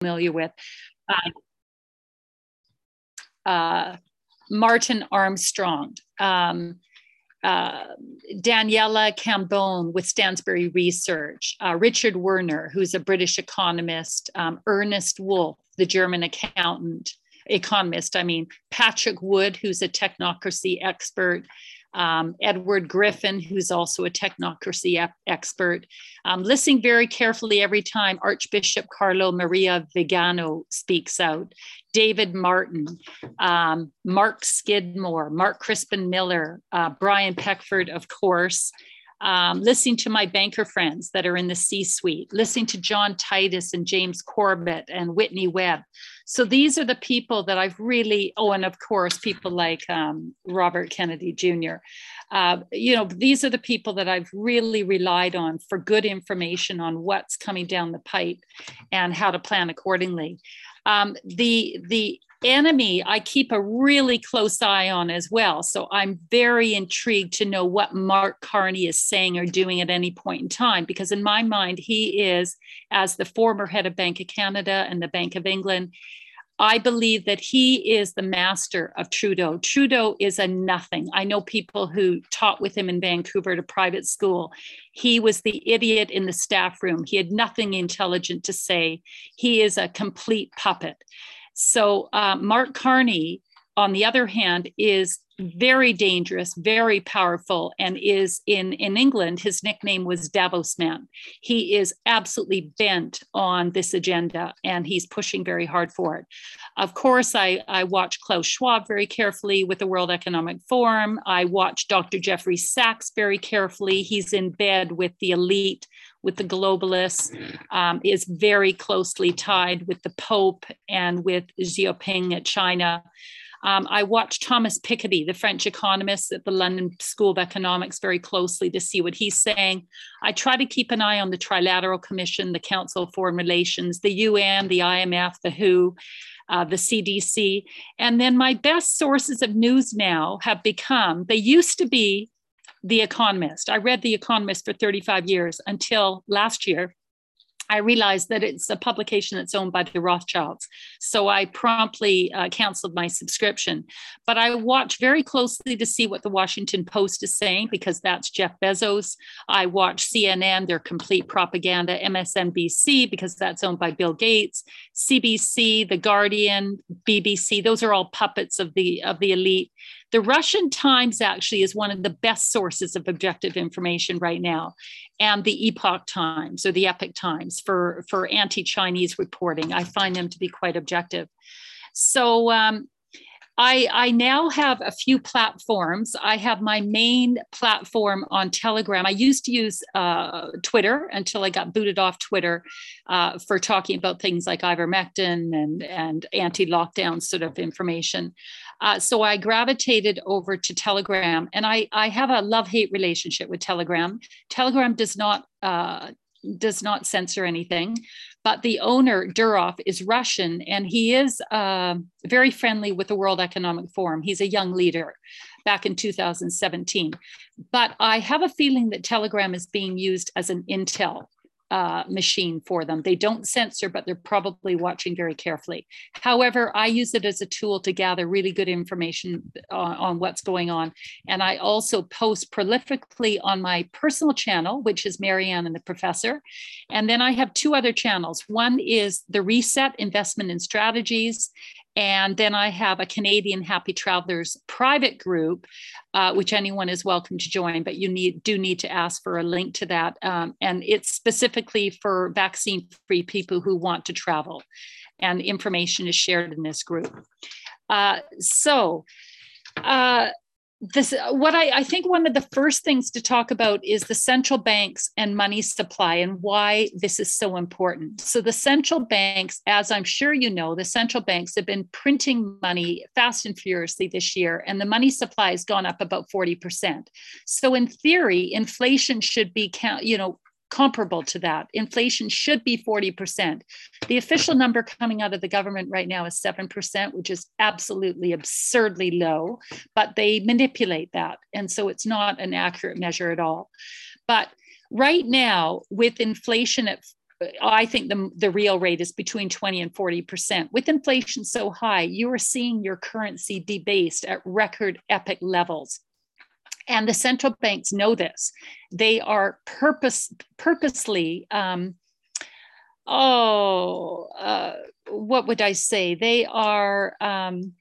familiar with. Uh, uh, Martin Armstrong, um, uh, Daniela Cambone with Stansberry Research, uh, Richard Werner, who's a British economist, um, Ernest Wolf, the German accountant, economist, I mean, Patrick Wood, who's a technocracy expert, um, Edward Griffin, who's also a technocracy expert, um, listening very carefully every time Archbishop Carlo Maria Vigano speaks out, David Martin, um, Mark Skidmore, Mark Crispin Miller, uh, Brian Peckford, of course, um, listening to my banker friends that are in the C suite, listening to John Titus and James Corbett and Whitney Webb. So these are the people that I've really, oh, and of course, people like um, Robert Kennedy Jr. Uh, you know, these are the people that I've really relied on for good information on what's coming down the pipe and how to plan accordingly. Um, the the enemy I keep a really close eye on as well. So I'm very intrigued to know what Mark Carney is saying or doing at any point in time, because in my mind, he is, as the former head of Bank of Canada and the Bank of England, I believe that he is the master of Trudeau. Trudeau is a nothing. I know people who taught with him in Vancouver at a private school. He was the idiot in the staff room. He had nothing intelligent to say. He is a complete puppet. So, uh, Mark Carney, on the other hand, is very dangerous, very powerful, and is in, in England, his nickname was Davos Man. He is absolutely bent on this agenda and he's pushing very hard for it. Of course, I, I watch Klaus Schwab very carefully with the World Economic Forum. I watch Dr. Jeffrey Sachs very carefully. He's in bed with the elite with the globalists, um, is very closely tied with the Pope and with Xi Jinping at China. Um, I watched Thomas Piketty, the French economist at the London School of Economics, very closely to see what he's saying. I try to keep an eye on the Trilateral Commission, the Council of Foreign Relations, the UN, the IMF, the WHO. Uh, the CDC. And then my best sources of news now have become, they used to be The Economist. I read The Economist for 35 years until last year I realized that it's a publication that's owned by the Rothschilds. So I promptly uh, canceled my subscription. But I watch very closely to see what the Washington Post is saying because that's Jeff Bezos. I watch CNN, their complete propaganda, MSNBC because that's owned by Bill Gates, CBC, The Guardian, BBC. Those are all puppets of the of the elite. The Russian Times actually is one of the best sources of objective information right now, and the Epoch Times or the Epic Times for, for anti Chinese reporting. I find them to be quite objective. So, um, I, I now have a few platforms. I have my main platform on Telegram. I used to use uh, Twitter until I got booted off Twitter uh, for talking about things like ivermectin and, and anti lockdown sort of information. Uh, so I gravitated over to Telegram, and I, I have a love hate relationship with Telegram. Telegram does not uh, does not censor anything, but the owner Durov is Russian, and he is uh, very friendly with the World Economic Forum. He's a young leader back in 2017. But I have a feeling that Telegram is being used as an intel uh, machine for them. They don't censor, but they're probably watching very carefully. However, I use it as a tool to gather really good information on, uh, on what's going on. And I also post prolifically on my personal channel, which is Maryann and the Professor. And then I have two other channels. One is the Reset Investment and Strategies, and then I have a Canadian Happy Travelers private group, uh, which anyone is welcome to join, but you need do need to ask for a link to that. Um, and it's specifically for vaccine free people who want to travel. And information is shared in this group. Uh, so, uh, this uh, what I, I think one of the first things to talk about is the central banks and money supply and why this is so important. So the central banks as i'm sure you know the central banks have been printing money fast and furiously this year and the money supply has gone up about 40% so in theory inflation should be count you know comparable to that. Inflation should be 40%. The official uh-huh. number coming out of the government right now is 7%, which is absolutely absurdly low, but they manipulate that. And so it's not an accurate measure at all. But right now, with inflation at I think the, the real rate is between 20 and 40%. With inflation so high, you are seeing your currency debased at record epic levels. And the central banks know this. They are purpose, purposely, um, oh, uh, what would I say? They are, um,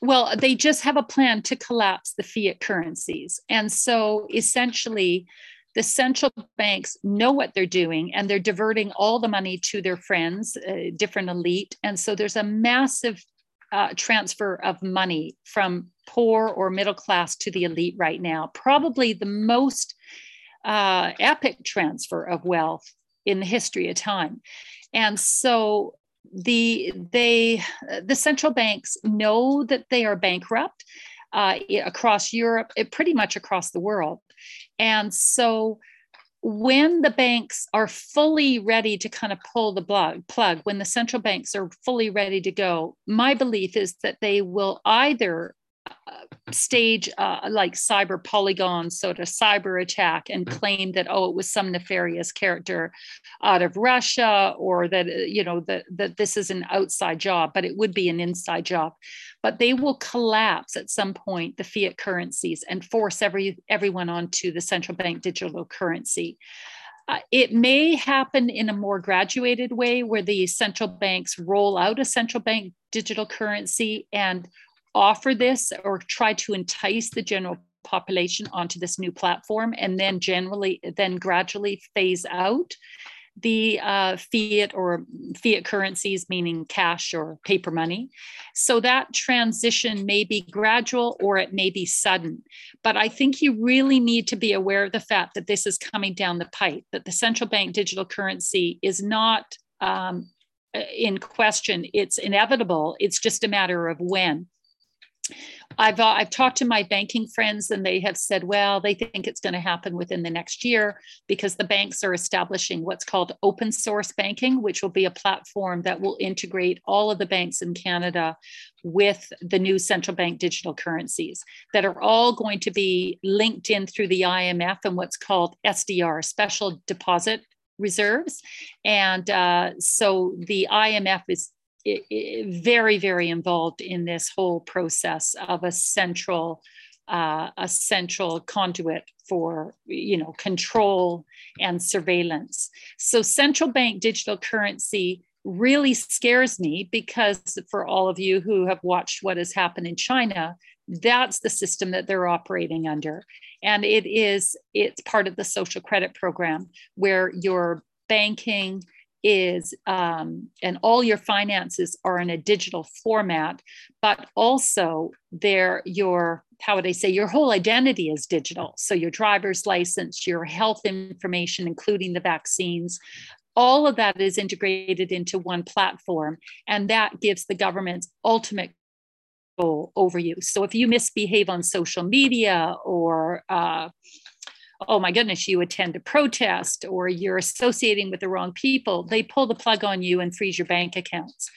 well, they just have a plan to collapse the fiat currencies. And so essentially, the central banks know what they're doing and they're diverting all the money to their friends, uh, different elite. And so there's a massive uh, transfer of money from poor or middle class to the elite right now. Probably the most uh, epic transfer of wealth in the history of time. And so the they the central banks know that they are bankrupt uh, across Europe, pretty much across the world. And so when the banks are fully ready to kind of pull the plug, plug, when the central banks are fully ready to go, my belief is that they will either stage uh, like cyber polygon sort of cyber attack and mm-hmm. claim that oh it was some nefarious character out of russia or that uh, you know that, that this is an outside job but it would be an inside job but they will collapse at some point the fiat currencies and force every everyone onto the central bank digital currency uh, it may happen in a more graduated way where the central banks roll out a central bank digital currency and offer this or try to entice the general population onto this new platform and then generally then gradually phase out the uh, fiat or fiat currencies, meaning cash or paper money. So that transition may be gradual or it may be sudden. But I think you really need to be aware of the fact that this is coming down the pipe, that the central bank digital currency is not um, in question. It's inevitable. It's just a matter of when. I've uh, I've talked to my banking friends and they have said, well, they think it's going to happen within the next year because the banks are establishing what's called open source banking, which will be a platform that will integrate all of the banks in Canada with the new central bank digital currencies that are all going to be linked in through the IMF and what's called SDR, special deposit reserves. And uh, so the IMF is very, very involved in this whole process of a central, uh, a central conduit for you know control and surveillance. So central bank digital currency really scares me because for all of you who have watched what has happened in China, that's the system that they're operating under and it is it's part of the social credit program where your banking is um, and all your finances are in a digital format but also there your how would i say your whole identity is digital. So your driver's license your health information including the vaccines all of that is integrated into one platform and that gives the government ultimate over you. So if you misbehave on social media or uh, oh my goodness, you attend a protest or you're associating with the wrong people, they pull the plug on you and freeze your bank accounts.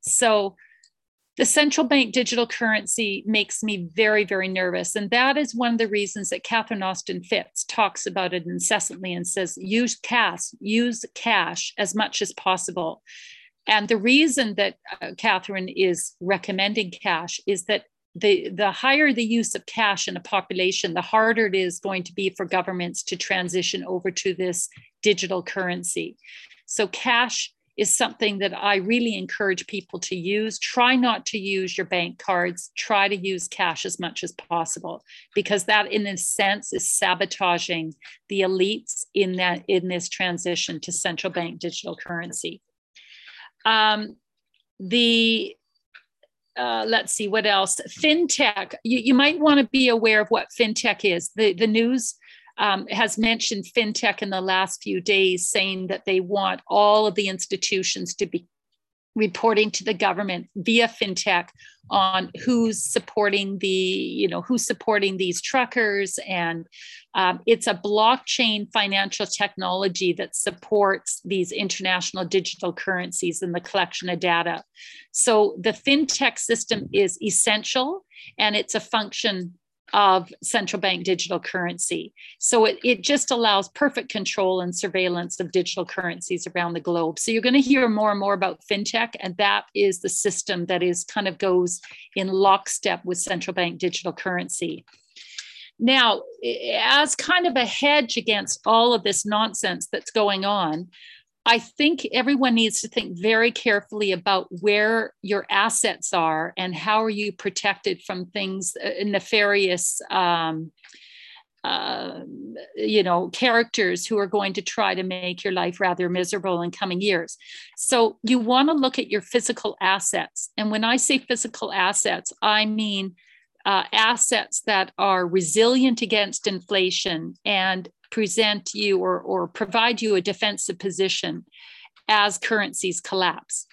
So the central bank digital currency makes me very, very nervous. And that is one of the reasons that Catherine Austin Fitts talks about it incessantly and says, use cash, use cash as much as possible. And the reason that uh, Catherine is recommending cash is that the, the higher the use of cash in a population, the harder it is going to be for governments to transition over to this digital currency. So, cash is something that I really encourage people to use. Try not to use your bank cards, try to use cash as much as possible, because that, in a sense, is sabotaging the elites in, that, in this transition to central bank digital currency. Um, the uh, let's see what else? Fintech. You, you might want to be aware of what fintech is. The, the news um, has mentioned fintech in the last few days saying that they want all of the institutions to be reporting to the government via fintech on who's supporting the you know who's supporting these truckers. And um, it's a blockchain financial technology that supports these international digital currencies and the collection of data. So the fintech system is essential and it's a function of central bank digital currency. So it, it just allows perfect control and surveillance of digital currencies around the globe. So you're going to hear more and more about fintech, and that is the system that is kind of goes in lockstep with central bank digital currency. Now, as kind of a hedge against all of this nonsense that's going on, I think everyone needs to think very carefully about where your assets are and how are you protected from things uh, nefarious um, uh, you know characters who are going to try to make your life rather miserable in coming years. So you want to look at your physical assets. And when i say physical assets i mean uh, assets that are resilient against inflation and present you or, or provide you a defensive position as currencies collapse.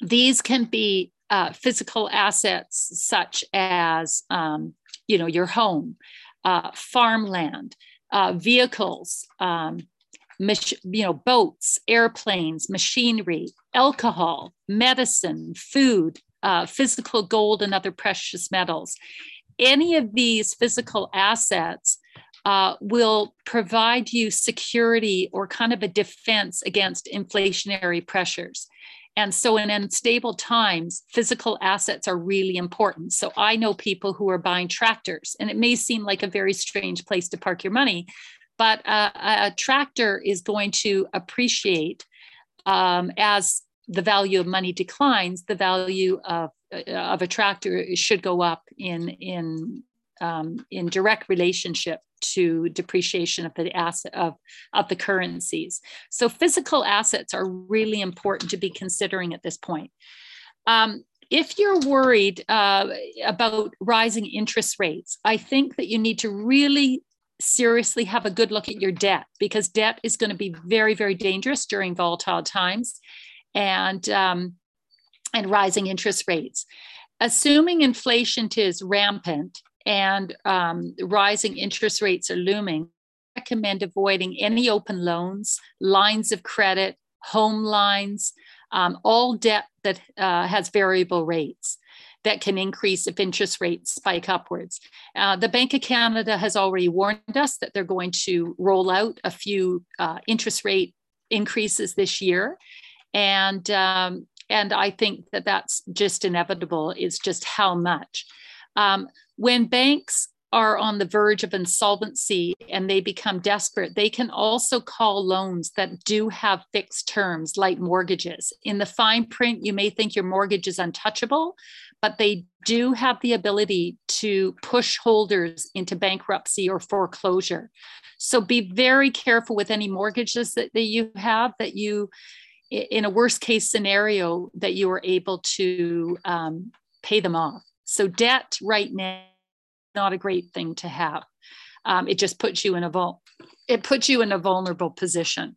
These can be uh, physical assets such as um, you know your home, uh, farmland, uh, vehicles, um, mach- you know boats, airplanes, machinery, alcohol, medicine, food, uh, physical gold, and other precious metals. Any of these physical assets uh, will provide you security or kind of a defense against inflationary pressures. And so, in unstable times, physical assets are really important. So, I know people who are buying tractors, and it may seem like a very strange place to park your money, but a, a tractor is going to appreciate um, as the value of money declines. The value of uh, of a tractor should go up in in um, in direct relationship to depreciation of the asset of, of the currencies. So physical assets are really important to be considering at this point. Um, if you're worried uh, about rising interest rates, I think that you need to really seriously have a good look at your debt because debt is going to be very, very dangerous during volatile times and, um, and rising interest rates. Assuming inflation is rampant, and um, rising interest rates are looming, I recommend avoiding any open loans, lines of credit, home lines, um, all debt that uh, has variable rates that can increase if interest rates spike upwards. Uh, the Bank of Canada has already warned us that they're going to roll out a few uh, interest rate increases this year. And, um, and I think that that's just inevitable, is just how much. Um, when banks are on the verge of insolvency and they become desperate, they can also call loans that do have fixed terms, like mortgages. In the fine print, you may think your mortgage is untouchable, but they do have the ability to push holders into bankruptcy or foreclosure. So be very careful with any mortgages that, that you have that you, in a worst case scenario, that you are able to um, pay them off. So debt right now not a great thing to have. Um, it just puts you in a vul- it puts you in a vulnerable position.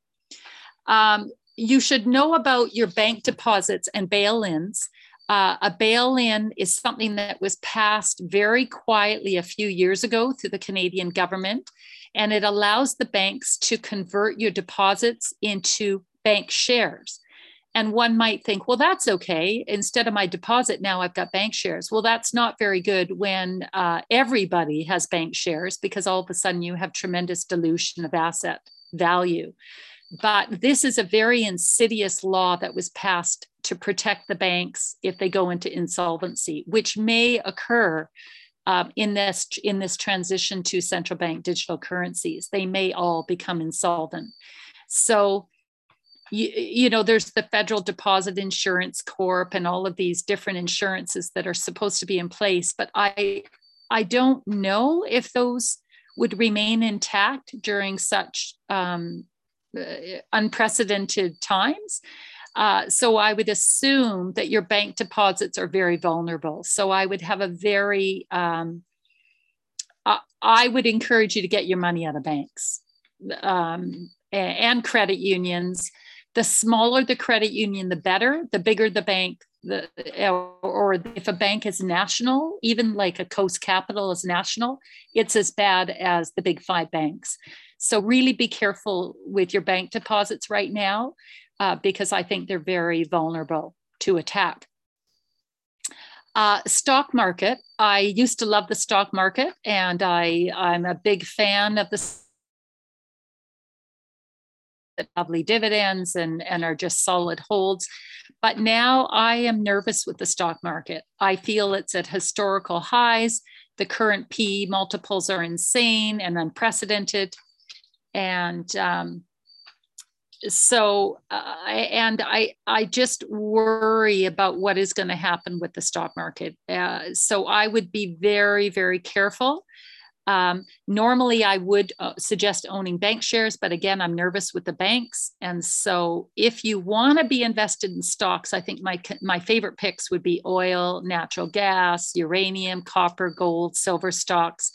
Um, you should know about your bank deposits and bail-ins. Uh, a bail-in is something that was passed very quietly a few years ago through the Canadian government, and it allows the banks to convert your deposits into bank shares. And one might think, well, that's okay. Instead of my deposit, now I've got bank shares. Well, that's not very good when uh, everybody has bank shares because all of a sudden you have tremendous dilution of asset value. But this is a very insidious law that was passed to protect the banks if they go into insolvency, which may occur um, in this in this transition to central bank digital currencies. They may all become insolvent. So you, you know there's the federal deposit insurance corp and all of these different insurances that are supposed to be in place but i i don't know if those would remain intact during such um, uh, unprecedented times uh, so I would assume that your bank deposits are very vulnerable. So I would have a very, um, uh, I would encourage you to get your money out of banks um, and credit unions the smaller the credit union, the better. The bigger the bank, the or if a bank is national, even like a Coast Capital is national, it's as bad as the big five banks. So really be careful with your bank deposits right now, uh, because I think they're very vulnerable to attack. Uh, stock market. I used to love the stock market, and I I'm a big fan of the lovely dividends and and are just solid holds. But now I am nervous with the stock market. I feel it's at historical highs. The current P multiples are insane and unprecedented, and um, so uh, and i i just worry about what is going to happen with the stock market uh, so i would be very very careful um, normally i would uh, suggest owning bank shares but again i'm nervous with the banks and so if you want to be invested in stocks i think my my favorite picks would be oil natural gas uranium copper gold silver stocks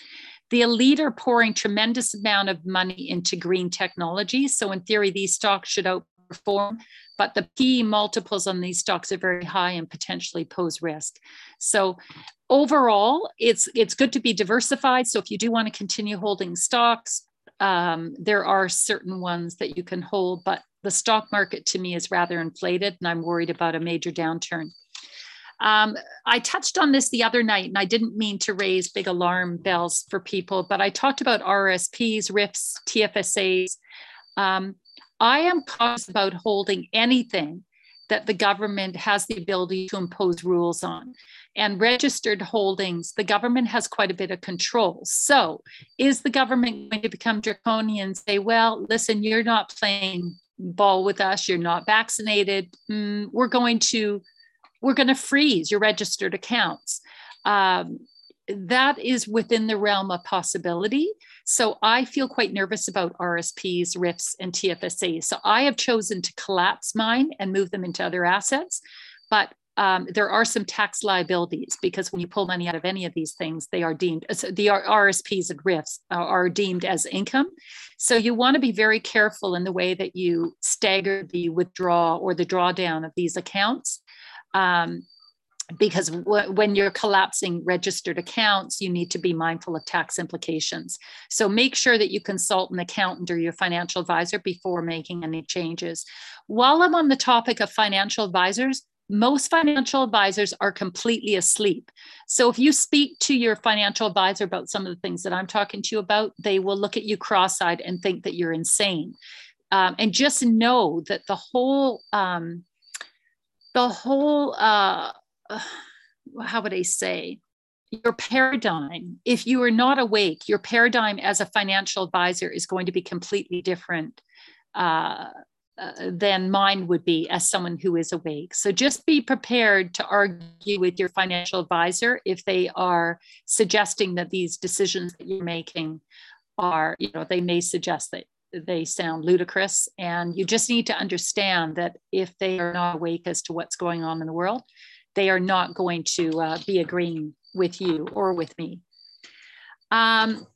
the elite are pouring tremendous amount of money into green technology. So in theory, these stocks should outperform, but the P multiples on these stocks are very high and potentially pose risk. So overall, it's it's good to be diversified. So if you do want to continue holding stocks, um, there are certain ones that you can hold, but the stock market to me is rather inflated, and I'm worried about a major downturn. Um, I touched on this the other night, and I didn't mean to raise big alarm bells for people, but I talked about RSPs, RIFs, TFSAs. Um, I am cautious about holding anything that the government has the ability to impose rules on. And registered holdings, the government has quite a bit of control. So, is the government going to become draconian and say, well, listen, you're not playing ball with us, you're not vaccinated, mm, we're going to we're going to freeze your registered accounts. Um, that is within the realm of possibility. So I feel quite nervous about RSPs, RIFs, and TFSAs. So I have chosen to collapse mine and move them into other assets. But um, there are some tax liabilities because when you pull money out of any of these things, they are deemed uh, the RSPs and RIFs are deemed as income. So you want to be very careful in the way that you stagger the withdrawal or the drawdown of these accounts um, because w- when you're collapsing registered accounts, you need to be mindful of tax implications. So make sure that you consult an accountant or your financial advisor before making any changes. While I'm on the topic of financial advisors, most financial advisors are completely asleep. So if you speak to your financial advisor about some of the things that I'm talking to you about, they will look at you cross eyed and think that you're insane. Um, and just know that the whole um, the whole uh, how would I say your paradigm if you are not awake your paradigm as a financial advisor is going to be completely different uh, uh, than mine would be as someone who is awake. So just be prepared to argue with your financial advisor if they are suggesting that these decisions that you're making are, you know, they may suggest that they sound ludicrous. And you just need to understand that if they are not awake as to what's going on in the world, they are not going to uh, be agreeing with you or with me. Um,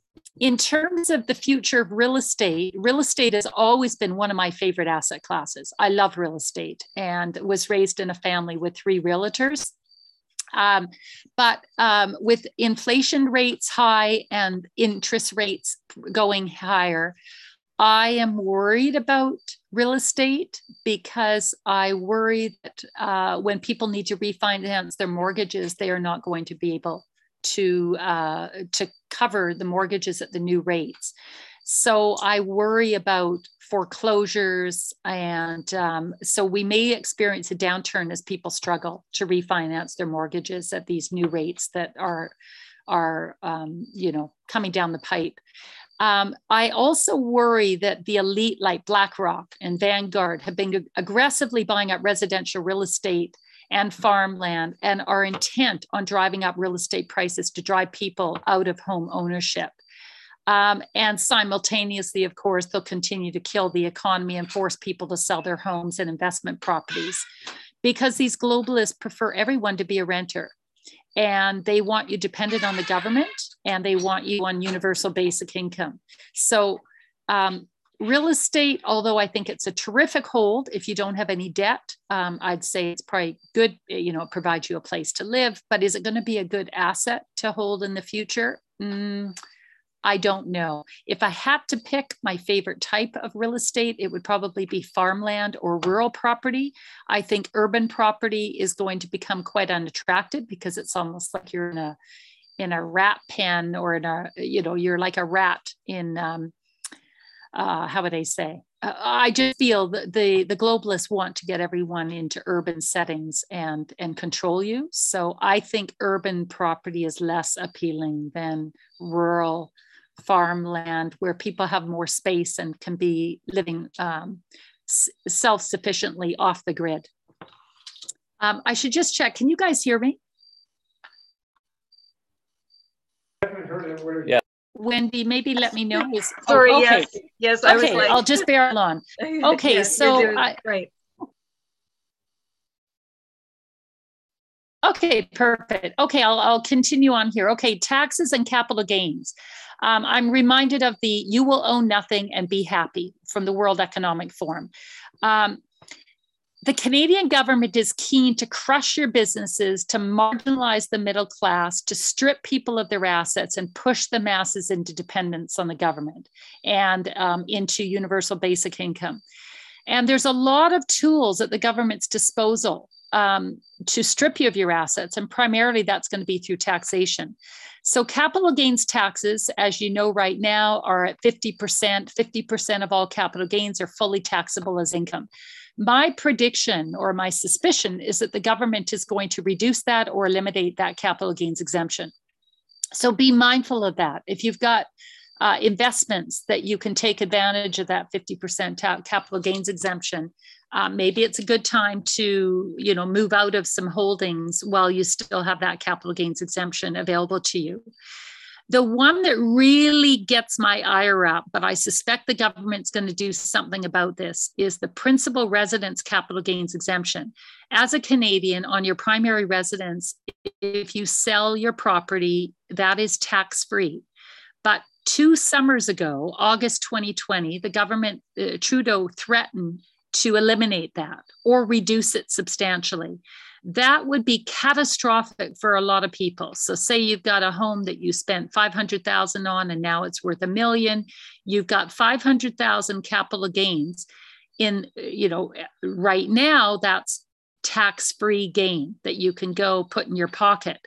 in terms of the future of real estate, real estate has always been one of my favorite asset classes. I love real estate and was raised in a family with three realtors. Um, but um, with inflation rates high and interest rates going higher, I am worried about real estate because I worry that uh, when people need to refinance their mortgages, they are not going to be able to uh, to cover the mortgages at the new rates. So I worry about foreclosures, and um, so we may experience a downturn as people struggle to refinance their mortgages at these new rates that are are um, you know coming down the pipe. Um, I also worry that the elite like BlackRock and Vanguard have been aggressively buying up residential real estate and farmland and are intent on driving up real estate prices to drive people out of home ownership. Um, and simultaneously, of course, they'll continue to kill the economy and force people to sell their homes and investment properties because these globalists prefer everyone to be a renter and they want you dependent on the government and they want you on universal basic income. So, um, real estate, although I think it's a terrific hold if you don't have any debt, um, I'd say it's probably good, you know, it provides you a place to live, but is it going to be a good asset to hold in the future? Mm, I don't know. If I had to pick my favorite type of real estate, it would probably be farmland or rural property. I think urban property is going to become quite unattractive because it's almost like you're in a in a rat pen or in a you know you're like a rat in um, uh, how would I say? Uh, I just feel that the the globalists want to get everyone into urban settings and and control you. So I think urban property is less appealing than rural farmland where people have more space and can be living um, self sufficiently off the grid. Um, I should just check. Can you guys hear me? Yeah. Wendy, maybe let me know. Is, oh, Sorry, okay. yes, yes. I okay, like... I'll just bear on. Okay, yeah, so I, right. Okay, perfect. Okay, I'll, I'll continue on here. Okay, taxes and capital gains. Um, I'm reminded of the "You will own nothing and be happy" from the World Economic Forum. Um, the Canadian government is keen to crush your businesses, to marginalize the middle class, to strip people of their assets, and push the masses into dependence on the government and um, into universal basic income. And there's a lot of tools at the government's disposal um, to strip you of your assets, and primarily that's going to be through taxation. So, capital gains taxes, as you know right now, are at 50%. 50% of all capital gains are fully taxable as income. My prediction or my suspicion is that the government is going to reduce that or eliminate that capital gains exemption. So be mindful of that. If you've got uh, investments that you can take advantage of that 50% ta- capital gains exemption, uh, maybe it's a good time to you know move out of some holdings while you still have that capital gains exemption available to you the one that really gets my ire up, but I suspect the government's going to do something about this, is the principal residence capital gains exemption. As a Canadian, on your primary residence, if you sell your property, that is tax free. But two summers ago, August 2020, the government, uh, Trudeau threatened to eliminate that or reduce it substantially that would be catastrophic for a lot of people. So say you've got a home that you spent 500,000 on and now it's worth a million, you've got 500,000 capital gains in you know right now that's tax-free gain that you can go put in your pocket.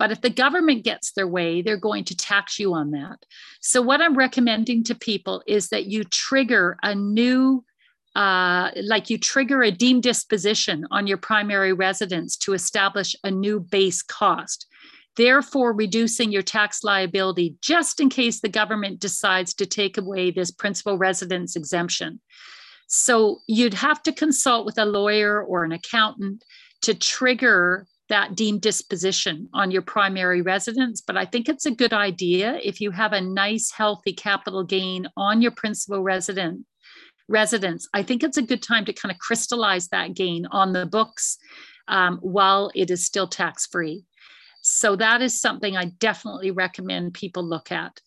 But if the government gets their way, they're going to tax you on that. So what I'm recommending to people is that you trigger a new uh, like you trigger a deemed disposition on your primary residence to establish a new base cost, therefore reducing your tax liability just in case the government decides to take away this principal residence exemption. So you'd have to consult with a lawyer or an accountant to trigger that deemed disposition on your primary residence. But I think it's a good idea if you have a nice, healthy capital gain on your principal residence I think it's a good time to kind of crystallize that gain on the books um, while it is still tax free. So that is something I definitely recommend people look at.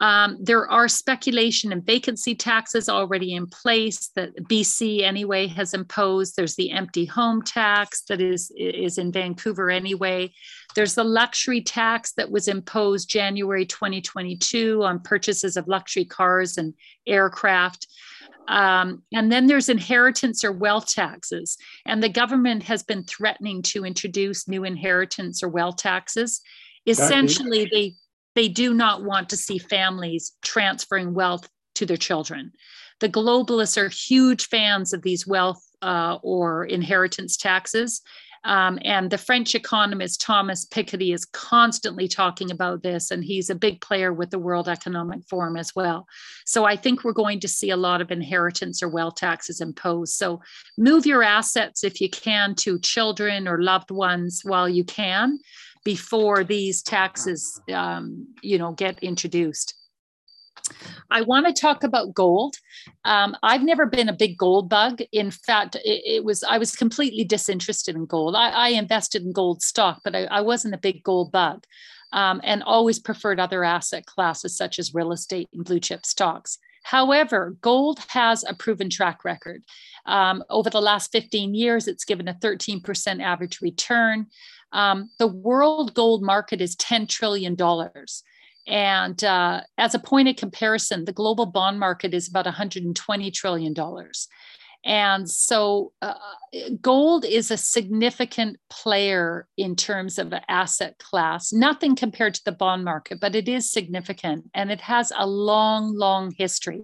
Um, there are speculation and vacancy taxes already in place that BC anyway has imposed. There's the empty home tax that is, is in Vancouver anyway. There's the luxury tax that was imposed January 2022 on purchases of luxury cars and aircraft. Um, and then there's inheritance or wealth taxes. And the government has been threatening to introduce new inheritance or wealth taxes. Essentially, they, they do not want to see families transferring wealth to their children. The globalists are huge fans of these wealth uh, or inheritance taxes. Um, and the French economist Thomas Piketty is constantly talking about this, and he's a big player with the World Economic Forum as well. So I think we're going to see a lot of inheritance or wealth taxes imposed. So move your assets if you can to children or loved ones while you can before these taxes, um, you know, get introduced. I want to talk about gold. Um, I've never been a big gold bug. In fact, it, it was I was completely disinterested in gold. I, I invested in gold stock, but I, I wasn't a big gold bug, um, and always preferred other asset classes such as real estate and blue chip stocks. However, gold has a proven track record. Um, over the last 15 years, it's given a 13% average return. Um, the world gold market is $10 trillion. And uh, as a point of comparison, the global bond market is about $120 trillion. And so uh, gold is a significant player in terms of asset class, nothing compared to the bond market, but it is significant and it has a long, long history.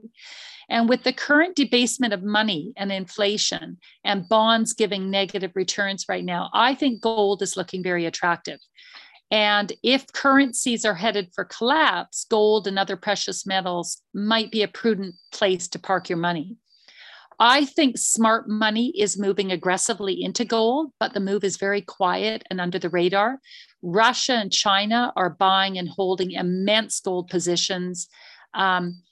And with the current debasement of money and inflation and bonds giving negative returns right now, I think gold is looking very attractive. And if currencies are headed for collapse, gold and other precious metals might be a prudent place to park your money. I think smart money is moving aggressively into gold, but the move is very quiet and under the radar. Russia and China are buying and holding immense gold positions. Um,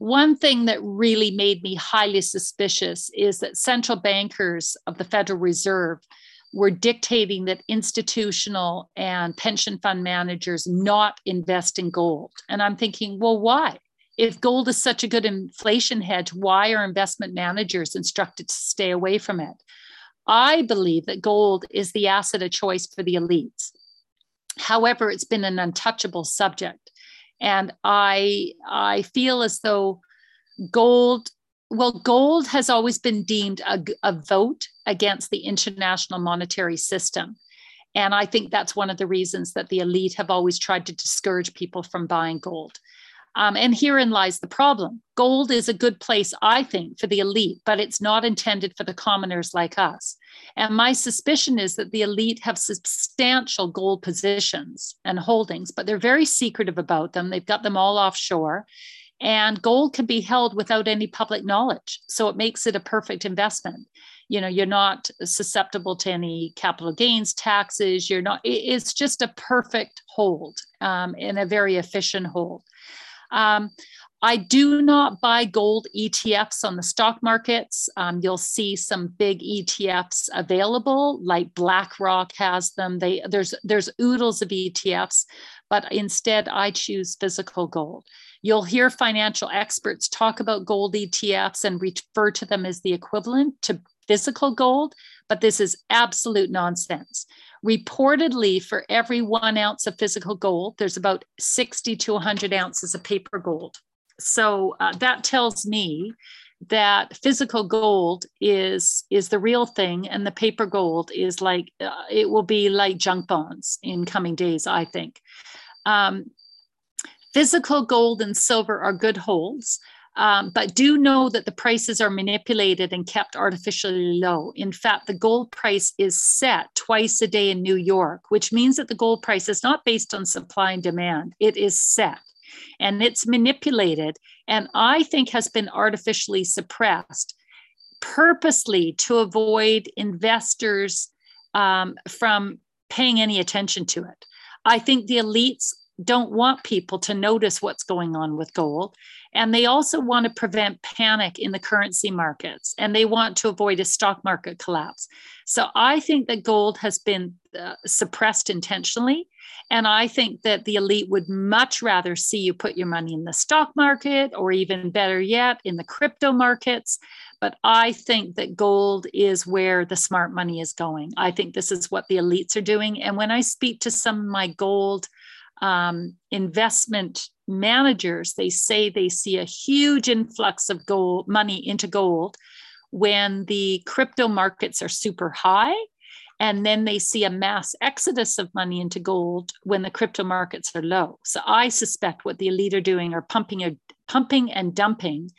one thing that really made me highly suspicious is that central bankers of the Federal Reserve were dictating that institutional and pension fund managers not invest in gold. And I'm thinking, well, why? if gold is such a good inflation hedge, why are investment managers instructed to stay away from it? I believe that gold is the asset of choice for the elites. However, it's been an untouchable subject. And I, I feel as though gold, well, gold has always been deemed a, a vote against the international monetary system. And I think that's one of the reasons that the elite have always tried to discourage people from buying gold. Um, and herein lies the problem. Gold is a good place, I think, for the elite, but it's not intended for the commoners like us. And my suspicion is that the elite have substantial gold positions and holdings, but they're very secretive about them. They've got them all offshore. And gold can be held without any public knowledge. So it makes it a perfect investment. You know, you're not susceptible to any capital gains taxes. You're not, it's just a perfect hold um, and a very efficient hold. Um, I do not buy gold ETFs on the stock markets. Um, you'll see some big ETFs available, like BlackRock has them. They there's there's oodles of ETFs, but instead I choose physical gold. You'll hear financial experts talk about gold ETFs and refer to them as the equivalent to physical gold, but this is absolute nonsense. Reportedly, for every one ounce of physical gold, there's about 60 to 100 ounces of paper gold. So uh, that tells me that physical gold is is the real thing and the paper gold is like uh, it will be like junk bonds in coming days i think. Um, physical gold and silver are good holds um, but do know that the prices are manipulated and kept artificially low. In fact, the gold price is set twice a day in New York, which means that the gold price is not based on supply and demand, it is set and it's manipulated, and I think has been artificially suppressed purposely to avoid investors um, from paying any attention to it. I think the elites don't want people to notice what's going on with gold. And they also want to prevent panic in the currency markets and they want to avoid a stock market collapse. So I think that gold has been uh, suppressed intentionally. And I think that the elite would much rather see you put your money in the stock market or even better yet, in the crypto markets. But I think that gold is where the smart money is going. I think this is what the elites are doing. And when I speak to some of my gold um, investment managers, they say they see a huge influx of gold money into gold when the crypto markets are super high. And then they see a mass exodus of money into gold when the crypto markets are low. So I suspect what the elite are doing are pumping, a, pumping and dumping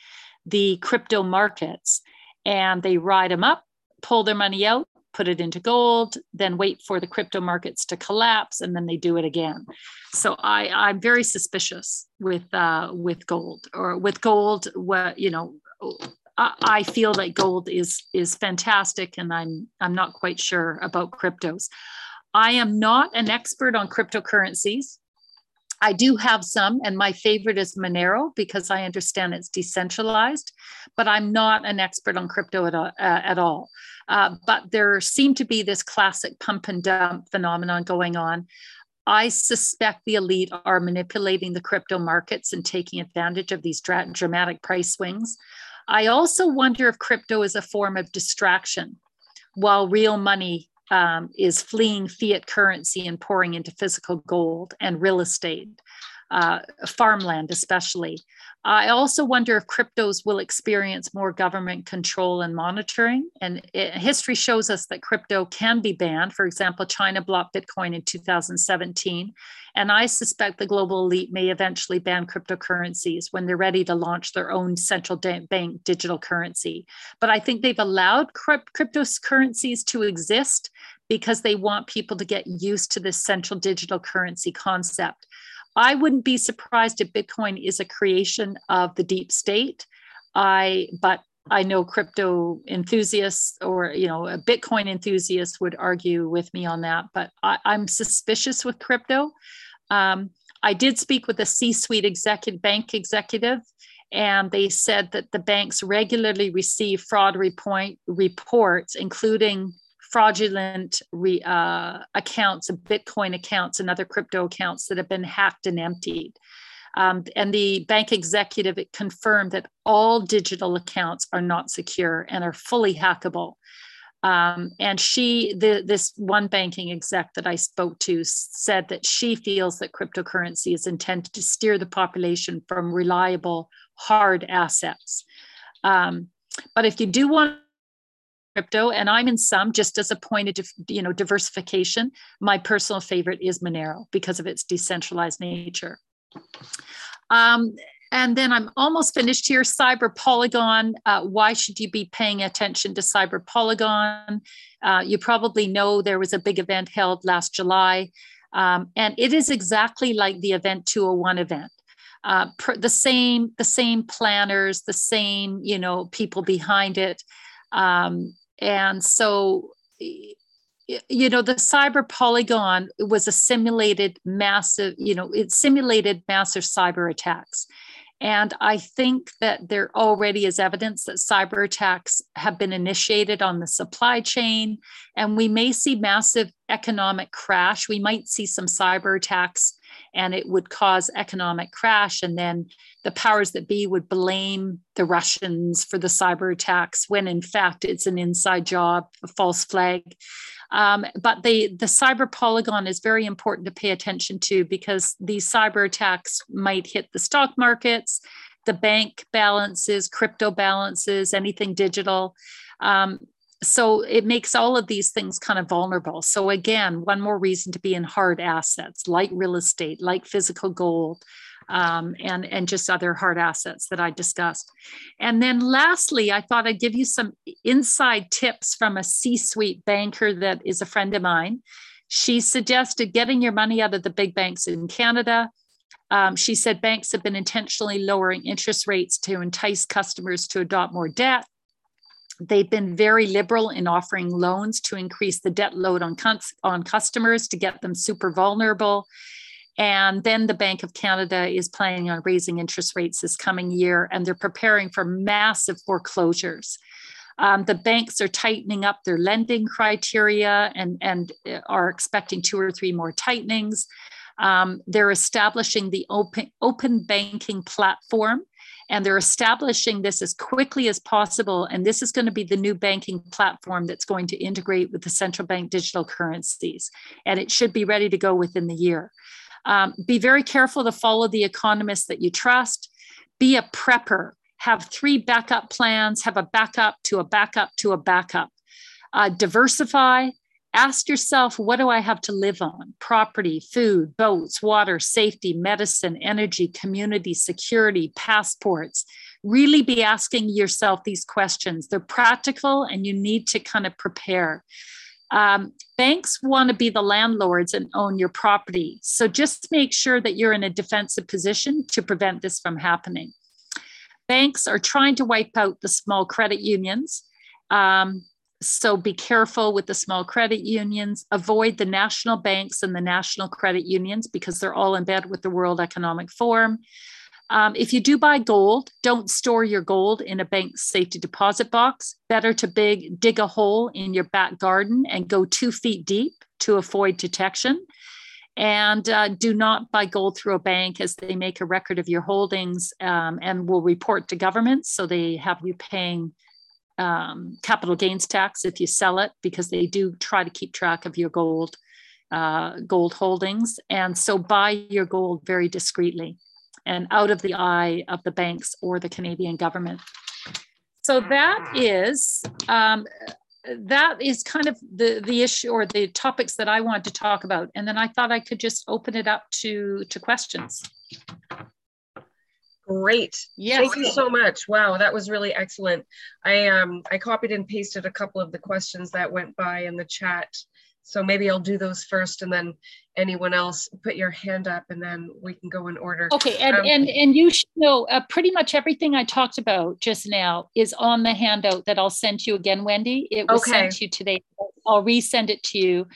the crypto markets and they ride them up, pull their money out, put it into gold, then wait for the crypto markets to collapse, and then they do it again. So I, I'm very suspicious with uh, with gold or with gold. What you know, I, I feel that gold is is fantastic, and I'm I'm not quite sure about cryptos. I am not an expert on cryptocurrencies. I do have some, and my favorite is Monero because I understand it's decentralized, but I'm not an expert on crypto at all. Uh, at all. Uh, but there seemed to be this classic pump and dump phenomenon going on. I suspect the elite are manipulating the crypto markets and taking advantage of these dra- dramatic price swings. I also wonder if crypto is a form of distraction while real money um, is fleeing fiat currency and pouring into physical gold and real estate. Uh, farmland, especially. I also wonder if cryptos will experience more government control and monitoring. And it, history shows us that crypto can be banned. For example, China blocked Bitcoin in 2017. And I suspect the global elite may eventually ban cryptocurrencies when they're ready to launch their own central bank digital currency. But I think they've allowed crypt- cryptocurrencies to exist because they want people to get used to this central digital currency concept. I wouldn't be surprised if Bitcoin is a creation of the deep state. I but I know crypto enthusiasts or you know a Bitcoin enthusiasts would argue with me on that, but I, am suspicious with crypto. Um, I did speak with a C-suite executive bank executive, and they said that the banks regularly receive fraud report, reports, including fraudulent re, uh, accounts, Bitcoin accounts, and other crypto accounts that have been hacked and emptied. Um, and the bank executive confirmed that all digital accounts are not secure and are fully hackable. Um, and she, the, this one banking exec that I spoke to, said that she feels that cryptocurrency is intended to steer the population from reliable hard assets. Um, but if you do want crypto and i'm in some just as a point of you know diversification. My personal favorite is monero because of its decentralized nature. Um, and then i'm almost finished here. Cyber polygon uh, why should you be paying attention to cyber polygon? Uh, you probably know there was a big event held last july. Um, and it is exactly like the event 201 event. Uh, per, the same the same planners the same you know people behind it. Um, and so, you know, the cyber polygon was a simulated massive, you know, it simulated massive cyber attacks. And I think that there already is evidence that cyber attacks have been initiated on the supply chain, and we may see massive economic crash. We might see some cyber attacks and it would cause economic crash. And then the powers that be would blame the Russians for the cyber attacks when in fact it's an inside job, a false flag. Um, but the, the cyber polygon is very important to pay attention to because these cyber attacks might hit the stock markets, the bank balances, crypto balances, anything digital. Um, so it makes all of these things kind of vulnerable. So again, one more reason to be in hard assets like real estate, like physical gold, um, and and just other hard assets that I discussed. And then lastly, I thought I'd give you some inside tips from a C-suite banker that is a friend of mine. She suggested getting your money out of the big banks in Canada. Um, she said banks have been intentionally lowering interest rates to entice customers to adopt more debt. They've been very liberal in offering loans to increase the debt load on, on customers to get them super vulnerable. And then the Bank of Canada is planning on raising interest rates this coming year, and they're preparing for massive foreclosures. Um, the banks are tightening up their lending criteria and, and uh, are expecting two or three more tightenings. Um, they're establishing the open, open banking platform and they're establishing this as quickly as possible. And this is going to be the new banking platform that's going to integrate with the central bank digital currencies. And it should be ready to go within the year. Um, be very careful to follow the economists that you trust. Be a prepper. Have three backup plans, have a backup to a backup to a backup. Uh, diversify, Ask yourself, what do I have to live on? Property, food, boats, water, safety, medicine, energy, community, security, passports. Really be asking yourself these questions. They're practical and you need to kind of prepare. Um, banks want to be the landlords and own your property. So just make sure that you're in a defensive position to prevent this from happening. Banks are trying to wipe out the small credit unions. Um, so be careful with the small credit unions. Avoid the national banks and the national credit unions because they're all in bed with the World Economic Forum. Um, if you do buy gold, don't store your gold in a bank safety deposit box. Better to big, dig a hole in your back garden and go two feet deep to avoid detection. And uh, do not buy gold through a bank as they make a record of your holdings um, and will report to governments. So they have you paying um, capital gains tax if you sell it because they do try to keep track of your gold uh, gold holdings. And so buy your gold very discreetly and out of the eye of the banks or the Canadian government. So that is um, that is kind of the the issue or the topics that I want to talk about. And then I thought I could just open it up to to questions. Great. Yes. Thank you so much. Wow, that was really excellent. I um I copied and pasted a couple of the questions that went by in the chat so maybe I'll do those first and then anyone else put your hand up and then we can go in order. Okay, and um, and, and you should know uh, pretty much everything I talked about just now is on the handout that I'll send you again, Wendy. It was okay. sent to you today. I'll resend it to you.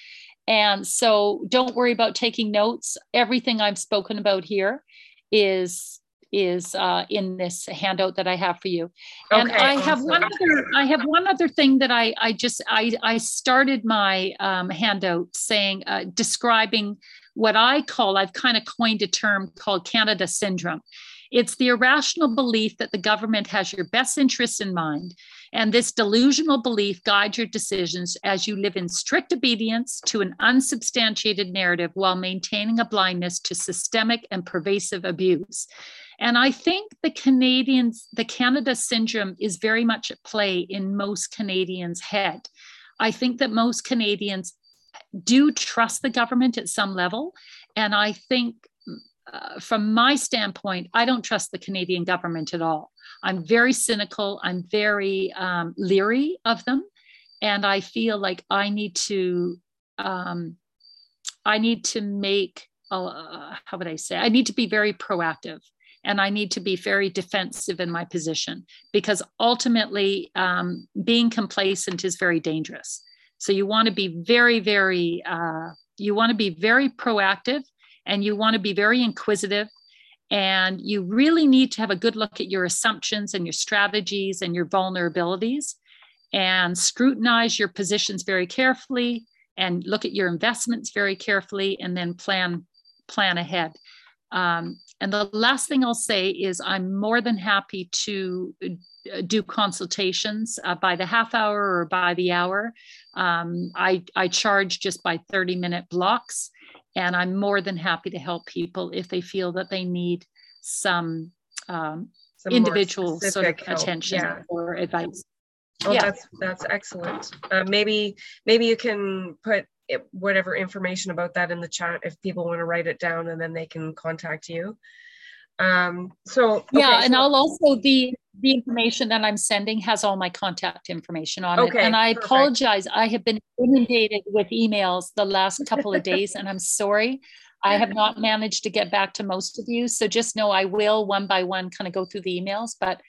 And so don't worry about taking notes. Everything I've spoken about here is is uh, in this handout that I have for you. And okay, I have one other I have one other thing that I I just I I started my um, handout saying uh, describing what I call I've kind of coined a term called Canada syndrome. It's the irrational belief that the government has your best interests in mind. And this delusional belief guides your decisions as you live in strict obedience to an unsubstantiated narrative while maintaining a blindness to systemic and pervasive abuse. And I think the Canadians, the Canada syndrome is very much at play in most Canadians' head. I think that most Canadians do trust the government at some level. And I think, uh, from my standpoint, I don't trust the Canadian government at all. I'm very cynical, I'm very um, leery of them. And I feel like I need to. Um, I need to make uh, how would I say? I need to be very proactive and I need to be very defensive in my position because ultimately um, being complacent is very dangerous. So you want to be very, very, uh, you want to be very proactive and you want to be very inquisitive. And you really need to have a good look at your assumptions and your strategies and your vulnerabilities and scrutinize your positions very carefully and look at your investments very carefully and then plan plan ahead um, and the last thing I'll say is I'm more than happy to uh, do consultations uh, by the half hour or by the hour. Um, I, I charge just by 30 minute blocks, and I'm more than happy to help people if they feel that they need some, um, some individual sort of help. attention yeah. or advice. Oh, yeah. that's that's excellent. Uh, maybe maybe you can put it, whatever information about that in the chat if people want to write it down and then they can contact you um so okay, yeah and so, i'll also the the information that i'm sending has all my contact information on okay, it and i perfect. apologize i have been inundated with emails the last couple of days and i'm sorry i have not managed to get back to most of you so just know i will one by one kind of go through the emails but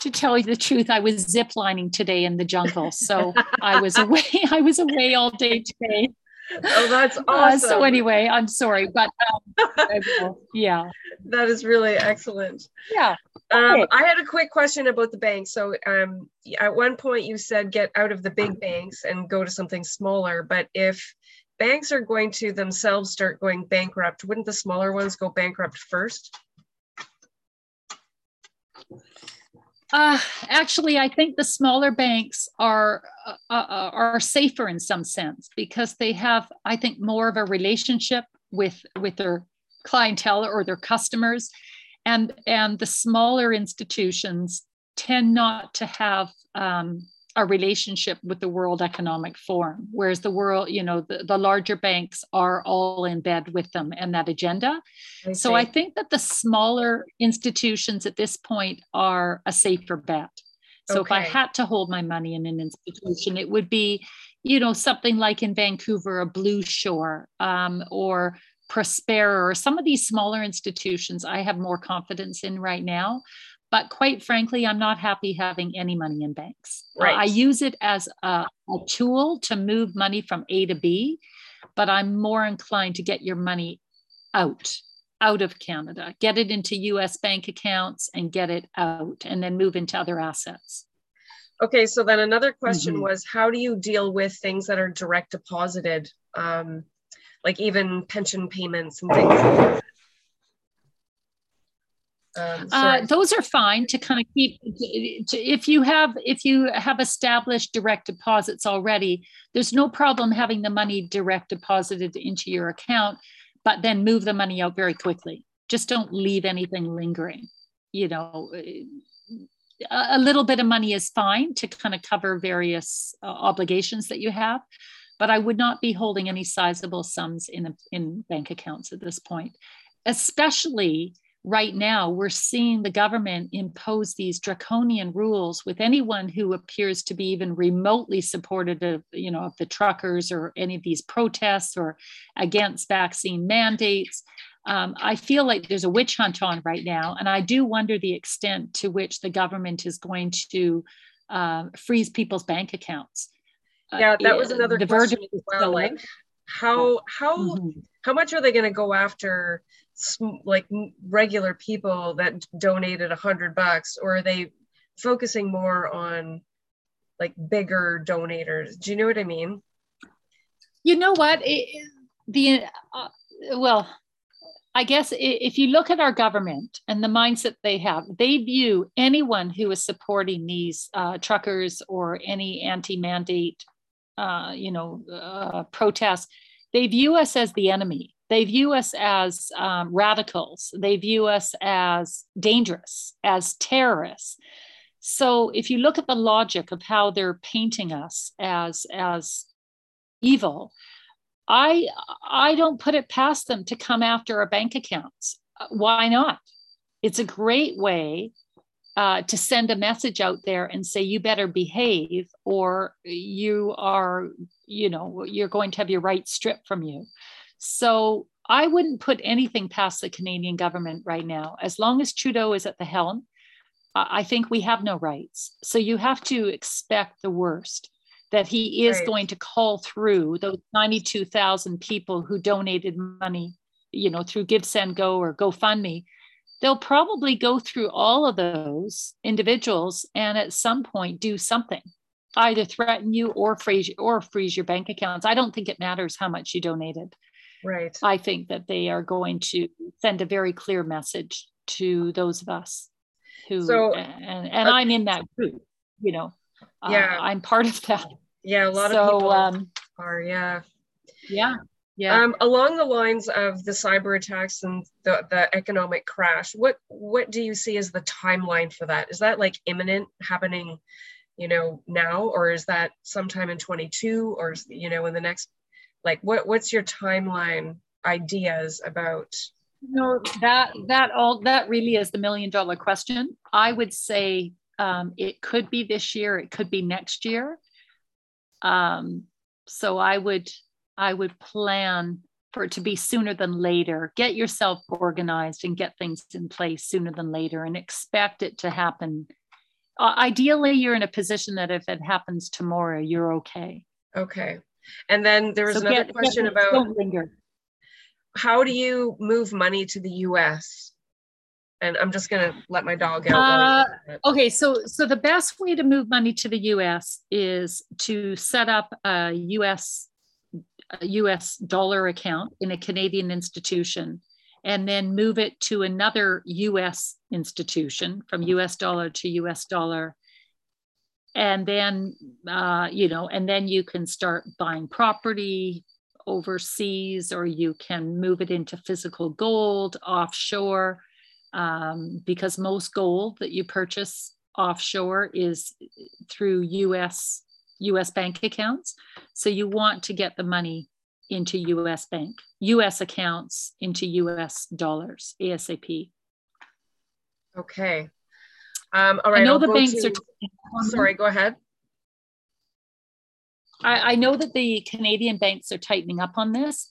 to tell you the truth, I was ziplining today in the jungle. So I was away. I was away all day today. Oh, that's awesome. Uh, so anyway, I'm sorry, but um, yeah, that is really excellent. Yeah. Um, I had a quick question about the banks. So um, at one point you said get out of the big banks and go to something smaller. But if banks are going to themselves start going bankrupt, wouldn't the smaller ones go bankrupt first? Uh, actually, I think the smaller banks are uh, uh, are safer in some sense because they have, I think, more of a relationship with with their clientele or their customers, and and the smaller institutions tend not to have um, a relationship with the World Economic Forum, whereas the world, you know, the, the larger banks are all in bed with them and that agenda. I so I think that the smaller institutions at this point are a safer bet. So okay. if I had to hold my money in an institution, it would be, you know, something like in Vancouver, a Blue Shore um, or Prospera or some of these smaller institutions I have more confidence in right now. But quite frankly, I'm not happy having any money in banks. Right. Uh, I use it as a, a tool to move money from A to B, but I'm more inclined to get your money out out of Canada, get it into US bank accounts and get it out and then move into other assets. Okay, so then another question mm-hmm. was how do you deal with things that are direct deposited, um, like even pension payments and things? Um, uh, those are fine to kind of keep. If you have if you have established direct deposits already, there's no problem having the money direct deposited into your account, but then move the money out very quickly. Just don't leave anything lingering. You know, a little bit of money is fine to kind of cover various uh, obligations that you have, but I would not be holding any sizable sums in in bank accounts at this point, especially right now we're seeing the government impose these draconian rules with anyone who appears to be even remotely supportive of you know of the truckers or any of these protests or against vaccine mandates. Um, i feel like there's a witch hunt on right now and i do wonder the extent to which the government is going to uh, freeze people's bank accounts. Uh, yeah that was another the question as well like how how mm-hmm. how much are they going to go after like regular people that donated a hundred bucks or are they focusing more on like bigger donators? Do you know what i mean? You know what? It, the uh, well i guess if you look at our government and the mindset they have they view anyone who is supporting these uh, truckers or any anti-mandate uh, you know uh, protests they view us as the enemy they view us as um, radicals. They view us as dangerous, as terrorists. So if you look at the logic of how they're painting us as, as evil, I, I don't put it past them to come after our bank accounts. Why not? It's a great way uh, to send a message out there and say you better behave or you are you know you're going to have your rights stripped from you so I wouldn't put anything past the Canadian government right now. As long as Trudeau is at the helm, I think we have no rights. So you have to expect the worst that he is right. going to call through those 92,000 people who donated money, you know, through Give Send Go or GoFundMe. They'll probably go through all of those individuals and at some point do something, either threaten you or freeze or freeze your bank accounts. I don't think it matters how much you donated. Right. I think that they are going to send a very clear message to those of us who, so, and, and uh, I'm in that group, you know, uh, yeah, uh, I'm part of that. Yeah, a lot so, of people um, are, yeah. Yeah. Yeah. Um, along the lines of the cyber attacks and the, the economic crash, what what do you see as the timeline for that? Is that like imminent, happening, you know, now, or is that sometime in 22, or you know, in the next like what what's your timeline ideas about? No that that all that really is the million dollar question. I would say um, it could be this year it could be next year. Um, so i would i would plan for it to be sooner than later. Get yourself organized and get things in place sooner than later and expect it to happen. Uh, ideally you're in a position that if it happens tomorrow you're okay. Okay and then there was so another get, question get, about how do you move money to the US? And I'm just going to let my dog out. Uh, okay, so so the best way to move money to the US is to set up a US a US dollar account in a Canadian institution and then move it to another US institution from US dollar to US dollar and then uh, you know and then you can start buying property overseas or you can move it into physical gold offshore um, because most gold that you purchase offshore is through us us bank accounts. So you want to get the money into us bank us accounts into us dollars asap okay um, all right. I know I'll the banks to, are. Sorry, go ahead. I, I, know that the Canadian banks are tightening up on this,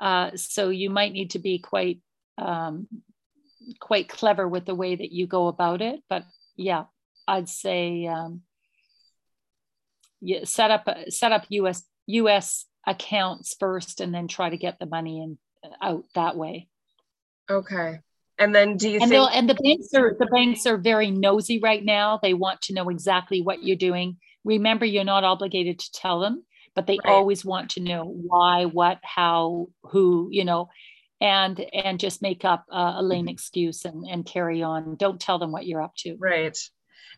uh, so you might need to be quite um, quite clever with the way that you go about it. But yeah, I'd say um, yeah, set up set up US US accounts first, and then try to get the money in out that way. Okay. And then do you and think and the banks are the banks are very nosy right now. They want to know exactly what you're doing. Remember, you're not obligated to tell them, but they right. always want to know why, what, how, who, you know. and and just make up a, a lame excuse and, and carry on. Don't tell them what you're up to. Right.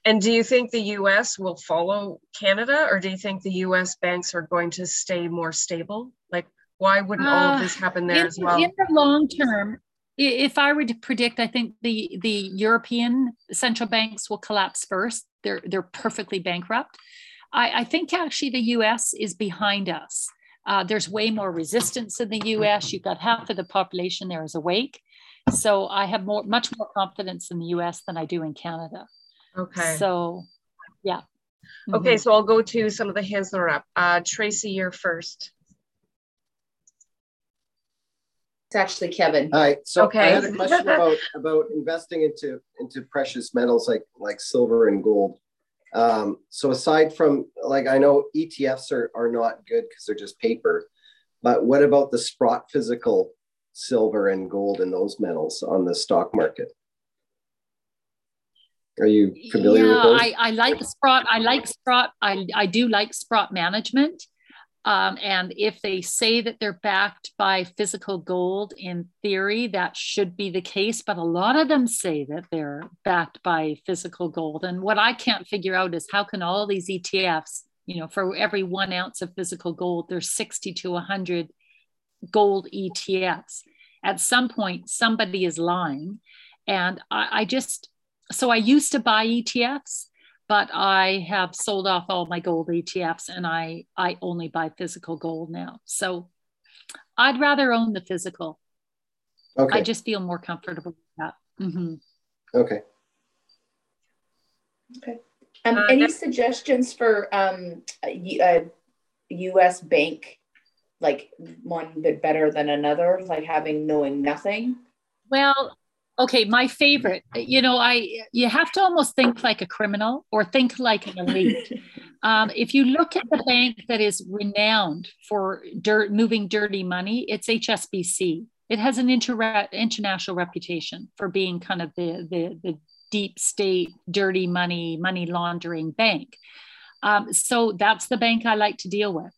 And do you think the US will follow Canada or do you think the US banks are going to stay more stable? Like, why wouldn't all of this uh, happen there in, as well? In the long term, if I were to predict, I think the, the European central banks will collapse first. They're, they're perfectly bankrupt. I, I think actually the US is behind us. Uh, there's way more resistance in the US. You've got half of the population there is awake. So I have more, much more confidence in the US than I do in Canada. Okay. So, yeah. Okay, mm-hmm. so I'll go to some of the hands that are up. Uh, Tracy, you're first. It's actually Kevin. Hi. So okay. I had a question about about investing into into precious metals like like silver and gold. Um, so aside from like I know ETFs are are not good because they're just paper, but what about the Sprott physical silver and gold and those metals on the stock market? Are you familiar yeah, with those? I, I like Sprott. I like Sprott. I, I do like Sprott management. Um, and if they say that they're backed by physical gold, in theory, that should be the case. But a lot of them say that they're backed by physical gold. And what I can't figure out is how can all these ETFs, you know, for every one ounce of physical gold, there's 60 to 100 gold ETFs. At some point, somebody is lying. And I, I just, so I used to buy ETFs, but I have sold off all my gold ETFs and I I only buy physical gold now. So I'd rather own the physical. Okay. I just feel more comfortable with that. Mm-hmm. Okay. Okay. Um, uh, any suggestions for um, a, a U.S. bank, like one bit better than another, like having knowing nothing? Well, okay my favorite you know i you have to almost think like a criminal or think like an elite. Um, if you look at the bank that is renowned for dirt moving dirty money it's hsbc it has an inter- international reputation for being kind of the, the, the deep state dirty money money laundering bank. Um, so that's the bank i like to deal with.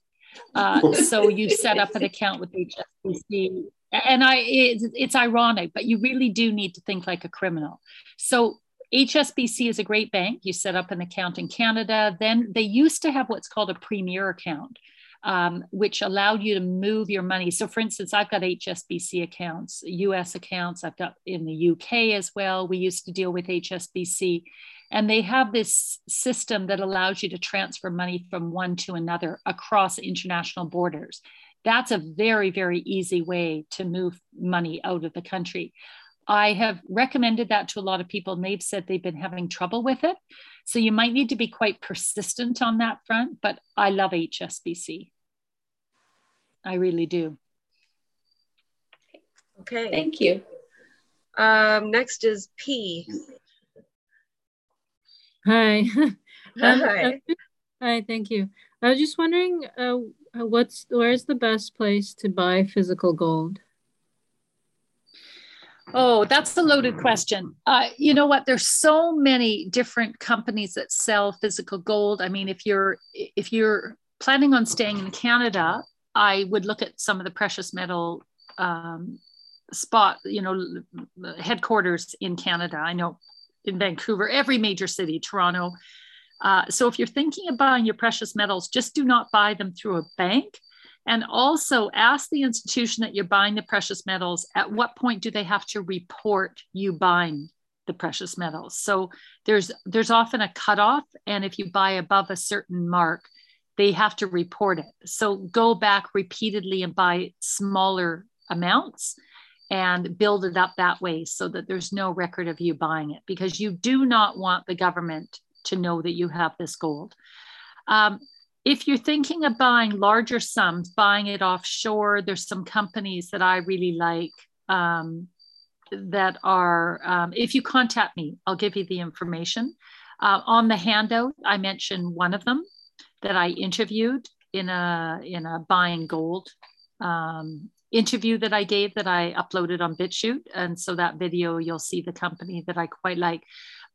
Uh, so you set up an account with hsbc and I it's, it's ironic, but you really do need to think like a criminal. So HSBC is a great bank. You set up an account in Canada. Then they used to have what's called a premier account, um, which allowed you to move your money. So, for instance, I've got HSBC accounts, US accounts, I've got in the UK as well. We used to deal with HSBC. And they have this system that allows you to transfer money from one to another across international borders. That's a very, very easy way to move money out of the country. I have recommended that to a lot of people, and they've said they've been having trouble with it. So you might need to be quite persistent on that front, but I love HSBC. I really do. Okay. Thank you. Um, next is P. Hi. Hi. Hi, thank you. I was just wondering uh, uh, what's where's the best place to buy physical gold? Oh, that's a loaded question. Uh, you know what? There's so many different companies that sell physical gold. I mean, if you're if you're planning on staying in Canada, I would look at some of the precious metal um, spot, you know, headquarters in Canada. I know in Vancouver, every major city, Toronto, uh, so if you're thinking of buying your precious metals, just do not buy them through a bank. And also ask the institution that you're buying the precious metals, at what point do they have to report you buying the precious metals? So there's there's often a cutoff. And if you buy above a certain mark, they have to report it. So go back repeatedly and buy smaller amounts and build it up that way so that there's no record of you buying it because you do not want the government to know that you have this gold. Um, if you're thinking of buying larger sums, buying it offshore, there's some companies that I really like um, that are, um, if you contact me, I'll give you the information. Uh, on the handout, I mentioned one of them that I interviewed in a, in a buying gold um, interview that I gave that I uploaded on BitChute. And so that video, you'll see the company that I quite like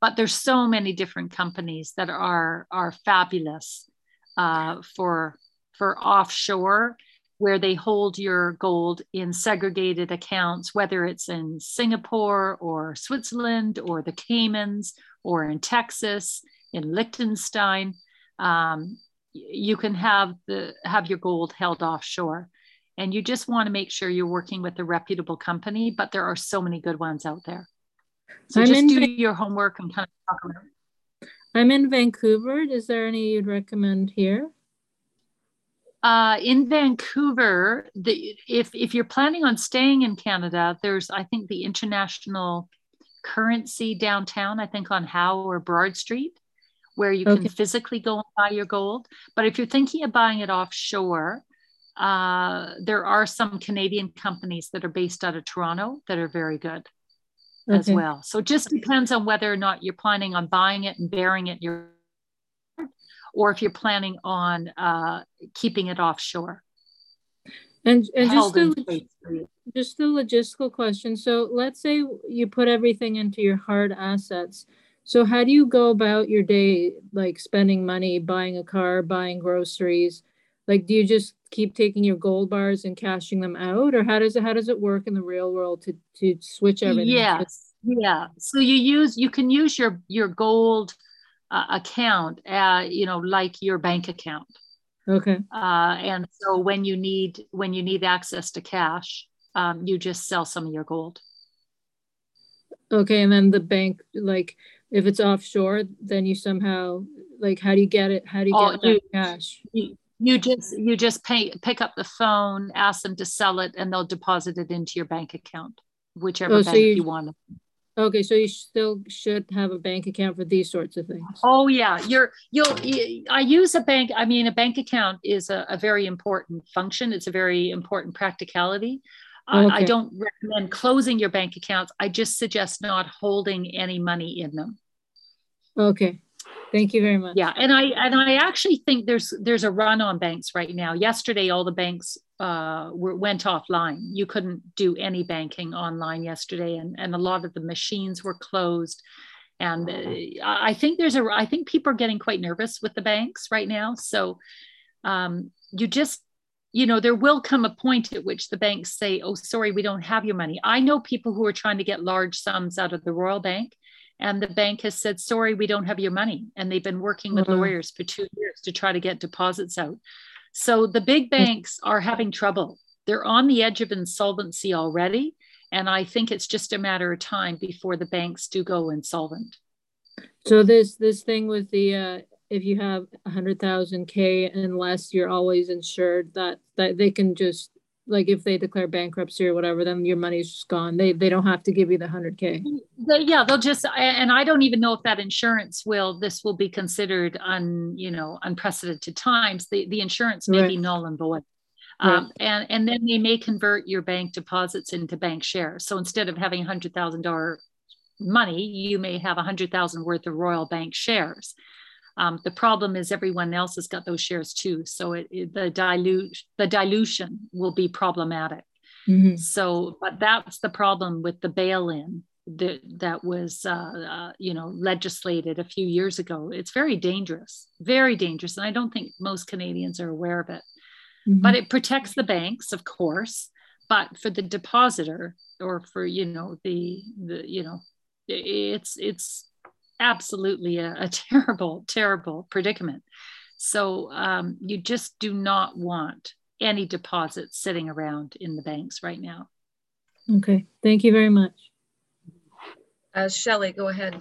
but there's so many different companies that are are fabulous uh, for for offshore where they hold your gold in segregated accounts, whether it's in Singapore or Switzerland or the Caymans or in Texas, in Liechtenstein. Um, you can have the have your gold held offshore and you just want to make sure you're working with a reputable company but there are so many good ones out there so I'm just do your homework and kind of talk about it. i'm in vancouver is there any you'd recommend here uh, in Vancouver, the, if if you're planning on staying in Canada, there's I think the international currency downtown. I think on Howe or Burrard Street, where you okay. can physically go and buy your gold. But if you're thinking of buying it offshore, uh, there are some Canadian companies that are based out of Toronto that are very good as well. So it just depends on whether or not you're planning on buying it and bearing it your or if you're planning on uh, keeping it offshore. And, and just, the, just the logistical question. So let's say you put everything into your hard assets. So how do you go about your day, like spending money, buying a car, buying groceries? Like, do you just keep taking your gold bars and cashing them out, or how does it how does it work in the real world to to switch everything? Yes, yeah. So you use you can use your your gold uh, account, uh, you know, like your bank account. Okay. Uh, and so when you need when you need access to cash, um, you just sell some of your gold. Okay, and then the bank, like, if it's offshore, then you somehow like, how do you get it? How do you oh, get you, cash? You, you just you just pay pick up the phone, ask them to sell it, and they'll deposit it into your bank account, whichever oh, bank so you, you want. Okay, so you still should have a bank account for these sorts of things. Oh yeah, you're you'll. I use a bank. I mean, a bank account is a, a very important function. It's a very important practicality. Okay. I don't recommend closing your bank accounts. I just suggest not holding any money in them. Okay. Thank you very much. Yeah, and I and I actually think there's there's a run on banks right now. Yesterday, all the banks uh, were, went offline. You couldn't do any banking online yesterday, and and a lot of the machines were closed. And uh, I think there's a I think people are getting quite nervous with the banks right now. So um, you just you know there will come a point at which the banks say, "Oh, sorry, we don't have your money." I know people who are trying to get large sums out of the Royal Bank and the bank has said sorry we don't have your money. And they've been working with mm-hmm. lawyers for two years to try to get deposits out. So the big banks are having trouble. They're on the edge of insolvency already and i think it's just a matter of time before the banks do go insolvent. So this this thing with the uh if you have 100,000 k unless you're always insured that that they can just like if they declare bankruptcy or whatever, then your money's just gone. They they don't have to give you the hundred k. They, yeah, they'll just and I don't even know if that insurance will this will be considered un you know unprecedented times. The the insurance may right. be null and void. Right. Um, and and then they may convert your bank deposits into bank shares. So instead of having hundred thousand dollar money, you may have a hundred thousand worth of Royal Bank shares. Um, the problem is everyone else has got those shares too, so it, it, the dilute the dilution will be problematic. Mm-hmm. So, but that's the problem with the bail-in that that was uh, uh, you know legislated a few years ago. It's very dangerous, very dangerous, and I don't think most Canadians are aware of it. Mm-hmm. But it protects the banks, of course. But for the depositor or for you know the the you know it's it's absolutely a, a terrible, terrible predicament. So um, you just do not want any deposits sitting around in the banks right now. Okay, thank you very much. Uh, Shelly, go ahead.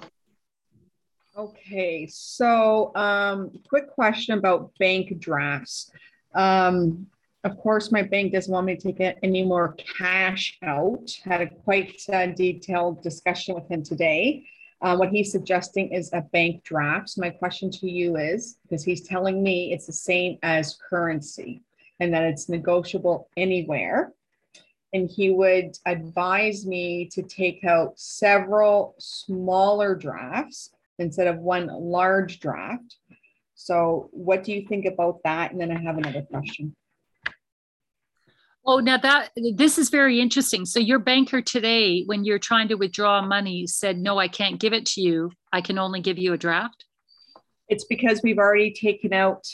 Okay, so um, quick question about bank drafts. Um, of course, my bank doesn't want me to take any more cash out. Had a quite uh, detailed discussion with him today. Uh, what he's suggesting is a bank draft. So my question to you is, because he's telling me it's the same as currency and that it's negotiable anywhere. And he would advise me to take out several smaller drafts instead of one large draft. So what do you think about that? And then I have another question. Oh, now that this is very interesting. So your banker today, when you're trying to withdraw money, said, "No, I can't give it to you. I can only give you a draft." It's because we've already taken out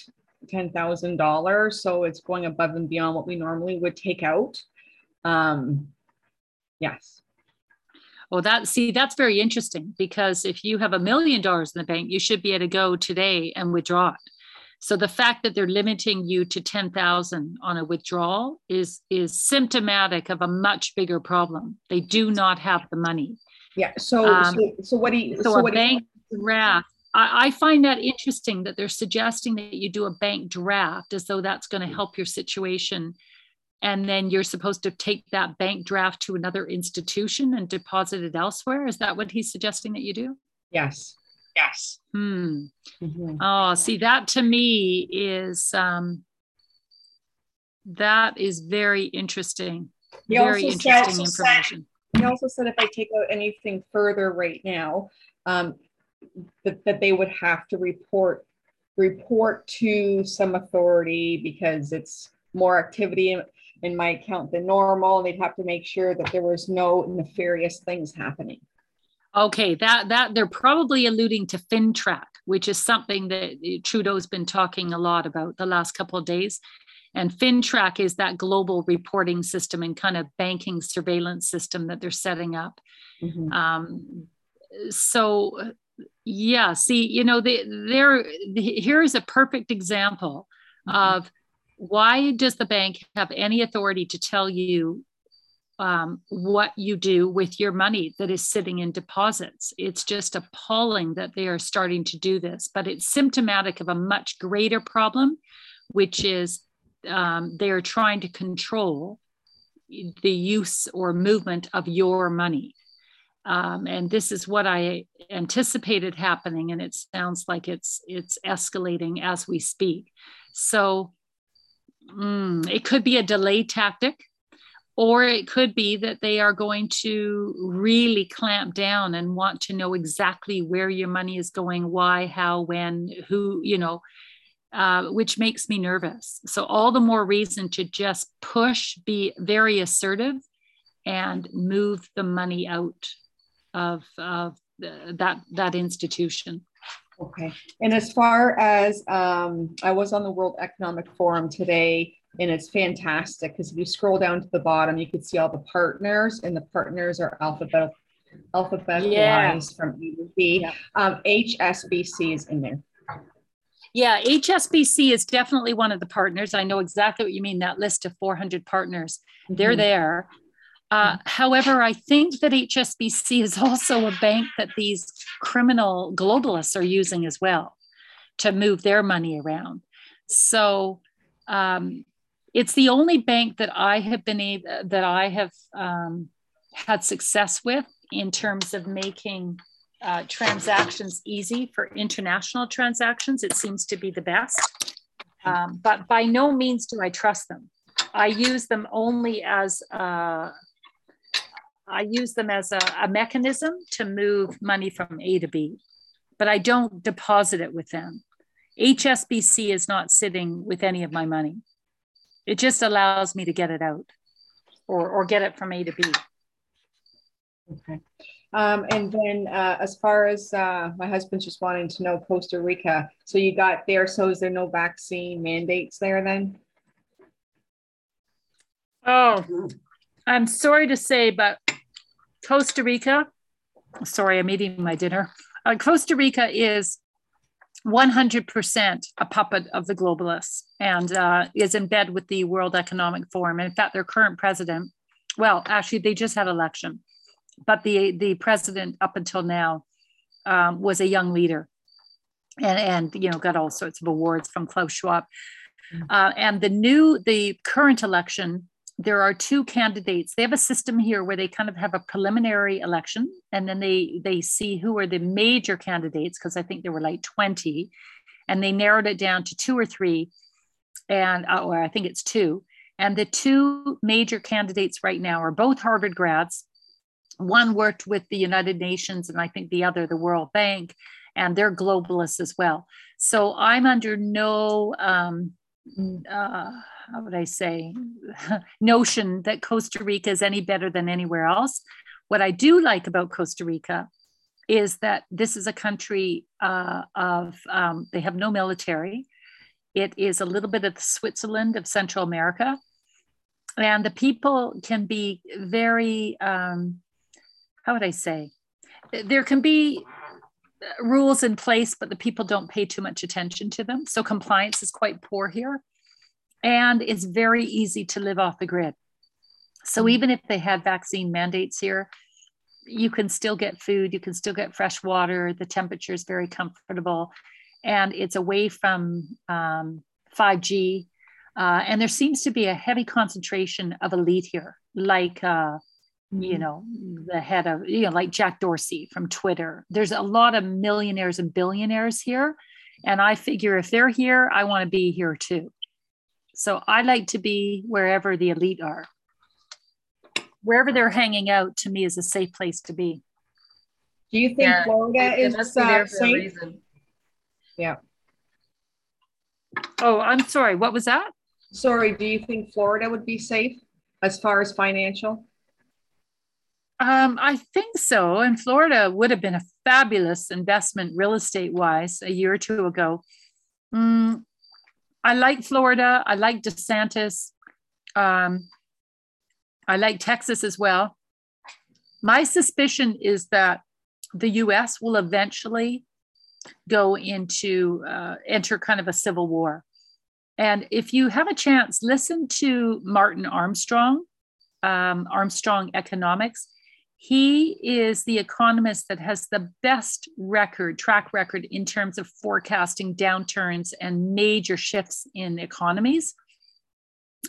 ten thousand dollars, so it's going above and beyond what we normally would take out. Um, yes. Well, that see, that's very interesting because if you have a million dollars in the bank, you should be able to go today and withdraw it. So the fact that they're limiting you to 10,000 on a withdrawal is is symptomatic of a much bigger problem. They do not have the money. Yeah. So um, so, so, what do you so, so a bank draft I, I find that interesting that they're suggesting that you do a bank draft as though that's going to help your situation and then you're supposed to take that bank draft to another institution and deposit it elsewhere is that what he's suggesting that you do yes yes. Hmm. Mm-hmm. oh see that to me is um that is very interesting. He very interesting said, information. he also said if i take out anything further right now um, that, that they would have to report report to some authority because it's more activity in, in my account than normal and they'd have to make sure that there was no nefarious things happening okay that that they're probably alluding to FINTRAC which is something that trudeau's been talking a lot about the last couple of days and FINTRAC is that global reporting system and kind of banking surveillance system that they're setting up mm-hmm. um, so yeah see you know the, there here's a perfect example mm-hmm. of why does the bank have any authority to tell you um, what you do with your money that is sitting in deposits. It's just appalling that they are starting to do this but it's symptomatic of a much greater problem which is um, they are trying to control the use or movement of your money. Um, and this is what I anticipated happening, and it sounds like it's it's escalating as we speak. So mm, it could be a delay tactic, or it could be that they are going to really clamp down and want to know exactly where your money is going, why, how, when, who, you know, uh, which makes me nervous. So all the more reason to just push, be very assertive, and move the money out of, of that that institution. Okay. And as far as um, I was on the World Economic Forum today, and it's fantastic because if you scroll down to the bottom, you can see all the partners, and the partners are alphabetical alphabetized yeah. from E to B. Yeah. Um, HSBC is in there. Yeah, HSBC is definitely one of the partners. I know exactly what you mean. That list of 400 partners, mm-hmm. they're there. Uh, mm. however, I think that HSBC is also a bank that these criminal globalists are using as well to move their money around. So um, it's the only bank that I have been able that I have um, had success with in terms of making uh, transactions easy for international transactions. It seems to be the best, um, but by no means do I trust them. I use them only as uh, I use them as a, a mechanism to move money from A to B, but I don't deposit it with them. HSBC is not sitting with any of my money. It just allows me to get it out or, or get it from A to B. Okay. Um, and then uh, as far as uh, my husband's just wanting to know Costa Rica. So you got there, so is there no vaccine mandates there then? Oh, I'm sorry to say, but Costa Rica, sorry, I'm eating my dinner. Uh, Costa Rica is 100% a puppet of the globalists and uh, is in bed with the World Economic Forum. In fact, their current president, well, actually, they just had election, but the the president up until now um, was a young leader, and and you know got all sorts of awards from Klaus Schwab. Mm. Uh, and the new the current election there are two candidates. They have a system here where they kind of have a preliminary election and then they they see who are the major candidates because I think there were like 20 and they narrowed it down to two or three and uh, or I think it's two. And the two major candidates right now are both Harvard grads. One worked with the United Nations and I think the other the World Bank and they're globalists as well. So I'm under no um, uh, how would I say, notion that Costa Rica is any better than anywhere else. What I do like about Costa Rica is that this is a country uh, of, um, they have no military. It is a little bit of the Switzerland of Central America. And the people can be very, um, how would I say? There can be rules in place, but the people don't pay too much attention to them. So compliance is quite poor here. And it's very easy to live off the grid. So mm-hmm. even if they had vaccine mandates here, you can still get food, you can still get fresh water, the temperature is very comfortable, and it's away from um, 5G. Uh, and there seems to be a heavy concentration of elite here, like uh, you mm-hmm. know the head of you know like Jack Dorsey from Twitter. There's a lot of millionaires and billionaires here, and I figure if they're here, I want to be here too. So I like to be wherever the elite are wherever they're hanging out to me is a safe place to be. Do you think yeah, Florida is uh, safe? Yeah. Oh, I'm sorry. What was that? Sorry. Do you think Florida would be safe as far as financial? Um, I think so. And Florida would have been a fabulous investment real estate wise a year or two ago. Mm, I like Florida. I like DeSantis. Um, I like Texas as well. My suspicion is that the US will eventually go into uh, enter kind of a civil war. And if you have a chance, listen to Martin Armstrong, um, Armstrong Economics. He is the economist that has the best record, track record in terms of forecasting downturns and major shifts in economies.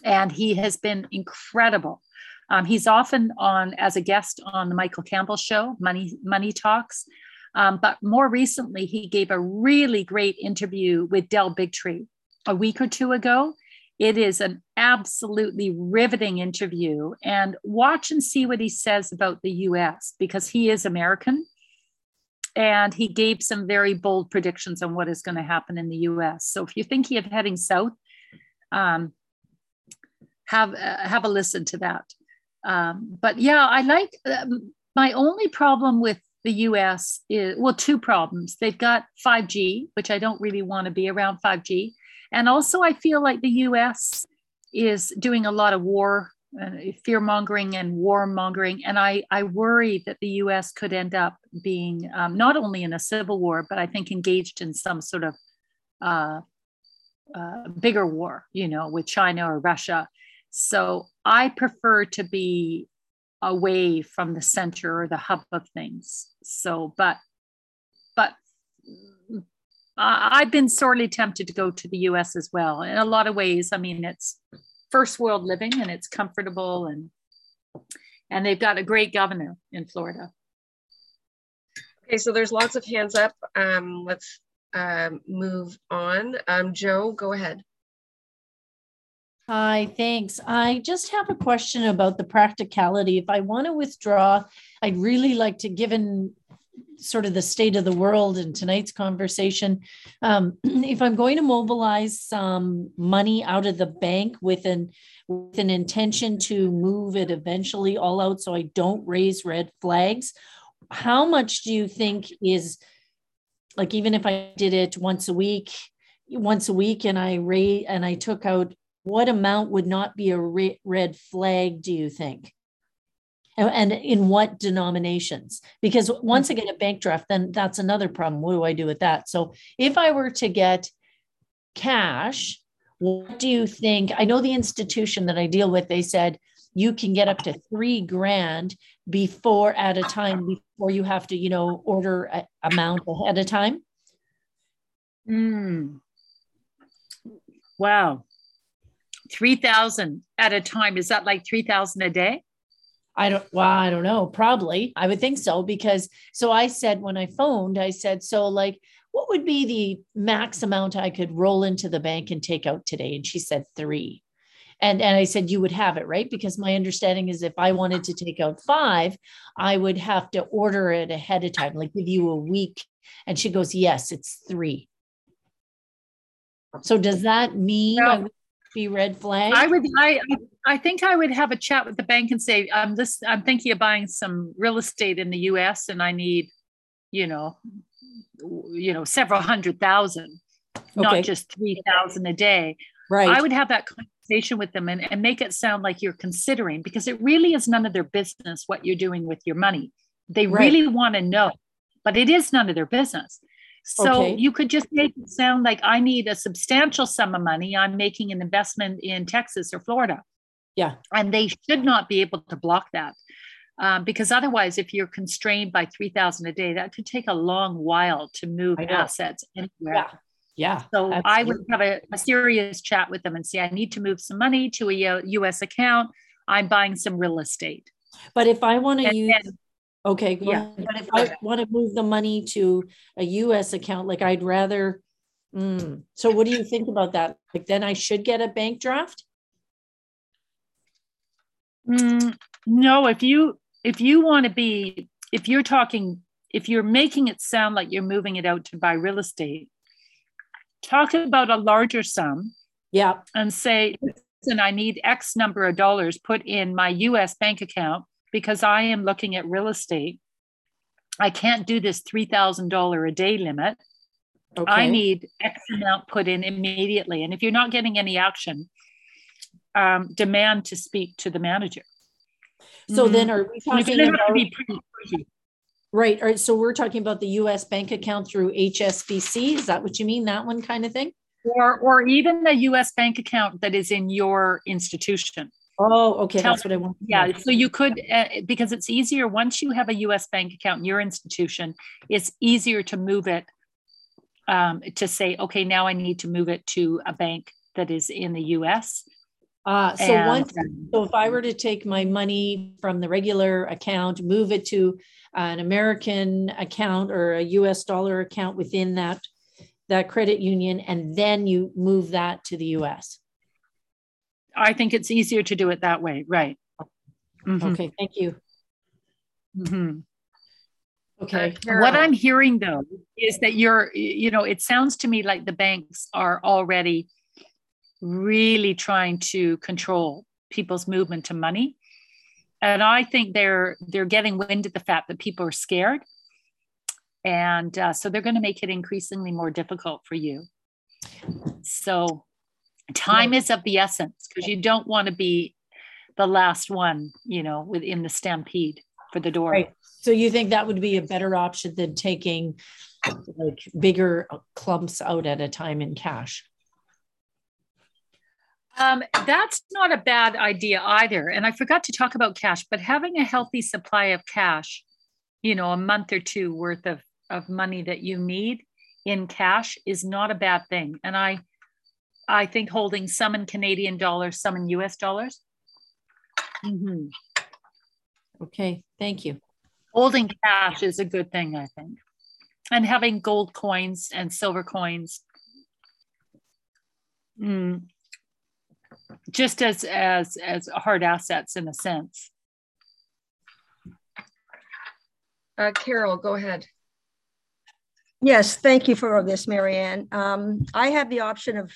And he has been incredible um, he's often on as a guest on the Michael Campbell show, Money Money Talks. Um, but more recently, he gave a really great interview with Del Bigtree a week or two ago. It is an absolutely riveting interview, and watch and see what he says about the US because he is American. And he gave some very bold predictions on what is going to happen in the US. So if you're thinking of heading south, um, have, uh, have a listen to that. Um, but yeah, I like um, my only problem with the US is well, two problems. They've got 5G, which I don't really want to be around 5G. And also, I feel like the US is doing a lot of war, uh, fear mongering, and war mongering. And I, I worry that the US could end up being um, not only in a civil war, but I think engaged in some sort of uh, uh, bigger war, you know, with China or Russia. So I prefer to be away from the center or the hub of things. So, but, but I've been sorely tempted to go to the US as well. In a lot of ways, I mean, it's first world living and it's comfortable and and they've got a great governor in Florida. Okay, so there's lots of hands up. Um, let's um, move on. Um, Joe, go ahead. Hi, thanks. I just have a question about the practicality. If I want to withdraw, I'd really like to, given sort of the state of the world in tonight's conversation, um, if I'm going to mobilize some money out of the bank with an with an intention to move it eventually all out, so I don't raise red flags, how much do you think is like even if I did it once a week? once a week and I rate and I took out what amount would not be a red flag, do you think? And in what denominations? Because once I get a bank draft, then that's another problem. What do I do with that? So if I were to get cash, what do you think? I know the institution that I deal with, they said you can get up to three grand before at a time before you have to, you know, order a amount ahead of time. Mm. Wow. 3000 at a time is that like 3000 a day i don't well i don't know probably. I would think so because so i said when i phoned i said so like what would be the max amount i could roll into the bank and take out today? And she said three. And and i said you would have it right? Because my understanding is if i wanted to take out five i would have to order it ahead of time like give you a week. And she goes yes it's three. So does that mean no be red flag? I would. I I think I would have a chat with the bank and say, I'm this. I'm thinking of buying some real estate in the U.S. and I need, you know, you know, several hundred thousand. not just 3000 a day right i would have that conversation with them and, and make it sound like you're considering because it really is none of their business what you're doing with your money they right. really want to know but it is none of their business so okay. you could just make it sound like I need a substantial sum of money. I'm making an investment in Texas or Florida. Yeah. And they should not be able to block that. Um, because otherwise, if you're constrained by 3000 a day, that could take a long while to move assets anywhere. Yeah. Yeah. So absolutely. I would have a, a, serious chat with them and say, I need to move some money to a US account. I'm buying some real estate. But if I want to use then, Okay, yeah. But if I want to move the money to a US account, like I'd rather. Mm. So, what do you think about that? Like, then I should get a bank draft? Mm, no, if you if you want to be if you're talking if you're making it sound like you're moving it out to buy real estate, talk about a larger sum. Yeah. And say, listen, I need X number of dollars put in my US bank account because I am looking at real estate. I can't do this $3,000 a day limit. Okay. I need X amount put in immediately. And if you're not getting any action, um, demand to speak to the manager. So mm-hmm. then are we talking about right? Right. So we're talking about the US bank account through HSBC. Is that what you mean? That one kind of thing? Or or even a US bank account that is in your institution. Oh, okay. Tell, that's what I want. Yeah. So you could, uh, because it's easier once you have a US bank account in your institution, it's easier to move it um, to say, okay, now I need to move it to a bank that is in the US. Uh, so and, once, so if I were to take my money from the regular account, move it to an American account or a US dollar account within that that credit union, and then you move that to the US. I think it's easier to do it that way. Right. Mm-hmm. Okay. Thank you. Mm-hmm. Okay. Uh, what I'm hearing though is that you're, you know, it sounds to me like the banks are already really trying to control people's movement to money. And I think they're they're getting wind of the fact that people are scared, and uh, so they're going to make it increasingly more difficult for you. So time is of the essence because you don't want to be the last one you know within the stampede for the door. Right. So you think that would be a better option than taking like bigger clumps out at a time in cash? Um, that's not a bad idea either and i forgot to talk about cash but having a healthy supply of cash you know a month or two worth of, of money that you need in cash is not a bad thing and i I think holding some in Canadian dollars, some in US dollars. Mm-hmm. Okay, thank you. Holding cash is a good thing, I think. And having gold coins and silver coins. Mm, just as as as hard assets in a sense. Uh, Carol, go ahead. Yes, thank you for this, Maryann. Um, I have the option of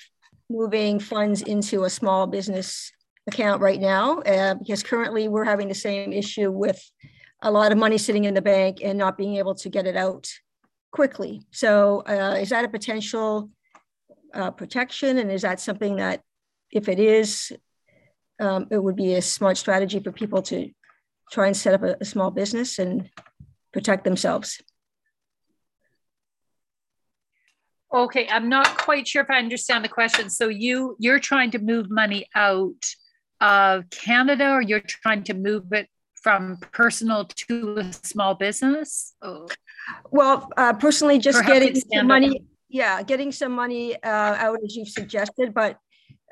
moving funds into a small business account right now uh, because currently we're having the same issue with a lot of money sitting in the bank and not being able to get it out quickly. So, uh, is that a potential uh, protection? And is that something that, if it is, um, it would be a smart strategy for people to try and set up a, a small business and protect themselves? Okay, I'm not quite sure if I understand the question. So you you're trying to move money out of Canada, or you're trying to move it from personal to a small business? Oh. Well, uh, personally, just Perhaps getting some money. Yeah, getting some money uh, out as you've suggested, but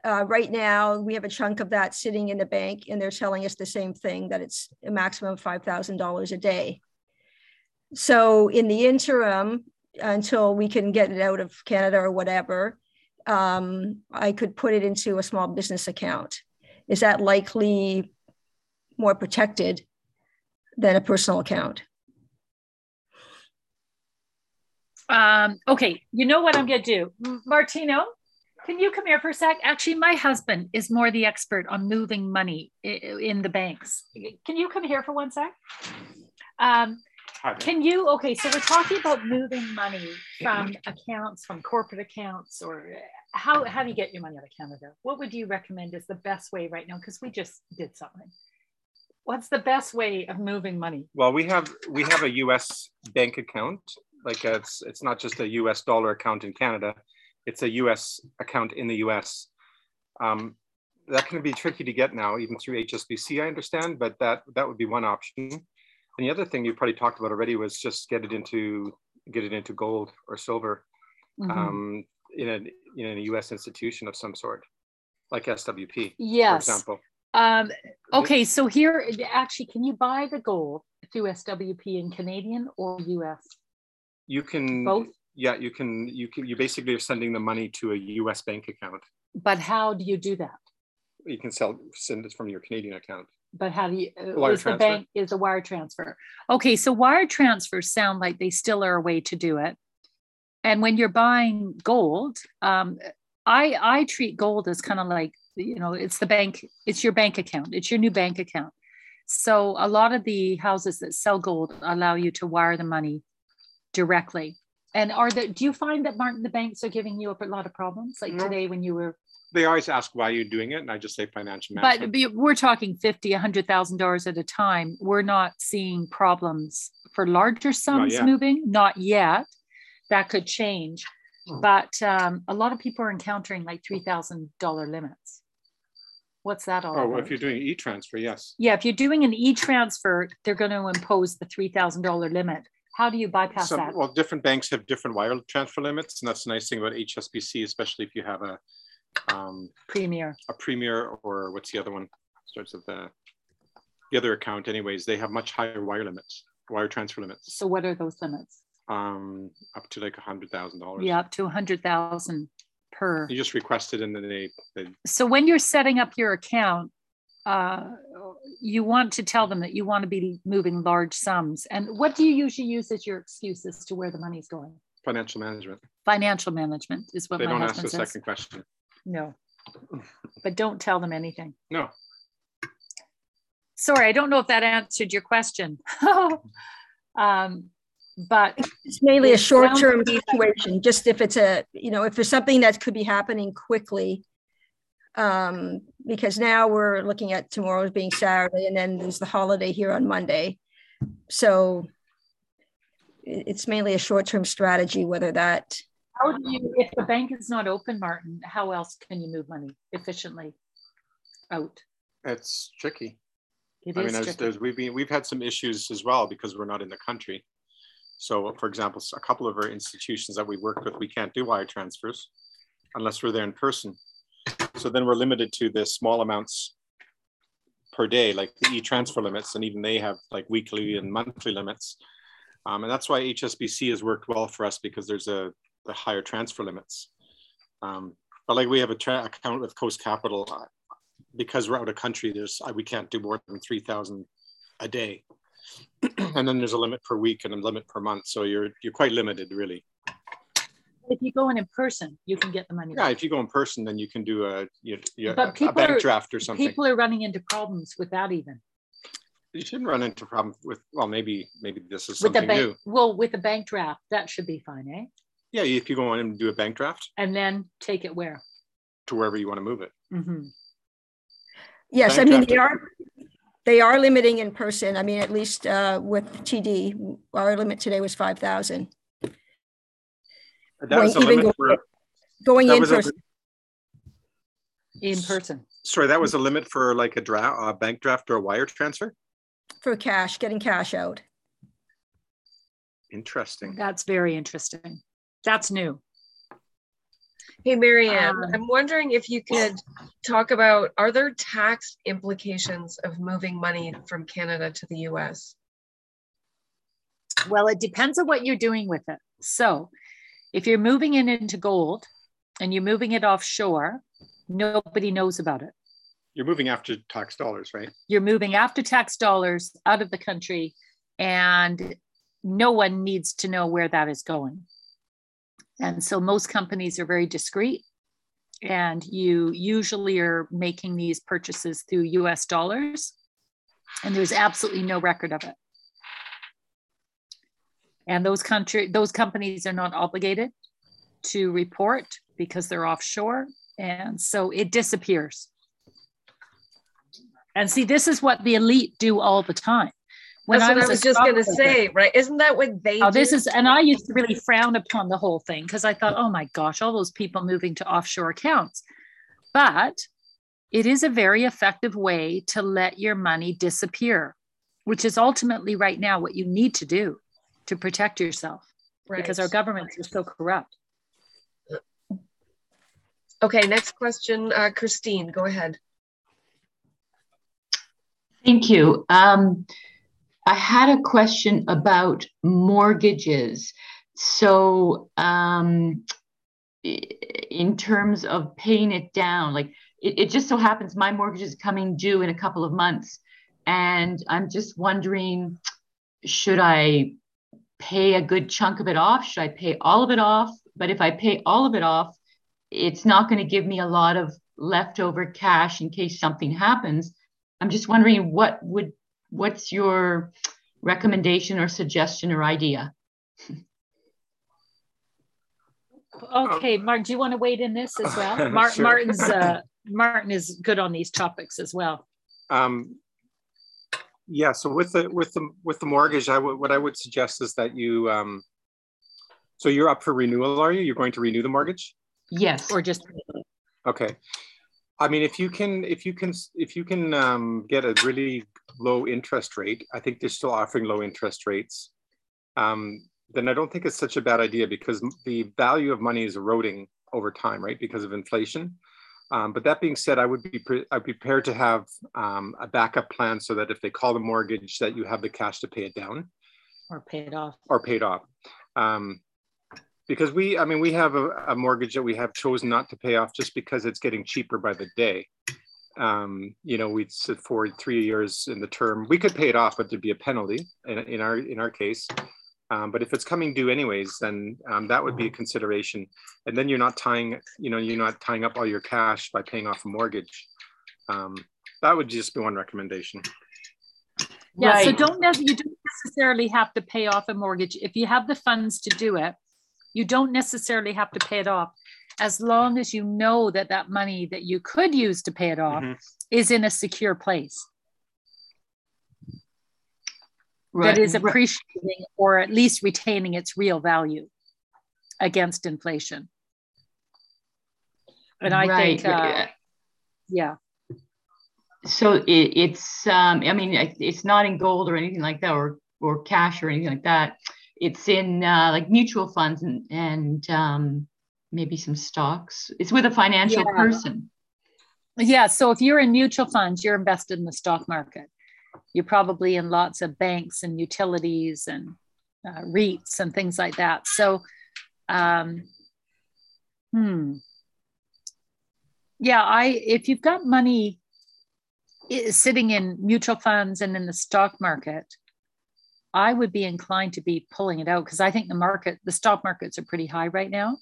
uh, right now we have a chunk of that sitting in the bank, and they're telling us the same thing that it's a maximum of five thousand dollars a day. So in the interim, until we can get it out of Canada or whatever, um, I could put it into a small business account. Is that likely more protected than a personal account? Um, okay, you know what I'm going to do? Martino, can you come here for a sec? Actually, my husband is more the expert on moving money in the banks. Can you come here for one sec? Um, Can you, okay, so we're talking about moving money from accounts, from corporate accounts, or how, how do you get your money out of Canada? What would you recommend is the best way right now? Because we just did something. What's the best way of moving money? Well, we have we have a U.S. bank account. Like it's it's not just a U.S. dollar account in Canada; it's a U.S. account in the U.S. Um, that can be tricky to get now, even through HSBC, I understand, but that that would be one option. And the other thing you probably talked about already was just get it into get it into gold or silver mm-hmm. um, in a in a U.S. institution of some sort, like SWP, yes. for example. Um, okay, so here, actually, can you buy the gold through SWP in Canadian or US? You can both. Yeah, you can. You can. You basically are sending the money to a US bank account. But how do you do that? You can sell send it from your Canadian account. But how do you? Uh, wire is transfer. the bank is a wire transfer? Okay, so wire transfers sound like they still are a way to do it. And when you're buying gold, um, I I treat gold as kind of like you know it's the bank it's your bank account it's your new bank account so a lot of the houses that sell gold allow you to wire the money directly and are there do you find that martin the banks are giving you a lot of problems like no. today when you were they always ask why you're doing it and i just say financial management but we're talking 50 100000 dollars at a time we're not seeing problems for larger sums not moving not yet that could change hmm. but um, a lot of people are encountering like $3000 limits What's that all Oh, if you're doing e-transfer, yes. Yeah, if you're doing an e-transfer, they're going to impose the $3,000 limit. How do you bypass Some, that? well, different banks have different wire transfer limits, and that's the nice thing about HSBC, especially if you have a um, Premier. a Premier or what's the other one? Starts with the the other account. Anyways, they have much higher wire limits, wire transfer limits. So what are those limits? Um, up to like a hundred thousand dollars. Yeah, up to a hundred thousand per. You just requested and then they, they. So when you're setting up your account, uh, you want to tell them that you want to be moving large sums. And what do you usually use as your excuse as to where the money's going? Financial management. Financial management is what they my don't ask the says. second question. No, but don't tell them anything. No. Sorry, I don't know if that answered your question. um, but it's mainly a short-term situation just if it's a you know if there's something that could be happening quickly um because now we're looking at tomorrow being saturday and then there's the holiday here on monday so it's mainly a short-term strategy whether that how do you if the bank is not open martin how else can you move money efficiently out it's tricky it I mean, there's, there's, we've been we've had some issues as well because we're not in the country. So for example, a couple of our institutions that we work with, we can't do wire transfers unless we're there in person. So then we're limited to the small amounts per day, like the e-transfer limits, and even they have like weekly and monthly limits. Um, and that's why HSBC has worked well for us because there's a the higher transfer limits. Um, but like we have a tra- account with Coast Capital, uh, because we're out of country, there's we can't do more than three thousand a day. and then there's a limit per week and a limit per month. So you're you're quite limited, really. If you go in in person, you can get the money. Yeah, back. if you go in person, then you can do a, you, you, but a, a bank are, draft or something. People are running into problems with that even. You shouldn't run into problems with. Well, maybe maybe this is something with the bank, new. Well, with a bank draft, that should be fine, eh? Yeah, if you go in and do a bank draft. And then take it where? To wherever you want to move it. Mm-hmm. Yes, bank I mean they are they are limiting in person. I mean, at least uh, with TD, our limit today was 5,000. That was going, limit for, going in person. A, in person. Sorry, that was a limit for like a draft, a bank draft or a wire transfer? For cash, getting cash out. Interesting. That's very interesting. That's new. Hey, Maryann, um, I'm wondering if you could talk about are there tax implications of moving money from Canada to the US? Well, it depends on what you're doing with it. So, if you're moving it into gold and you're moving it offshore, nobody knows about it. You're moving after tax dollars, right? You're moving after tax dollars out of the country, and no one needs to know where that is going. And so most companies are very discreet and you usually are making these purchases through US dollars and there's absolutely no record of it. And those country those companies are not obligated to report because they're offshore. And so it disappears. And see, this is what the elite do all the time. When That's I was, I was just going to say, right? Isn't that what they? Oh, do? this is, and I used to really frown upon the whole thing because I thought, oh my gosh, all those people moving to offshore accounts. But it is a very effective way to let your money disappear, which is ultimately right now what you need to do to protect yourself right. because our governments are so corrupt. Okay, next question, uh, Christine, go ahead. Thank you. Um, I had a question about mortgages. So, um, in terms of paying it down, like it, it just so happens my mortgage is coming due in a couple of months. And I'm just wondering should I pay a good chunk of it off? Should I pay all of it off? But if I pay all of it off, it's not going to give me a lot of leftover cash in case something happens. I'm just wondering what would what's your recommendation or suggestion or idea? Okay, Martin, do you want to wait in this as well? Mar- sure. Martin's uh, Martin is good on these topics as well. Um, yeah. So with the with the with the mortgage, I would what I would suggest is that you. Um, so you're up for renewal, are you? You're going to renew the mortgage? Yes. Or just. Okay. I mean, if you can, if you can, if you can um, get a really low interest rate, I think they're still offering low interest rates. Um, then I don't think it's such a bad idea because the value of money is eroding over time, right? Because of inflation. Um, but that being said, I would be pre- I'd be prepared to have um, a backup plan so that if they call the mortgage, that you have the cash to pay it down, or pay it off, or paid off. Um, because we, I mean, we have a, a, mortgage that we have chosen not to pay off just because it's getting cheaper by the day. Um, you know, we'd sit for three years in the term. We could pay it off, but there'd be a penalty in, in our in our case. Um, but if it's coming due anyways, then um, that would be a consideration. And then you're not tying, you know, you're not tying up all your cash by paying off a mortgage. Um, that would just be one recommendation. Yeah, right. so don't you don't necessarily have to pay off a mortgage if you have the funds to do it you don't necessarily have to pay it off as long as you know that that money that you could use to pay it off mm-hmm. is in a secure place. Right. That is appreciating or at least retaining its real value against inflation. And I right. think, uh, yeah. So it, it's, um, I mean, it's not in gold or anything like that, or or cash or anything like that it's in uh, like mutual funds and, and um, maybe some stocks. It's with a financial yeah. person. Yeah. So if you're in mutual funds, you're invested in the stock market. You're probably in lots of banks and utilities and uh, REITs and things like that. So, um, hmm. Yeah, I if you've got money eh, sitting in mutual funds and in the stock market, I would be inclined to be pulling it out because I think the market, the stock markets are pretty high right now.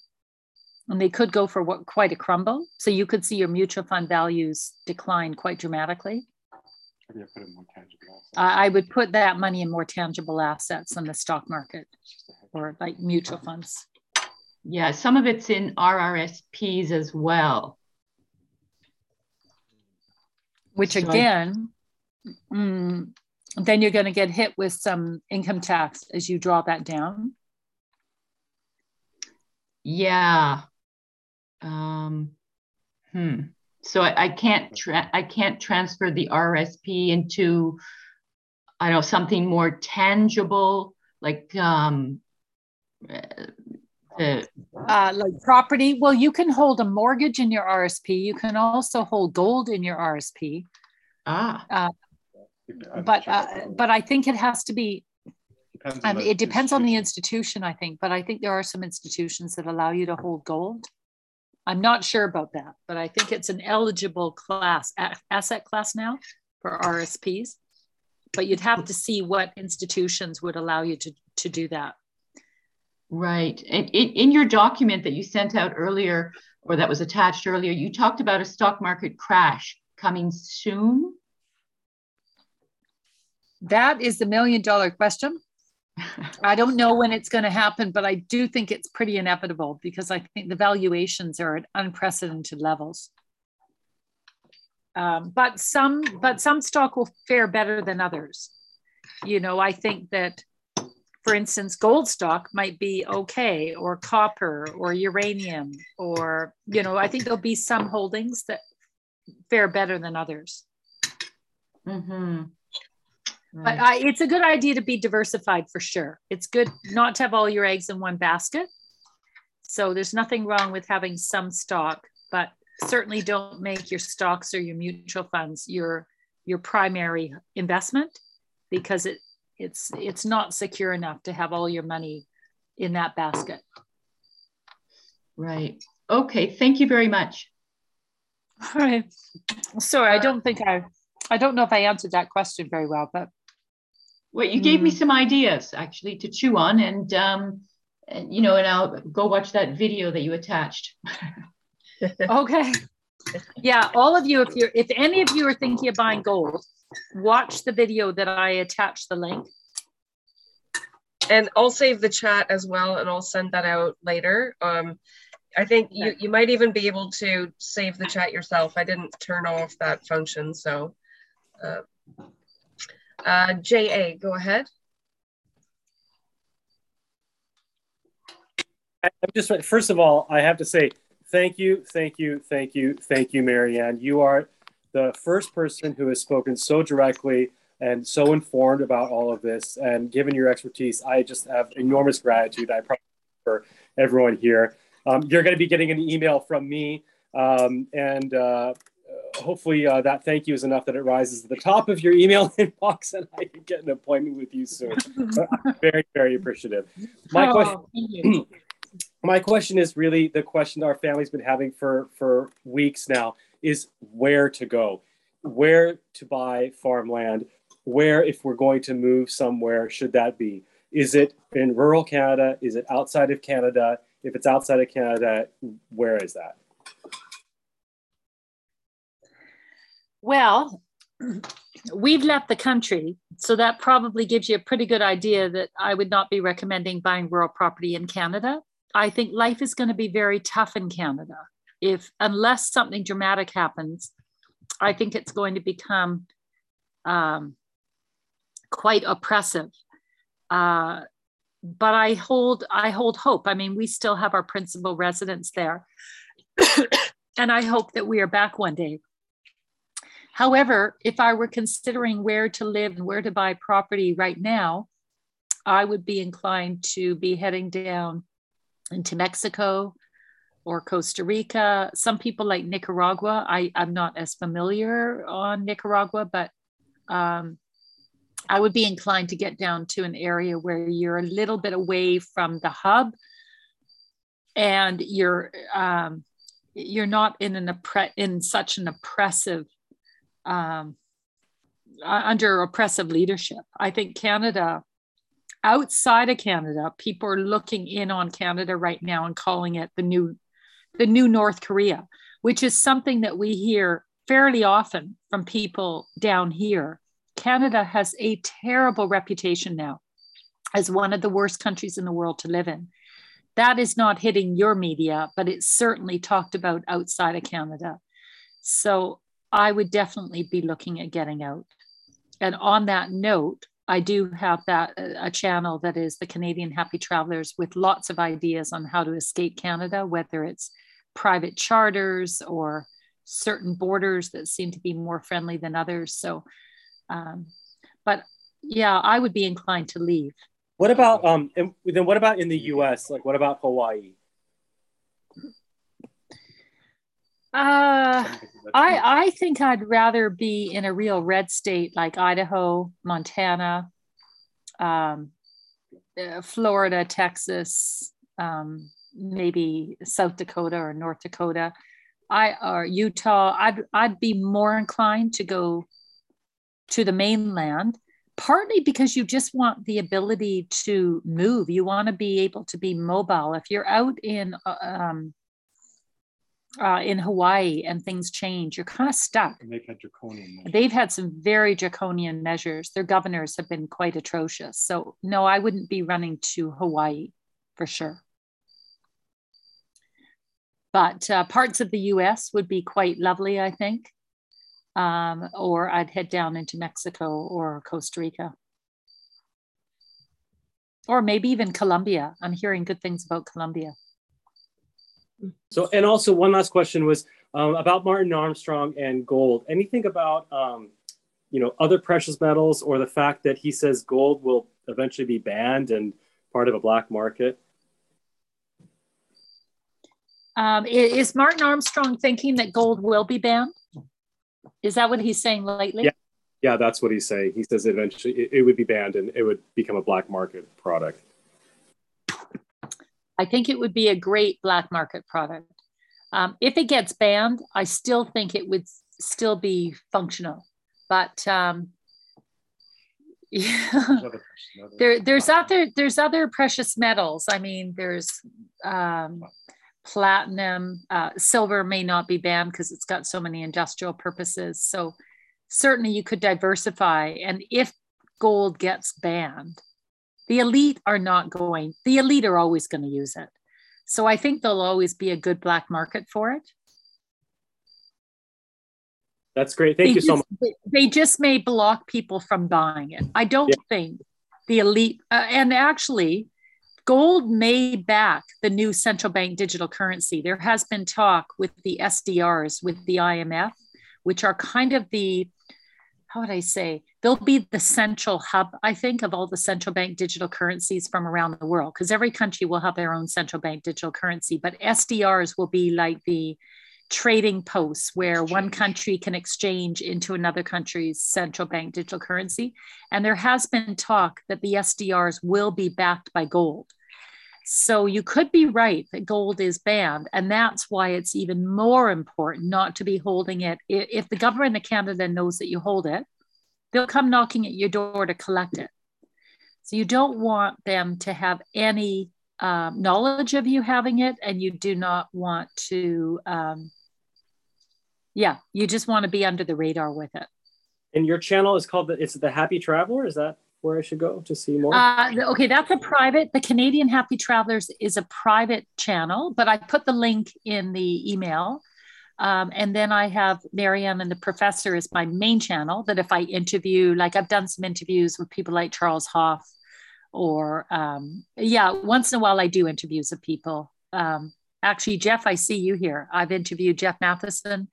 And they could go for what quite a crumble. So you could see your mutual fund values decline quite dramatically. I would put that money in more tangible assets than the stock market or like mutual funds. Yeah, some of it's in RRSPs as well. Which again, mm, then you're going to get hit with some income tax as you draw that down. Yeah. Um, hmm. So I, I can't tra- I can't transfer the RSP into I don't know something more tangible like um, uh, like property. Well, you can hold a mortgage in your RSP. You can also hold gold in your RSP. Ah. Uh, but uh, but I think it has to be. Um, it depends on the institution, I think, but I think there are some institutions that allow you to hold gold. I'm not sure about that, but I think it's an eligible class asset class now for RSPs. But you'd have to see what institutions would allow you to to do that. Right. And in, in your document that you sent out earlier, or that was attached earlier, you talked about a stock market crash coming soon. That is the million dollar question. I don't know when it's going to happen, but I do think it's pretty inevitable because I think the valuations are at unprecedented levels. Um, but some, but some stock will fare better than others. You know, I think that, for instance, gold stock might be okay, or copper, or uranium, or you know, I think there'll be some holdings that fare better than others. Mm-hmm. Right. But I, it's a good idea to be diversified for sure. It's good not to have all your eggs in one basket. So there's nothing wrong with having some stock, but certainly don't make your stocks or your mutual funds your your primary investment because it it's it's not secure enough to have all your money in that basket. Right. Okay. Thank you very much. All right. Sorry, I don't think I I don't know if I answered that question very well, but well, you gave me hmm. some ideas actually to chew on, and um, and you know, and I'll go watch that video that you attached. okay. Yeah, all of you, if you're if any of you are thinking of buying gold, watch the video that I attached the link. And I'll save the chat as well, and I'll send that out later. Um, I think you, you might even be able to save the chat yourself. I didn't turn off that function, so. Uh, uh, JA, go ahead. I'm just first of all, I have to say thank you, thank you, thank you, thank you, Maryann. You are the first person who has spoken so directly and so informed about all of this. And given your expertise, I just have enormous gratitude. I probably for everyone here. Um, you're going to be getting an email from me, um, and uh, hopefully uh, that thank you is enough that it rises to the top of your email inbox and I can get an appointment with you soon. Very, very appreciative. My oh, question, my question is really the question our family's been having for, for weeks now is where to go, where to buy farmland, where if we're going to move somewhere should that be? Is it in rural Canada? Is it outside of Canada? If it's outside of Canada, where is that? Well, we've left the country, so that probably gives you a pretty good idea that I would not be recommending buying rural property in Canada. I think life is going to be very tough in Canada. If unless something dramatic happens, I think it's going to become um, quite oppressive. Uh, but I hold I hold hope. I mean, we still have our principal residence there, and I hope that we are back one day. However, if I were considering where to live and where to buy property right now, I would be inclined to be heading down into Mexico or Costa Rica. Some people like Nicaragua. I, I'm not as familiar on Nicaragua, but um, I would be inclined to get down to an area where you're a little bit away from the hub and you're um, you're not in an oppre- in such an oppressive um, under oppressive leadership. I think Canada, outside of Canada, people are looking in on Canada right now and calling it the new, the new North Korea, which is something that we hear fairly often from people down here. Canada has a terrible reputation now as one of the worst countries in the world to live in. That is not hitting your media, but it's certainly talked about outside of Canada. So I would definitely be looking at getting out. And on that note, I do have that a channel that is the Canadian Happy Travelers with lots of ideas on how to escape Canada, whether it's private charters or certain borders that seem to be more friendly than others. So, um, but yeah, I would be inclined to leave. What about um? And then what about in the U.S.? Like, what about Hawaii? Uh, I I think I'd rather be in a real red state like Idaho, Montana, um, uh, Florida, Texas, um, maybe South Dakota or North Dakota. I or Utah. I'd I'd be more inclined to go to the mainland partly because you just want the ability to move you want to be able to be mobile if you're out in uh, um, uh, in Hawaii and things change, you're kind of stuck. And they've had draconian. Measures. They've had some very draconian measures. Their governors have been quite atrocious. So, no, I wouldn't be running to Hawaii for sure. But uh, parts of the US would be quite lovely, I think. Um, or I'd head down into Mexico or Costa Rica. Or maybe even Colombia. I'm hearing good things about Colombia. So, and also one last question was um, about Martin Armstrong and gold. Anything about, um, you know, other precious metals or the fact that he says gold will eventually be banned and part of a black market? Um, is Martin Armstrong thinking that gold will be banned? Is that what he's saying lately? Yeah, yeah, that's what he's saying. He says eventually it, it would be banned and it would become a black market product. I think it would be a great black market product. Um, if it gets banned, I still think it would still be functional. But um, yeah, there, there's other there's other precious metals. I mean, there's um, platinum, uh, silver may not be banned because it's got so many industrial purposes. So certainly you could diversify. And if gold gets banned, the elite are not going, the elite are always going to use it. So I think there'll always be a good black market for it. That's great. Thank they you just, so much. They just may block people from buying it. I don't yeah. think the elite, uh, and actually, gold may back the new central bank digital currency. There has been talk with the SDRs, with the IMF, which are kind of the how would I say, they'll be the central hub, I think, of all the central bank digital currencies from around the world, because every country will have their own central bank digital currency. But SDRs will be like the trading posts where one country can exchange into another country's central bank digital currency. And there has been talk that the SDRs will be backed by gold. So you could be right that gold is banned. And that's why it's even more important not to be holding it. If the government of Canada knows that you hold it, they'll come knocking at your door to collect it. So you don't want them to have any um, knowledge of you having it, and you do not want to, um, yeah, you just want to be under the radar with it. And your channel is called the, it's the Happy Traveler, is that? where I should go to see more? Uh, okay, that's a private. The Canadian Happy Travelers is a private channel, but I put the link in the email. Um, and then I have Maryann and the Professor is my main channel. That if I interview, like I've done some interviews with people like Charles Hoffe, or um, yeah, once in a while I do interviews of people. Um, actually, Jeff, I see you here. I've interviewed Jeff Matheson,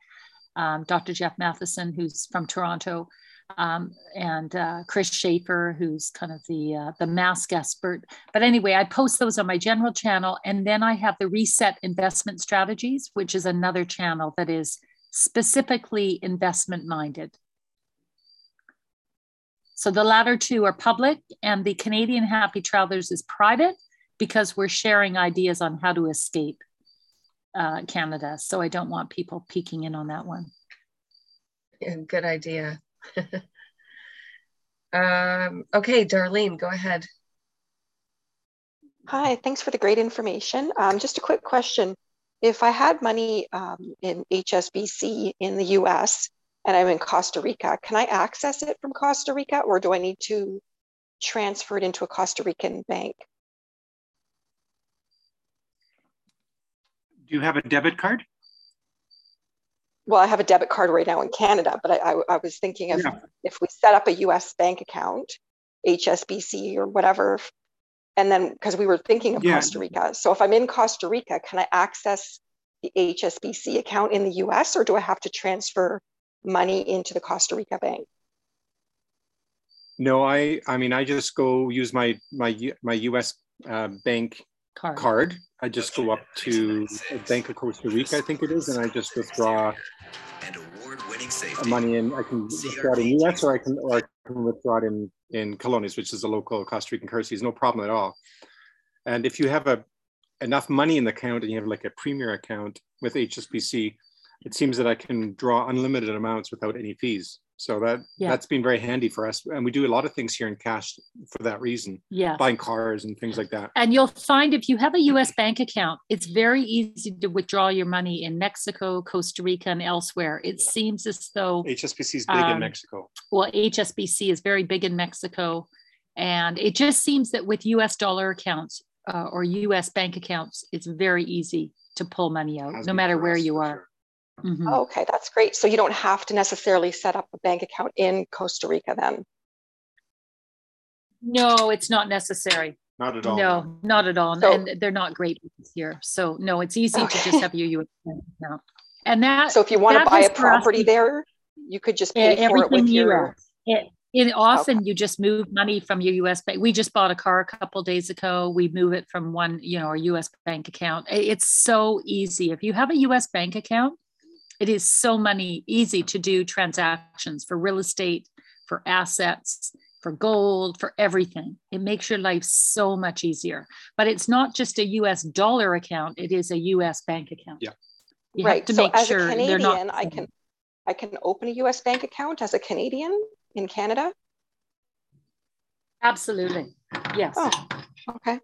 um, Dr. Jeff Matheson, who's from Toronto um, and uh, Chris Schaefer, who's kind of the uh, the mask expert. But anyway, I post those on my general channel, and then I have the Reset Investment Strategies, which is another channel that is specifically investment minded. So the latter two are public, and the Canadian Happy Travelers is private because we're sharing ideas on how to escape uh, Canada. So I don't want people peeking in on that one. Yeah, good idea. um, okay, Darlene, go ahead. Hi, thanks for the great information. Um, just a quick question. If I had money um, in HSBC in the US and I'm in Costa Rica, can I access it from Costa Rica or do I need to transfer it into a Costa Rican bank? Do you have a debit card? Well, I have a debit card right now in Canada, but I, I, I was thinking of yeah. if we set up a US bank account, HSBC or whatever, and then because we were thinking of yeah. Costa Rica. So if I'm in Costa Rica, can I access the HSBC account in the US or do I have to transfer money into the Costa Rica bank? No, I I mean I just go use my my my US uh, bank card. card. I just go up to Bank of Costa Rica, I think it is, and I just withdraw money in. I can withdraw it in US or I can or I can withdraw it in in colones, which is a local Costa Rican currency. Is no problem at all. And if you have a enough money in the account and you have like a premier account with HSBC, it seems that I can draw unlimited amounts without any fees. So that yeah. that's been very handy for us, and we do a lot of things here in cash for that reason. Yeah, buying cars and things like that. And you'll find if you have a U.S. bank account, it's very easy to withdraw your money in Mexico, Costa Rica, and elsewhere. It yeah. seems as though HSBC is big um, in Mexico. Well, HSBC is very big in Mexico, and it just seems that with U.S. dollar accounts uh, or U.S. bank accounts, it's very easy to pull money out, no matter where you are. Mm-hmm. Okay, that's great. So you don't have to necessarily set up a bank account in Costa Rica then? No, it's not necessary. Not at all. No, not at all. So, and they're not great here. So no, it's easy okay. to just have your US bank account. And that So if you want to buy a property there, you could just pay for it with your it, it often okay. you just move money from your US bank. We just bought a car a couple days ago. We move it from one, you know, our US bank account. It's so easy. If you have a US bank account, it is so money easy to do transactions for real estate, for assets, for gold, for everything. It makes your life so much easier. But it's not just a US dollar account, it is a US bank account. Yeah. You right. to so make as sure a Canadian, not- I can I can open a US bank account as a Canadian in Canada. Absolutely. Yes. Oh, okay.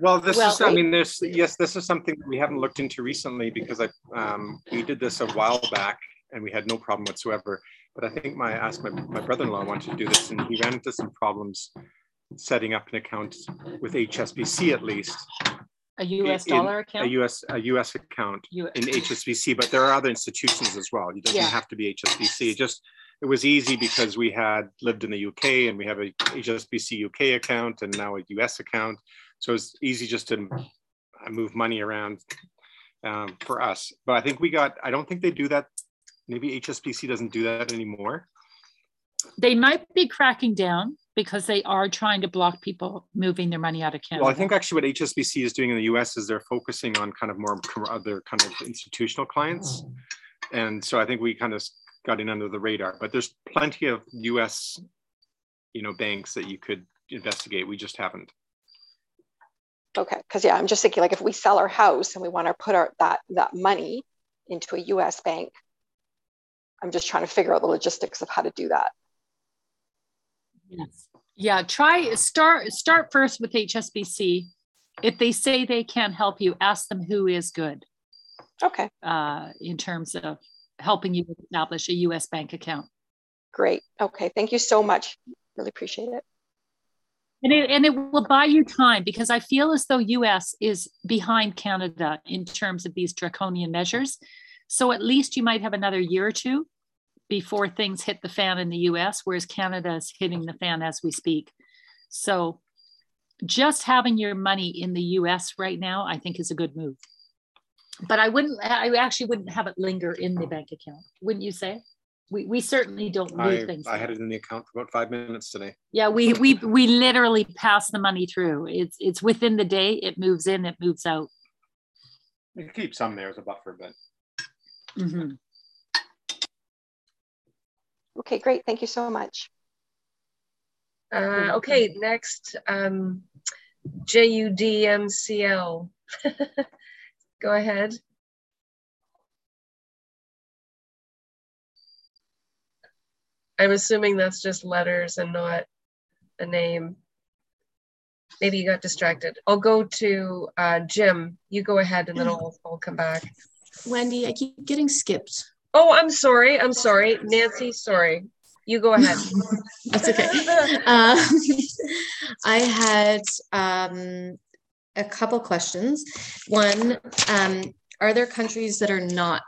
Well, this well, is, I mean, this, yes, this is something that we haven't looked into recently because I, um, we did this a while back and we had no problem whatsoever. But I think my, I asked my, my brother-in-law wanted to do this and he ran into some problems setting up an account with HSBC at least. A US in, dollar account? A US, a US account U in HSBC, but there are other institutions as well. It doesn't yeah. have to be HSBC. Just it was easy because we had lived in the UK and we have a HSBC UK account and now a US account. So it's easy just to move money around um, for us. But I think we got, I don't think they do that. Maybe HSBC doesn't do that anymore. They might be cracking down because they are trying to block people moving their money out of Canada. Well, I think actually what HSBC is doing in the US is they're focusing on kind of more other kind of institutional clients. And so I think we kind of got in under the radar. But there's plenty of U.S. you know banks that you could investigate. We just haven't. Okay, because yeah, I'm just thinking like if we sell our house and we want to put our that that money into a U.S. bank, I'm just trying to figure out the logistics of how to do that. Yes. Yeah, try start start first with HSBC. If they say they can't help you, ask them who is good. Okay. Uh, in terms of helping you establish a US bank account. Great. Okay. Thank you so much. Really appreciate it. And it, and it will buy you time because I feel as though US is behind Canada in terms of these draconian measures. So at least you might have another year or two before things hit the fan in the US, whereas Canada is hitting the fan as we speak. So just having your money in the US right now, I think is a good move but I wouldn't, I actually wouldn't have it linger in the bank account, wouldn't you say? We, we certainly don't move I, things. I had it in the account for about five minutes today. Yeah, we we we literally pass the money through. It's it's within the day. It moves in. It moves out. You keep some there as a buffer, but. Mm-hmm. Okay, great. Thank you so much. Uh, okay, next, um, JUDMCL. Go ahead. I'm assuming that's just letters and not a name. Maybe you got distracted. I'll go to uh, Jim. You go ahead and then I'll, I'll come back. Wendy, I keep getting skipped. Oh, I'm sorry. I'm sorry. Nancy, sorry. You go ahead. That's okay. Uh, I had um, a couple questions. One, um, are there countries that are not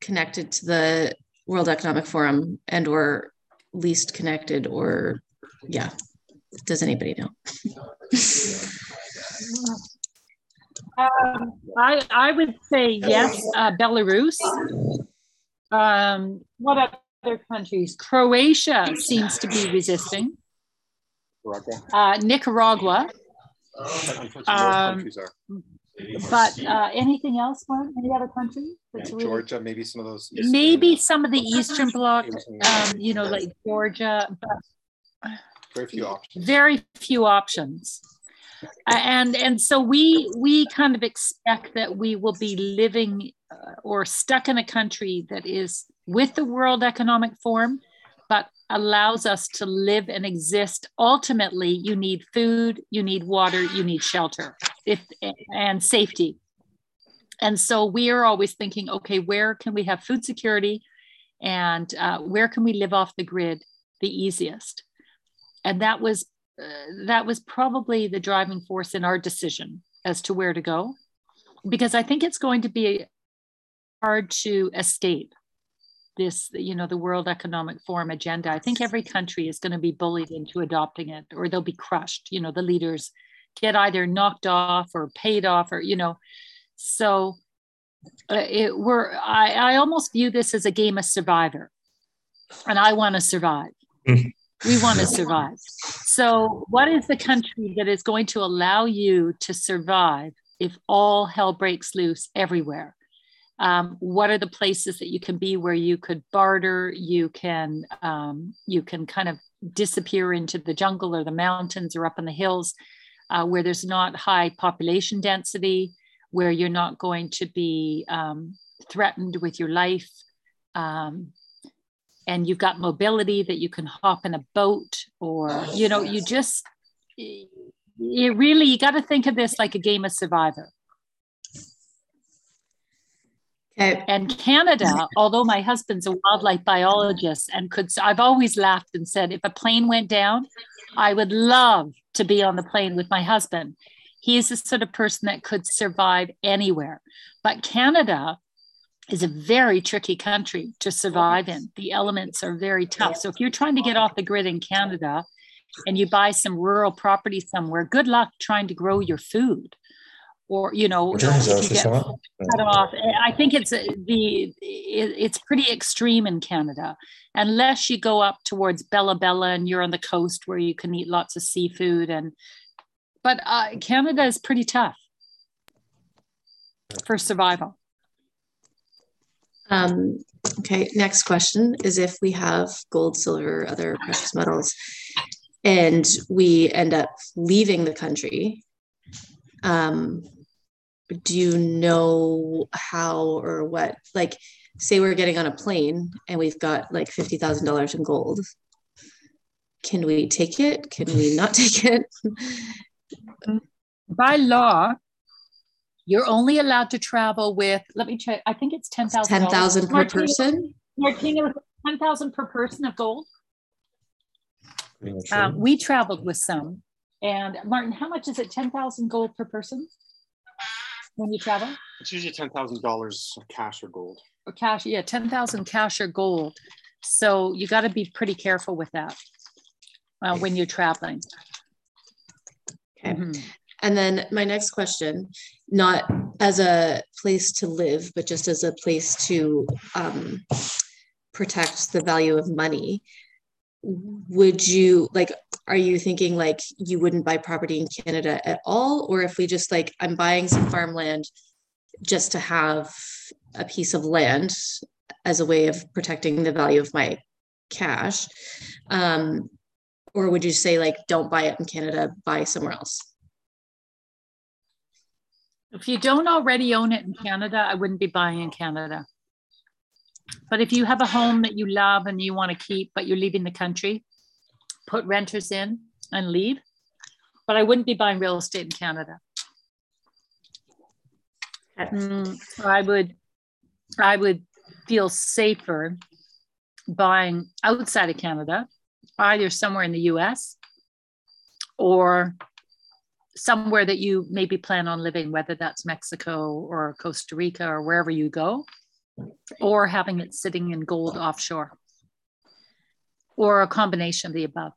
connected to the World Economic Forum and or least connected or yeah, does anybody know? um, I, I would say yes, uh, Belarus. Um, what other countries? Croatia seems to be resisting. Uh, Nicaragua. Um, but uh, anything else, Mark? Any other country? That's really, Georgia, maybe some of those. Maybe some of the Eastern Bloc, um, you know, like Georgia, but very few options. Very few options. and and so we we kind of expect that we will be living uh, or stuck in a country that is with the World Economic Forum, but allows us to live and exist. Ultimately, you need food, you need water, you need shelter, if and safety. And so we are always thinking, okay, where can we have food security, and uh, where can we live off the grid the easiest? And that was uh, that was probably the driving force in our decision as to where to go, because I think it's going to be hard to escape this, you know, the World Economic Forum agenda. I think every country is going to be bullied into adopting it, or they'll be crushed. You know, the leaders get either knocked off or paid off, or you know, so uh, it, we're. I, I almost view this as a game of survivor, and I want to survive. we want to survive. So, what is the country that is going to allow you to survive if all hell breaks loose everywhere? Um, what are the places that you can be where you could barter? You can um, you can kind of disappear into the jungle or the mountains or up in the hills uh, where there's not high population density where you're not going to be um, threatened with your life. Um, and you've got mobility that you can hop in a boat or you know you just it really you got to think of this like a game of survivor Okay. And Canada, mm-hmm. although my husband's a wildlife biologist and could, I've always laughed and said, if a plane went down, I would love to be on the plane with my husband. He is the sort of person that could survive anywhere. But Canada is a very tricky country to survive in. The elements are very tough. So if you're trying to get off the grid in Canada and you buy some rural property somewhere, good luck trying to grow your food or you know get cut off. I think it's uh, the it's pretty extreme in Canada, unless you go up towards Bella Bella and you're on the coast where you can eat lots of seafood and. But uh, Canada is pretty tough for survival. Um, okay, next question is if we have gold, silver, other precious metals, and we end up leaving the country, um, do you know how or what? Like say we're getting on a plane and we've got like $50,000 in gold. Can we take it? Can we not take it? By law you're only allowed to travel with let me check i think it's 10,000 10,000 per person? Martina, 10,000 per person of gold? Um, we traveled with some. And martin how much is it 10,000 gold per person when you travel? It's usually ten thousand dollars of cash or gold. Or cash, yeah, ten thousand cash or gold. So you got to be pretty careful with that uh, when you're traveling. Okay. Mm-hmm. And then my next question, not as a place to live, but just as a place to um, protect the value of money would you like are you thinking like you wouldn't buy property in canada at all? Or if we just like i'm buying some farmland just to have a piece of land as a way of protecting the value of my cash um, or would you say like don't buy it in canada buy somewhere else? If you don't already own it in canada i wouldn't be buying in canada but if you have a home that you love and you want to keep, but you're leaving the country, put renters in and leave. But I wouldn't be buying real estate in Canada. Mm, I would, I would feel safer buying outside of Canada, either somewhere in the U.S. or somewhere that you maybe plan on living, whether that's Mexico or Costa Rica or wherever you go or having it sitting in gold offshore or a combination of the above.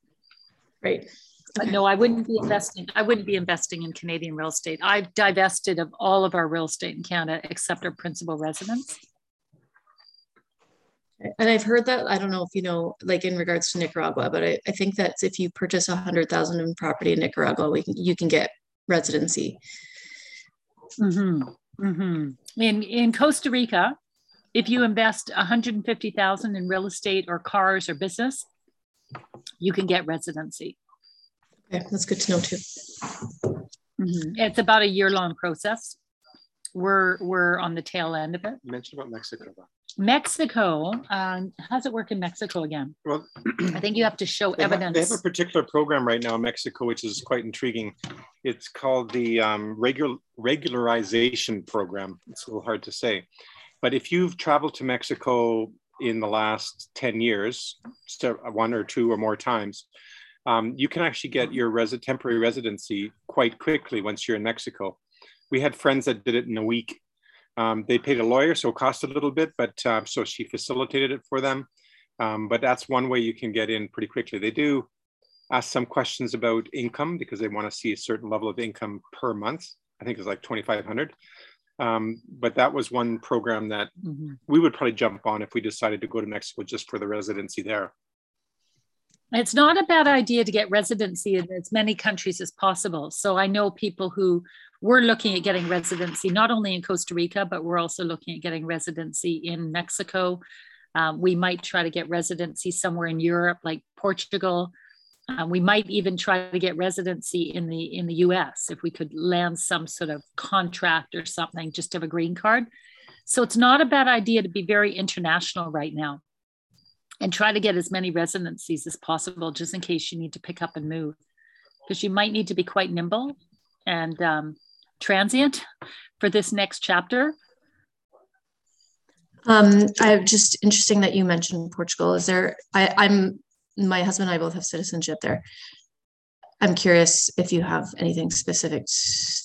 Right. But no, I wouldn't be investing. I wouldn't be investing in Canadian real estate. I've divested of all of our real estate in Canada except our principal residence. And I've heard that, I don't know if you know, like in regards to Nicaragua, but I, I think that if you purchase a hundred thousand in property in Nicaragua, we can, you can get residency. Mm-hmm. Mm-hmm. In, in Costa Rica, if you invest 150,000 in real estate or cars or business, you can get residency. Okay, that's good to know too. Mm-hmm. It's about a year long process. We're we're on the tail end of it. You mentioned about Mexico. Mexico, um, how's it work in Mexico again? Well, I think you have to show they evidence. Have, they have a particular program right now in Mexico, which is quite intriguing. It's called the um, regular regularization program. It's a little hard to say, but if you've traveled to Mexico in the last 10 years, one or two or more times, um, you can actually get your res- temporary residency quite quickly once you're in Mexico. We had friends that did it in a week. Um, they paid a lawyer, so it cost a little bit, but uh, so she facilitated it for them. Um, but that's one way you can get in pretty quickly. They do ask some questions about income because they want to see a certain level of income per month. I think it's like 2,500. Um, but that was one program that mm-hmm. we would probably jump on if we decided to go to Mexico just for the residency there. It's not a bad idea to get residency in as many countries as possible. So I know people who were looking at getting residency not only in Costa Rica, but we're also looking at getting residency in Mexico. Um, we might try to get residency somewhere in Europe, like Portugal. Uh, we might even try to get residency in the in the U.S. if we could land some sort of contract or something, just to have a green card. So it's not a bad idea to be very international right now, and try to get as many residencies as possible, just in case you need to pick up and move, because you might need to be quite nimble and um, transient for this next chapter. Um, I just interesting that you mentioned Portugal. Is there? I, I'm my husband and I both have citizenship there. I'm curious if you have anything specific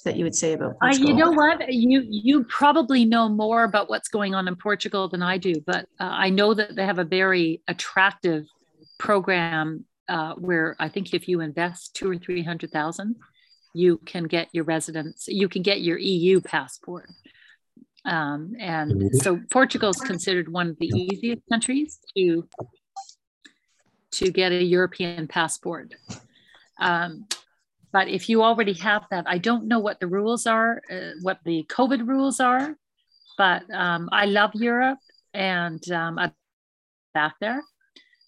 that you would say about uh, you know what? You you probably know more about what's going on in Portugal than I do, but uh, I know that they have a very attractive program uh, where I think if you invest two or three hundred thousand, you can get your residence. You can get your EU passport. Um, and so Portugal is considered one of the easiest countries to to get a European passport. Um, but if you already have that, I don't know what the rules are, uh, what the COVID rules are, but um, I love Europe and um, I'm back there.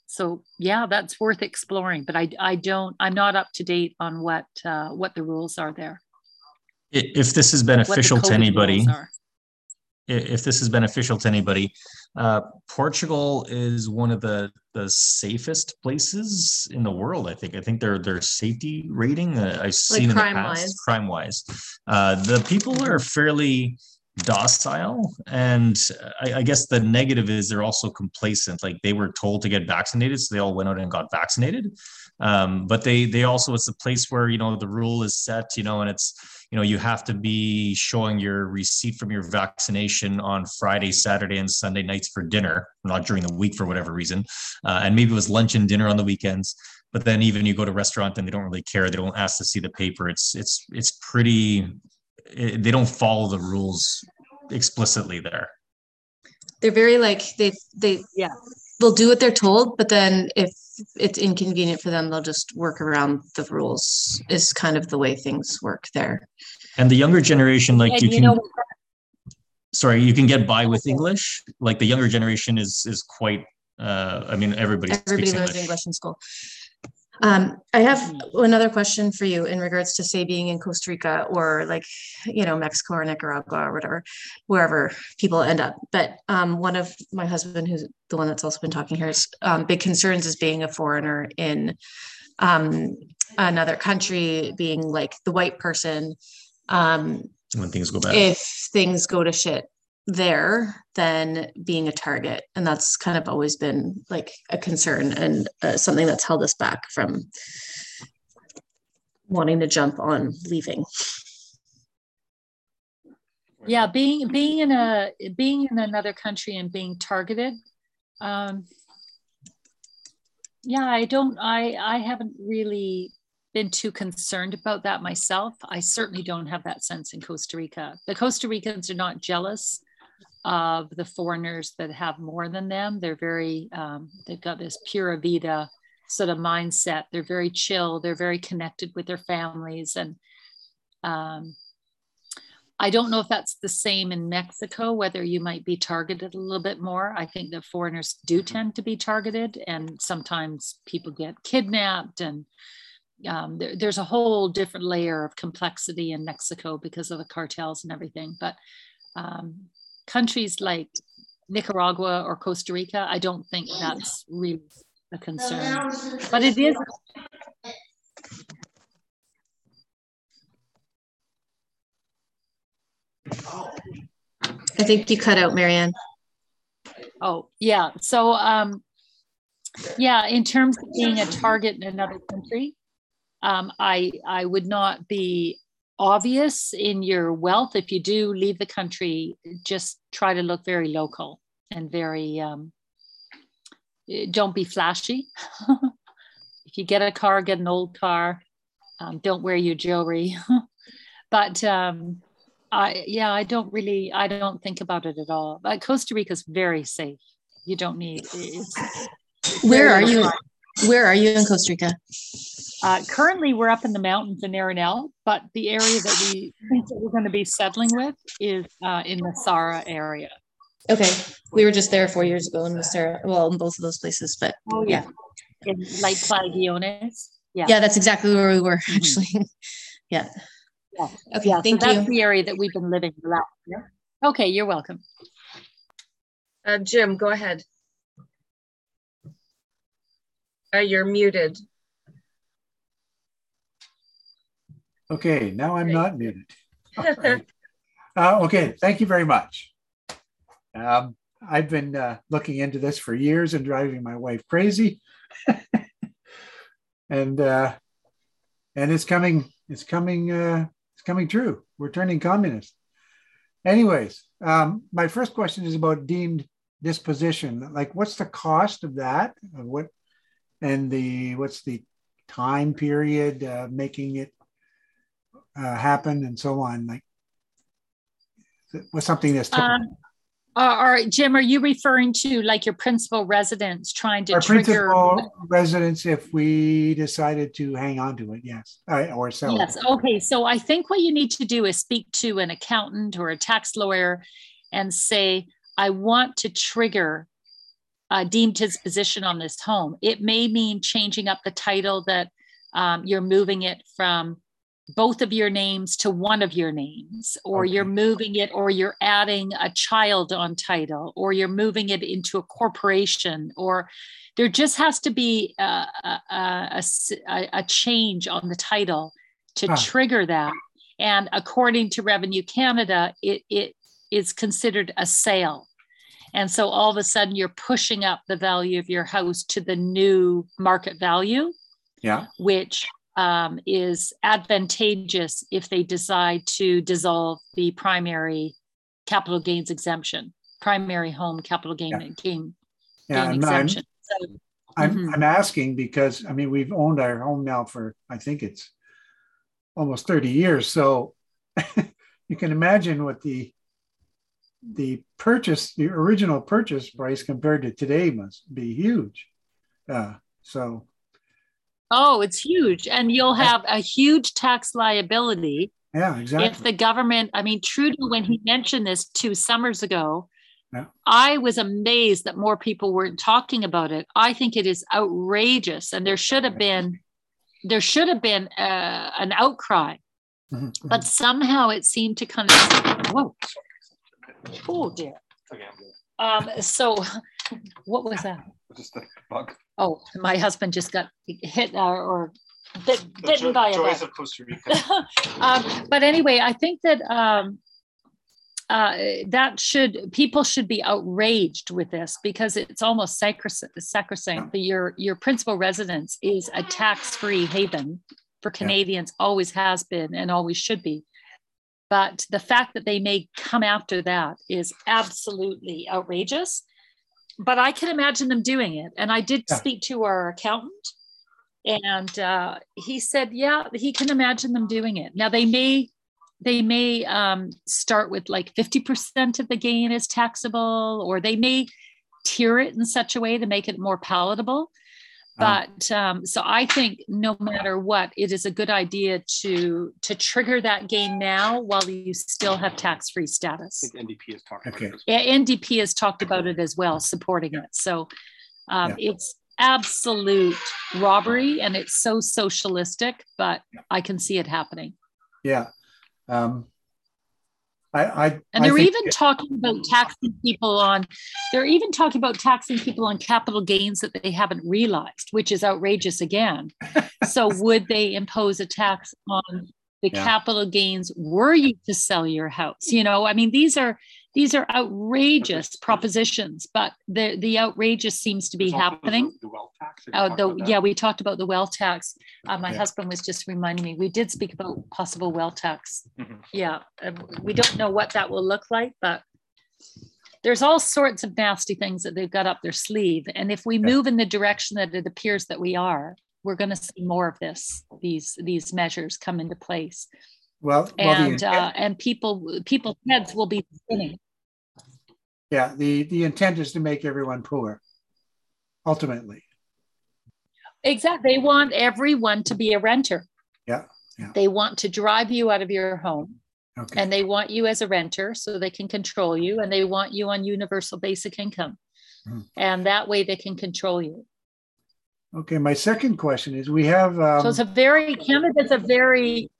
So yeah, that's worth exploring. But I, I don't, I'm not up to date on what uh, what the rules are there. If this is beneficial to anybody, if this is beneficial to anybody, uh, Portugal is one of the the safest places in the world. I think. I think their their safety rating uh, I've seen like in the past, wise. crime wise, uh, the people are fairly docile and I, I, guess the negative is they're also complacent like they were told to get vaccinated so they all went out and got vaccinated um, but they they also it's a place where you know the rule is set you know and it's you know you have to be showing your receipt from your vaccination on friday saturday and sunday nights for dinner not during the week for whatever reason uh, and maybe it was lunch and dinner on the weekends but then even you go to a restaurant and they don't really care they don't ask to see the paper it's it's it's pretty it, they don't follow the rules explicitly there. They're very like they they yeah they'll do what they're told but then if it's inconvenient for them they'll just work around the rules is kind of the way things work there. And the younger generation like and you, you can sorry you can get by with english? Like the younger generation is is quite uh i mean everybody everybody learns english. english in school um, I have another question for you in regards to say being in Costa Rica or like, you know, Mexico or Nicaragua or whatever, wherever people end up. But um, one of my husband, who's the one that's also been talking here, is um, big concerns is being a foreigner in um, another country, being like the white person. Um, when things go bad. If things go to shit there than being a target. And that's kind of always been like a concern and uh, something that's held us back from wanting to jump on leaving. Yeah being being in a being in another country and being targeted um yeah i don't i i haven't really been too concerned about that myself. I certainly don't have that sense in costa rica. The costa ricans are not jealous of the foreigners that have more than them. They're very, um, they've got this pura vida sort of mindset. They're very chill. They're very connected with their families. And um, I don't know if that's the same in Mexico, whether you might be targeted a little bit more. I think that foreigners do tend to be targeted, and sometimes people get kidnapped. And um, there, there's a whole different layer of complexity in Mexico because of the cartels and everything. But um, countries like Nicaragua or Costa Rica, I don't think that's really a concern. But it is. I think you cut out, Maryann. Oh, yeah. So, um, yeah, in terms of being a target in another country, um, I I would not be obvious in your wealth. If you do leave the country, just try to look very local and very, um, don't be flashy. if you get a car, get an old car. Um, don't wear your jewelry. but um, I, yeah, I don't really, I don't think about it at all. But Costa Rica is very safe. You don't need. Where are you? Where are you in Costa Rica? Uh, currently, we're up in the mountains in Arenal, but the area that we think that we're going to be settling with is uh, in the Nosara area. Okay, we were just there four years ago in Nosara. Well, in both of those places, but oh, yeah. yeah. In like Playa Guiones. Yeah. Yeah, that's exactly where we were mm-hmm. actually. Mm-hmm. yeah. yeah. Okay, yeah, thank so you. That's the area that we've been living last year. Okay, you're welcome. Uh, Jim, go ahead. Uh, you're muted. Okay, now I'm not muted. uh, okay, thank you very much. Um, I've been uh, looking into this for years and driving my wife crazy, and uh, and it's coming. It's coming. Uh, it's coming true. We're turning communist. Anyways, um, my first question is about deemed disposition. Like, what's the cost of that? What and the what's the time period uh, making it uh, happen and so on like was something that's typical. Um, uh, all right, Jim, are you referring to like your principal residence trying to Our trigger principal residence if we decided to hang on to it, yes, uh, or sell yes. it. Yes. Okay. So I think what you need to do is speak to an accountant or a tax lawyer and say, I want to trigger uh, deemed disposition on this home. It may mean changing up the title that um, you're moving it from both of your names to one of your names, or okay. you're moving it, or you're adding a child on title, or you're moving it into a corporation, or there just has to be a, a, a, a change on the title to huh. trigger that. And according to Revenue Canada, it, it is considered a sale. And so all of a sudden you're pushing up the value of your house to the new market value. Yeah. Which um, is advantageous if they decide to dissolve the primary capital gains exemption, primary home capital gain, yeah. gain, yeah, gain exemption. I'm, so, I'm, mm-hmm. I'm asking because I mean we've owned our home now for I think it's almost 30 years. So you can imagine what the the purchase, the original purchase price compared to today must be huge. Uh, so. Oh, it's huge. And you'll have a huge tax liability. Yeah, exactly. If the government, I mean, Trudeau, when he mentioned this two summers ago, yeah. I was amazed that more people weren't talking about it. I think it is outrageous, and there should have been, there should have been uh, an outcry, mm-hmm. but somehow it seemed to kind of. Whoa, Oh dear. Um, so what was that? Just a bug. Oh, my husband just got hit uh, or bit, bitten by a bug. of Costa Rica. um, but anyway, I think that um, uh, that should people should be outraged with this because it's almost sacrosanct. sacrosanct. Your your principal residence is a tax free haven for Canadians, yeah. always has been and always should be. But the fact that they may come after that is absolutely outrageous. But I can imagine them doing it. And I did yeah. speak to our accountant, and uh, he said, yeah, he can imagine them doing it. Now they may they may um, start with like 50% of the gain is taxable, or they may tier it in such a way to make it more palatable. Uh-huh. but um, so i think no matter what it is a good idea to to trigger that gain now while you still have tax-free status i think ndp has talked okay. about it ndp has talked about it as well supporting it so um, yeah. it's absolute robbery and it's so socialistic but i can see it happening yeah um, I, I and they're I even talking about taxing people on they're even talking about taxing people on capital gains that they haven't realized which is outrageous again so would they impose a tax on the Yeah. capital gains were you to sell your house you know i mean these are these are outrageous propositions but the the outrageous seems to be There's happening The wealth tax. Oh, talked the, yeah, we talked about the wealth tax. Uh, my Yeah. husband was just reminding me, we did speak about possible wealth tax. Mhm. Yeah, uh, we don't know what that will look like, but there's all sorts of nasty things that they've got up their sleeve. And if we move in the direction that it appears that we are, we're going to see more of this, these, these measures come into place. Well, well, And, uh, and people, people's heads will be spinning. yeah, the, the intent is to make everyone poor, ultimately. Exactly. They want everyone to be a renter. Yeah, yeah. They want to drive you out of your home Okay. and they want you as a renter so they can control you and they want you on universal basic income. Hmm. And that way they can control you. Okay, my second question is, we have, um, so it's a very, Canada's a very,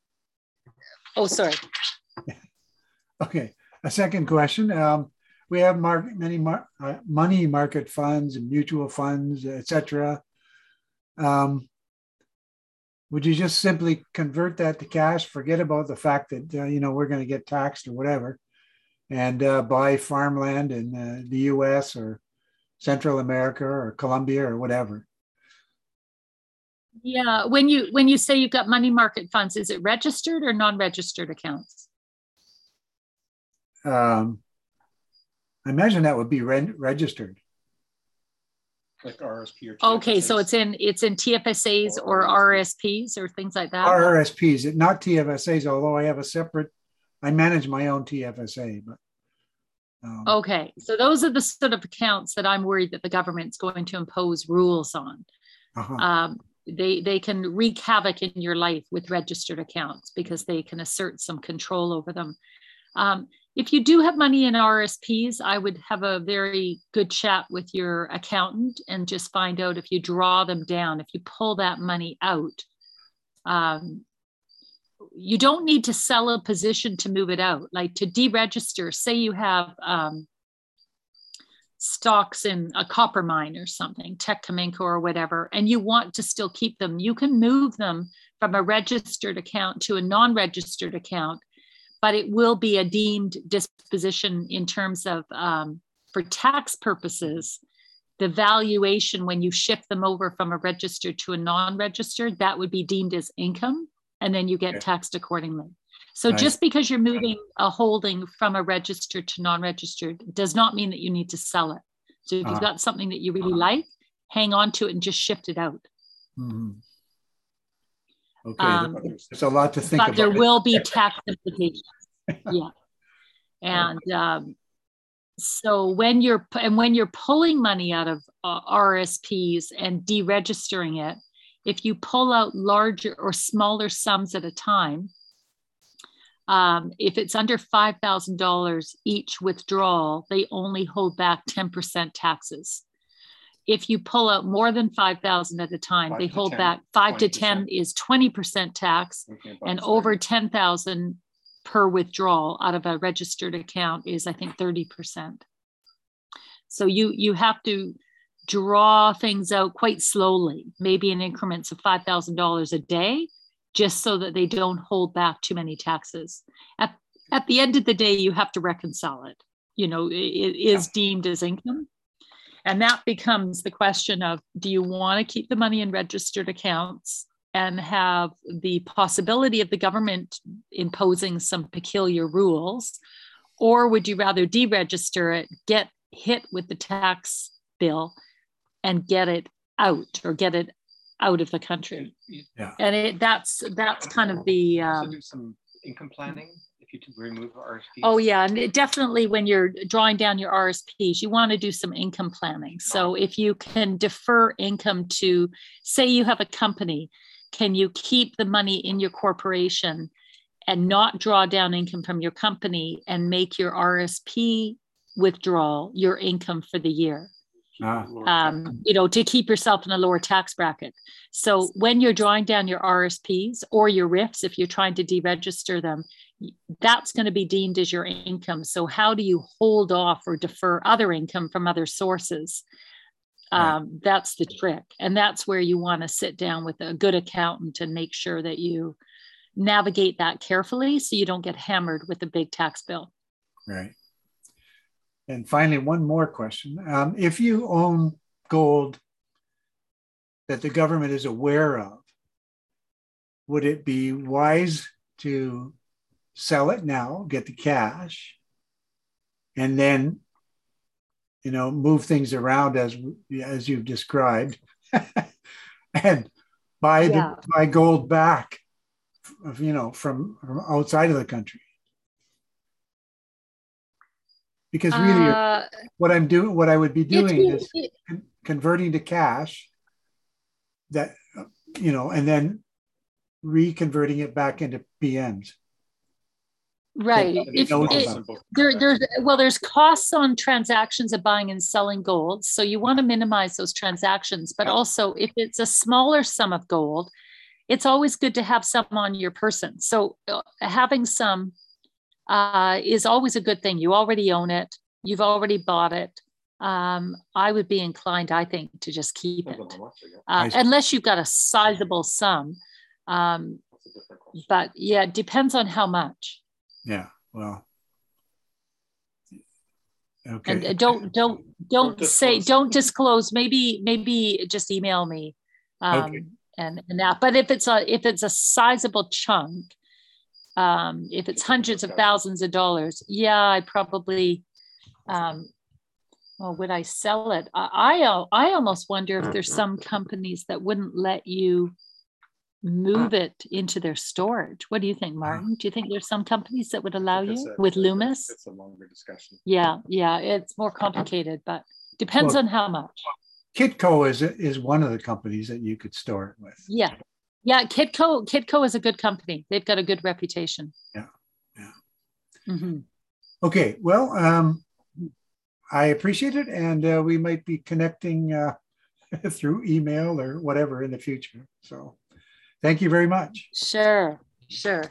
oh, sorry. Okay, a second question. Um, we have many mar- uh, money market funds and mutual funds, etc. Um, would you just simply convert that to cash? Forget about the fact that uh, you know we're going to get taxed or whatever, and uh, buy farmland in uh, the U.S. or Central America or Colombia or whatever. Yeah. When you, when you say you've got money market funds, is it registered or non-registered accounts? Um, I imagine that would be re- registered. Like RSP or. Okay. So it's in, it's in TFSAs or RSPs or things like that. RRSPs, not TFSAs, although I have a separate, I manage my own TFSA, but. um, Okay, so those are the sort of accounts that I'm worried that the government's going to impose rules on. uh-huh. Um, they they can wreak havoc in your life with registered accounts because they can assert some control over them. Um, if you do have money in RSPs, I would have a very good chat with your accountant and just find out if you draw them down, if you pull that money out. Um, you don't need to sell a position to move it out. Like to deregister, say you have um, stocks in a copper mine or something, Teck Cominco or whatever, and you want to still keep them, you can move them from a registered account to a non-registered account, but it will be a deemed disposition in terms of um, for tax purposes. The valuation when you shift them over from a registered to a non-registered, that would be deemed as income, and then you get Okay. taxed accordingly. So Right. just because you're moving a holding from a registered to non-registered does not mean that you need to sell it. So if Uh-huh. you've got something that you really like, hang on to it and just shift it out. Mhm. Okay, Um, there's a lot to think but about. there will be tax implications. Yeah. And um, so when you're and when you're pulling money out of uh, RSPs and deregistering it, if you pull out larger or smaller sums at a time, um, if it's under five thousand dollars each withdrawal, they only hold back ten percent taxes. If you pull out more than five thousand at a time, Five they hold 10, back five to ten is twenty percent tax, Okay, and over same. ten thousand per withdrawal out of a registered account is, I think, thirty percent. So you you have to draw things out quite slowly, maybe in increments of five thousand dollars a day, just so that they don't hold back too many taxes. At at the end of the day, you have to reconcile it. You know, it, it is deemed as income. And that becomes the question of do you want to keep the money in registered accounts and have the possibility of the government imposing some peculiar rules? Or would you rather deregister it, get hit with the tax bill, and get it out or get it out of the country? Yeah. And it, that's that's kind of the um, do some income planning if you remove RSP. Oh, yeah. And it definitely when you're drawing down your RSPs, you want to do some income planning. So if you can defer income to, say you have a company, can you keep the money in your corporation and not draw down income from your company and make your RSP withdrawal your income for the year? Ah, um, you know, to keep yourself in a lower tax bracket. So when you're drawing down your RSPs or your RRIFs, if you're trying to deregister them, that's going to be deemed as your income. So, how do you hold off or defer other income from other sources? Um, That's the trick. And that's where you want to sit down with a good accountant and make sure that you navigate that carefully so you don't get hammered with a big tax bill. Right. And finally, one more question. Um, if you own gold that the government is aware of, would it be wise to sell it now, get the cash, and then you know move things around as as you've described, and buy yeah. the buy gold back, you know, from, from outside of the country. Because really, uh, what I'm doing, what I would be doing is con- converting to cash. That you know, and then reconverting it back into PNs. Right. If, it, there, there's well, there's costs on transactions of buying and selling gold, so you want to minimize those transactions. But also, if it's a smaller sum of gold, it's always good to have some on your person. So uh, having some uh, is always a good thing. You already own it. You've already bought it. Um, I would be inclined, I think, to just keep it, uh, unless you've got a sizable sum. Um, but yeah, it depends on how much. Yeah. Well. Okay. And uh, don't don't don't, don't say don't disclose. Maybe maybe just email me. Um, okay. And, and that, but if it's a if it's a sizable chunk, um, if it's hundreds of thousands of dollars, yeah, I probably, um, well, would I sell it? I, I I almost wonder if there's some companies that wouldn't let you move it into their storage. What do you think, Martin? Do you think there's some companies that would allow you a, with Loomis? It's a longer discussion. Yeah, yeah, it's more complicated, but depends well, on how much. Kitco is is one of the companies that you could store it with. Yeah, yeah. Kitco Kitco is a good company. They've got a good reputation. Yeah, yeah. Mm-hmm. Okay, well, um, I appreciate it, and uh, we might be connecting uh, through email or whatever in the future. So. Thank you very much. Sure, sure.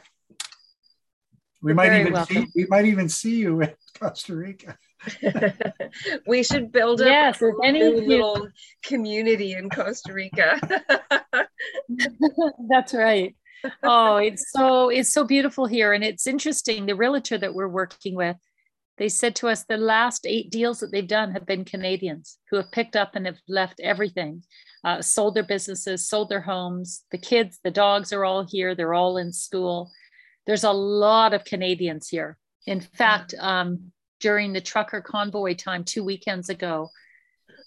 We You're might even see, we might even see you in Costa Rica. we should build up yes, a any little community in Costa Rica. That's right. Oh, it's so it's so beautiful here, and it's interesting. The realtor that we're working with, they said to us the last eight deals that they've done have been Canadians who have picked up and have left everything uh, sold their businesses, sold their homes. The kids, the dogs are all here. They're all in school. There's a lot of Canadians here. In fact, um, during the trucker convoy time two weekends ago,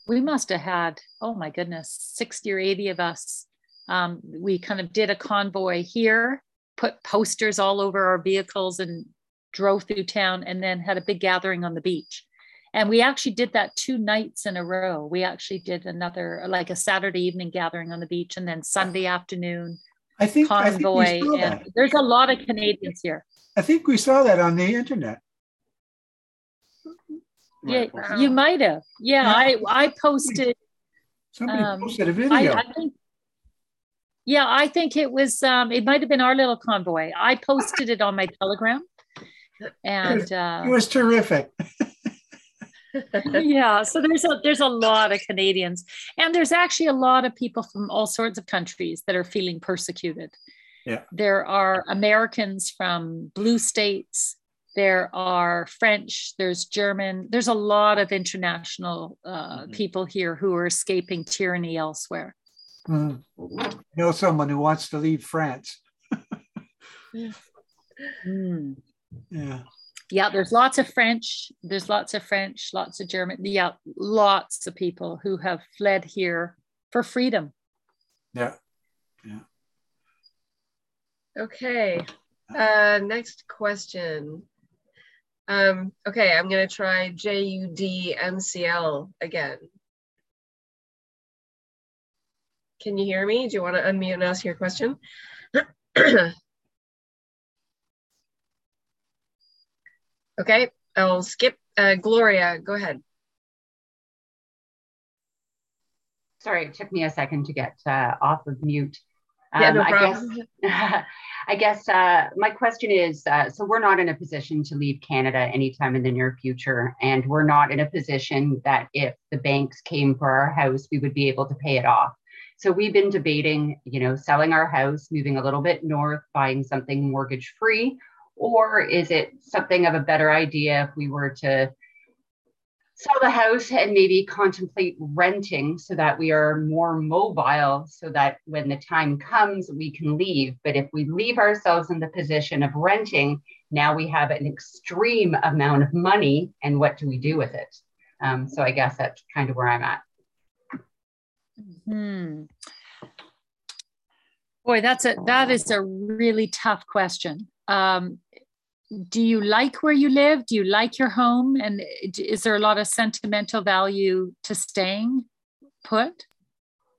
we must have had, oh my goodness, 60 or 80 of us. Um, we kind of did a convoy here, put posters all over our vehicles and drove through town, and then had a big gathering on the beach. And we actually did that two nights in a row. We actually did another, like a Saturday evening gathering on the beach, and then Sunday afternoon I think convoy. I think and there's a lot of Canadians here. I think we saw that on the internet. Yeah, wow. you might have. Yeah, yeah, I I posted. Somebody um, posted a video. I, I, think. Yeah, I think it was. Um, it might have been our little convoy. I posted it on my Telegram, and uh, it was terrific. yeah so there's a there's a lot of canadians and there's actually a lot of people from all sorts of countries that are feeling persecuted yeah there are americans from blue states there are french there's german there's a lot of international uh, mm-hmm. people here who are escaping tyranny elsewhere mm. know someone who wants to leave france mm. yeah yeah there's lots of french there's lots of french lots of german yeah lots of people who have fled here for freedom yeah yeah okay uh next question um okay i'm going to try judmcl again can you hear me do you want to unmute and ask your question Okay, I'll skip. Uh, Gloria, go ahead. Sorry, it took me a second to get uh, off of mute. Um, yeah, no problem. I guess, I guess uh, my question is uh, so we're not in a position to leave Canada anytime in the near future. And we're not in a position that if the banks came for our house, we would be able to pay it off. So we've been debating, you know, selling our house, moving a little bit north, buying something mortgage free, or is it something of a better idea if we were to sell the house and maybe contemplate renting so that we are more mobile so that when the time comes we can leave. But if we leave ourselves in the position of renting now we have an extreme amount of money and what do we do with it? Um, so i guess that's kind of where i'm at. Hmm. boy that's a that is a really tough question. Um, do you like where you live? Do you like your home? And is there a lot of sentimental value to staying put?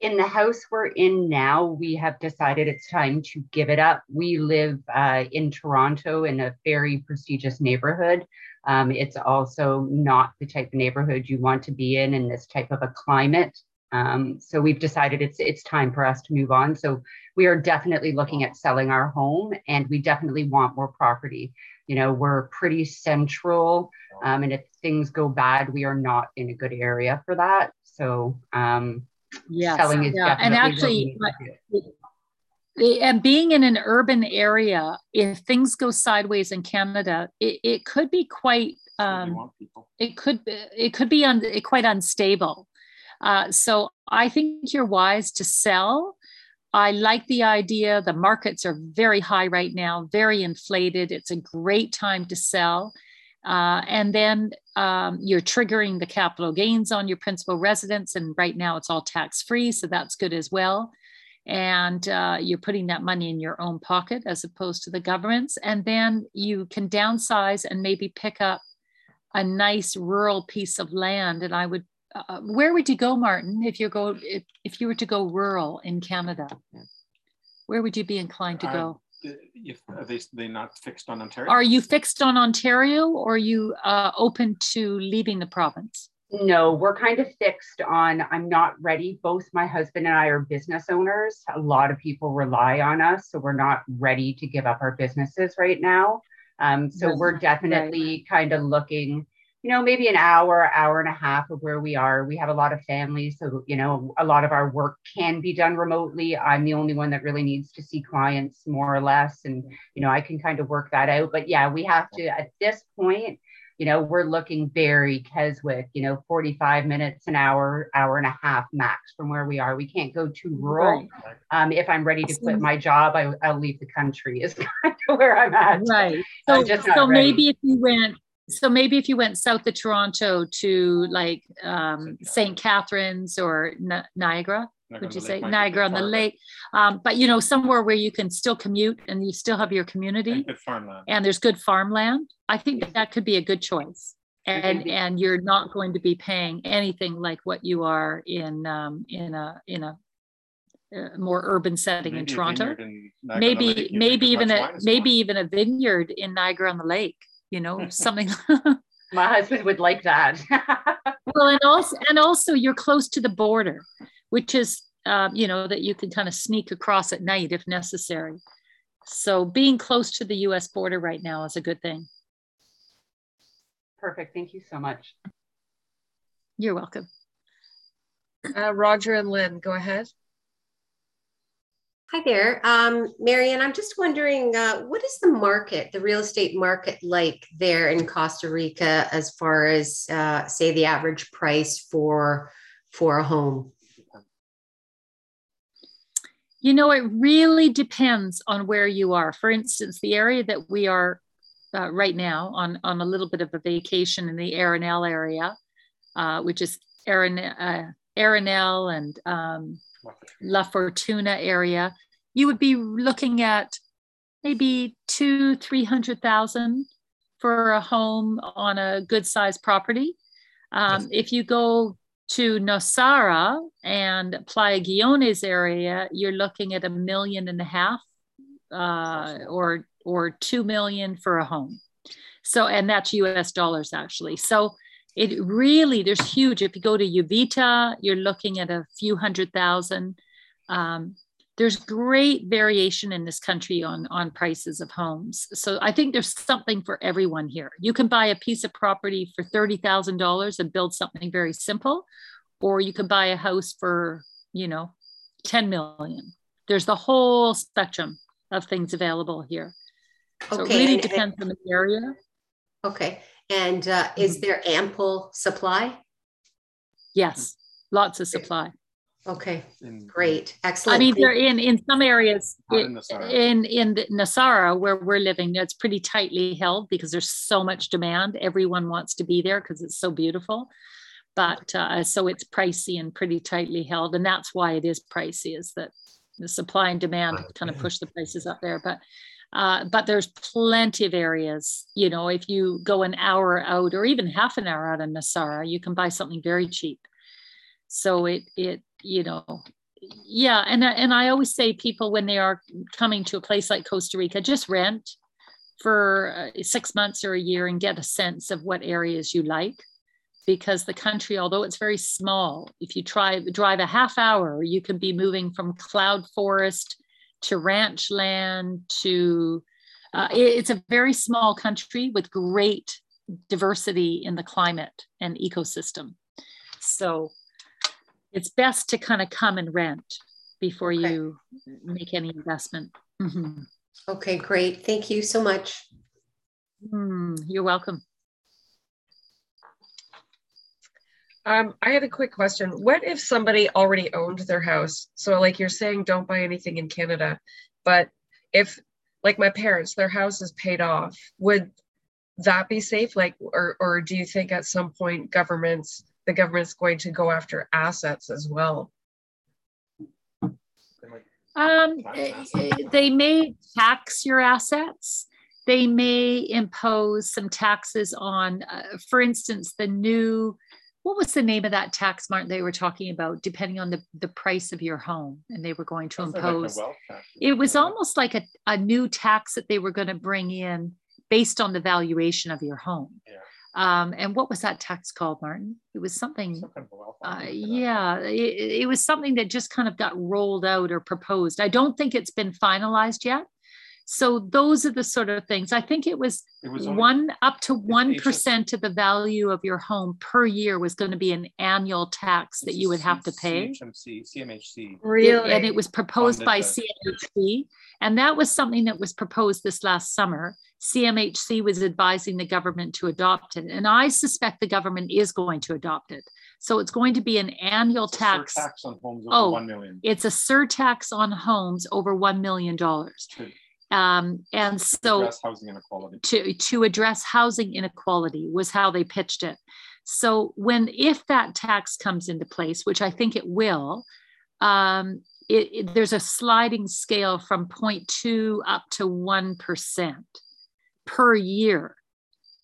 In the house we're in now, we have decided it's time to give it up. We live uh, in Toronto in a very prestigious neighborhood. Um, it's also not the type of neighborhood you want to be in in this type of a climate. Um, so we've decided it's it's time for us to move on. So we are definitely looking at selling our home, and we definitely want more property you know we're pretty central um, and if things go bad we are not in a good area for that. So um yes, selling is yeah. and actually and being in an urban area if things go sideways in canada it, it could be quite um, it could be it could be un, quite unstable. Uh, so i think you're wise to sell I like the idea. The markets are very high right now, very inflated. It's a great time to sell. Uh, and then um, you're triggering the capital gains on your principal residence. And right now it's all tax free. So that's good as well. And uh, you're putting that money in your own pocket as opposed to the government's. And then you can downsize and maybe pick up a nice rural piece of land. And I would uh, where would you go, Martin, if you go if, if you were to go rural in Canada? Where would you be inclined to go? Uh, if are they they not fixed on Ontario? Are you fixed on Ontario, or are you uh, open to leaving the province? No, we're kind of fixed on. I'm not ready. Both my husband and I are business owners. A lot of people rely on us, so we're not ready to give up our businesses right now. Um, so we're definitely right. kind of looking you know, maybe an hour, hour and a half of where we are. We have a lot of families. So, you know, a lot of our work can be done remotely. I'm the only one that really needs to see clients more or less. And, you know, I can kind of work that out. But yeah, we have to, at this point, you know, we're looking very Keswick, you know, 45 minutes, an hour, hour and a half max from where we are. We can't go too rural. Right. Um, if I'm ready to quit my job, I, will leave the country is kind of where I'm at. Right. So, so maybe if you went so maybe if you went south of Toronto to like um, St. Catharines or N- Niagara, would you say Niagara on the lake? Um, but you know, somewhere where you can still commute and you still have your community and, farmland. and there's good farmland. I think that, that could be a good choice. And and you're not going to be paying anything like what you are in um, in a in a uh, more urban setting maybe in Toronto. In maybe maybe even a maybe even a vineyard in Niagara on the Lake you know, something. My husband would like that. well, and also, and also you're close to the border, which is, um, you know, that you can kind of sneak across at night if necessary. So being close to the U.S. border right now is a good thing. Perfect. Thank you so much. You're welcome. Uh, Roger and Lynn, go ahead. Hi there. Um, Maryann, I'm just wondering, uh, what is the market, the real estate market like there in Costa Rica as far as, uh, say, the average price for, for a home? You know, it really depends on where you are. For instance, the area that we are uh, right now on, on a little bit of a vacation in the Arenal area, uh, which is Arenal, uh, Arenal and um, La Fortuna area, you would be looking at maybe two, three hundred thousand for a home on a good sized property. Um, if you go to Nosara and Playa Guiones area, you're looking at a million and a half uh, or or two million for a home. So, and that's US dollars actually. So it really, there's huge. If you go to Uvita, you're looking at a few hundred thousand. Um, there's great variation in this country on on prices of homes. So i think there's something for everyone here. You can buy a piece of property for $30000 and build something very simple or you can buy a house for you know 10 million. There's the whole spectrum of things available here. So okay. it really depends on the area. Okay and uh, is mm-hmm. there ample supply? Yes lots of supply Okay, great, excellent. I mean, they're in in some areas in in, in Nosara where we're living. It's pretty tightly held because there's so much demand. Everyone wants to be there because it's so beautiful, but uh, so it's pricey and pretty tightly held, and that's why it is pricey. Is that the supply and demand kind of push the prices up there, but. Uh, but there's plenty of areas, you know, if you go an hour out or even half an hour out of Nosara, you can buy something very cheap. So it, it, you know, yeah. And, and I always say people when they are coming to a place like Costa Rica, just rent for uh, six months or a year and get a sense of what areas you like because the country, although it's very small, if you try drive a half hour, you can be moving from cloud forest to ranch land to uh, it, it's a very small country with great diversity in the climate and ecosystem. So it's best to kind of come and rent before okay. you make any investment. Mm-hmm. Okay, great. Thank you so much. Mm, you're welcome. Um, I had a quick question. What if somebody already owned their house? So, like you're saying, don't buy anything in Canada. But if, like my parents, their house is paid off, would that be safe? Like, or, or do you think at some point governments the government's going to go after assets as well? Um, they may tax your assets. They may impose some taxes on, uh, for instance, the new, what was the name of that tax, Martin, they were talking about, depending on the, the price of your home, and they were going to impose. Like it was almost like a, a new tax that they were going to bring in based on the valuation of your home. Yeah. Um, and what was that text called, Martin? It was something, uh, yeah, it, it, was something that just kind of got rolled out or proposed. I don't think it's been finalized yet. So those are the sort of things. I think it was, it was one up to one percent of the value of your home per year was going to be an annual tax that you would have to pay. CMHC, CMHC. Really? It, and it was proposed by CMHC. And that was something that was proposed this last summer. CMHC was advising the government to adopt it. And I suspect the government is going to adopt it. So it's going to be an annual tax. tax on homes over oh, 1 million. It's a surtax on homes over $1 million. Um, and so to address housing inequality. To, to address housing inequality was how they pitched it. So when if that tax comes into place, which I think it will, um, it, it, there's a sliding scale from 0.2 up to 1% per year.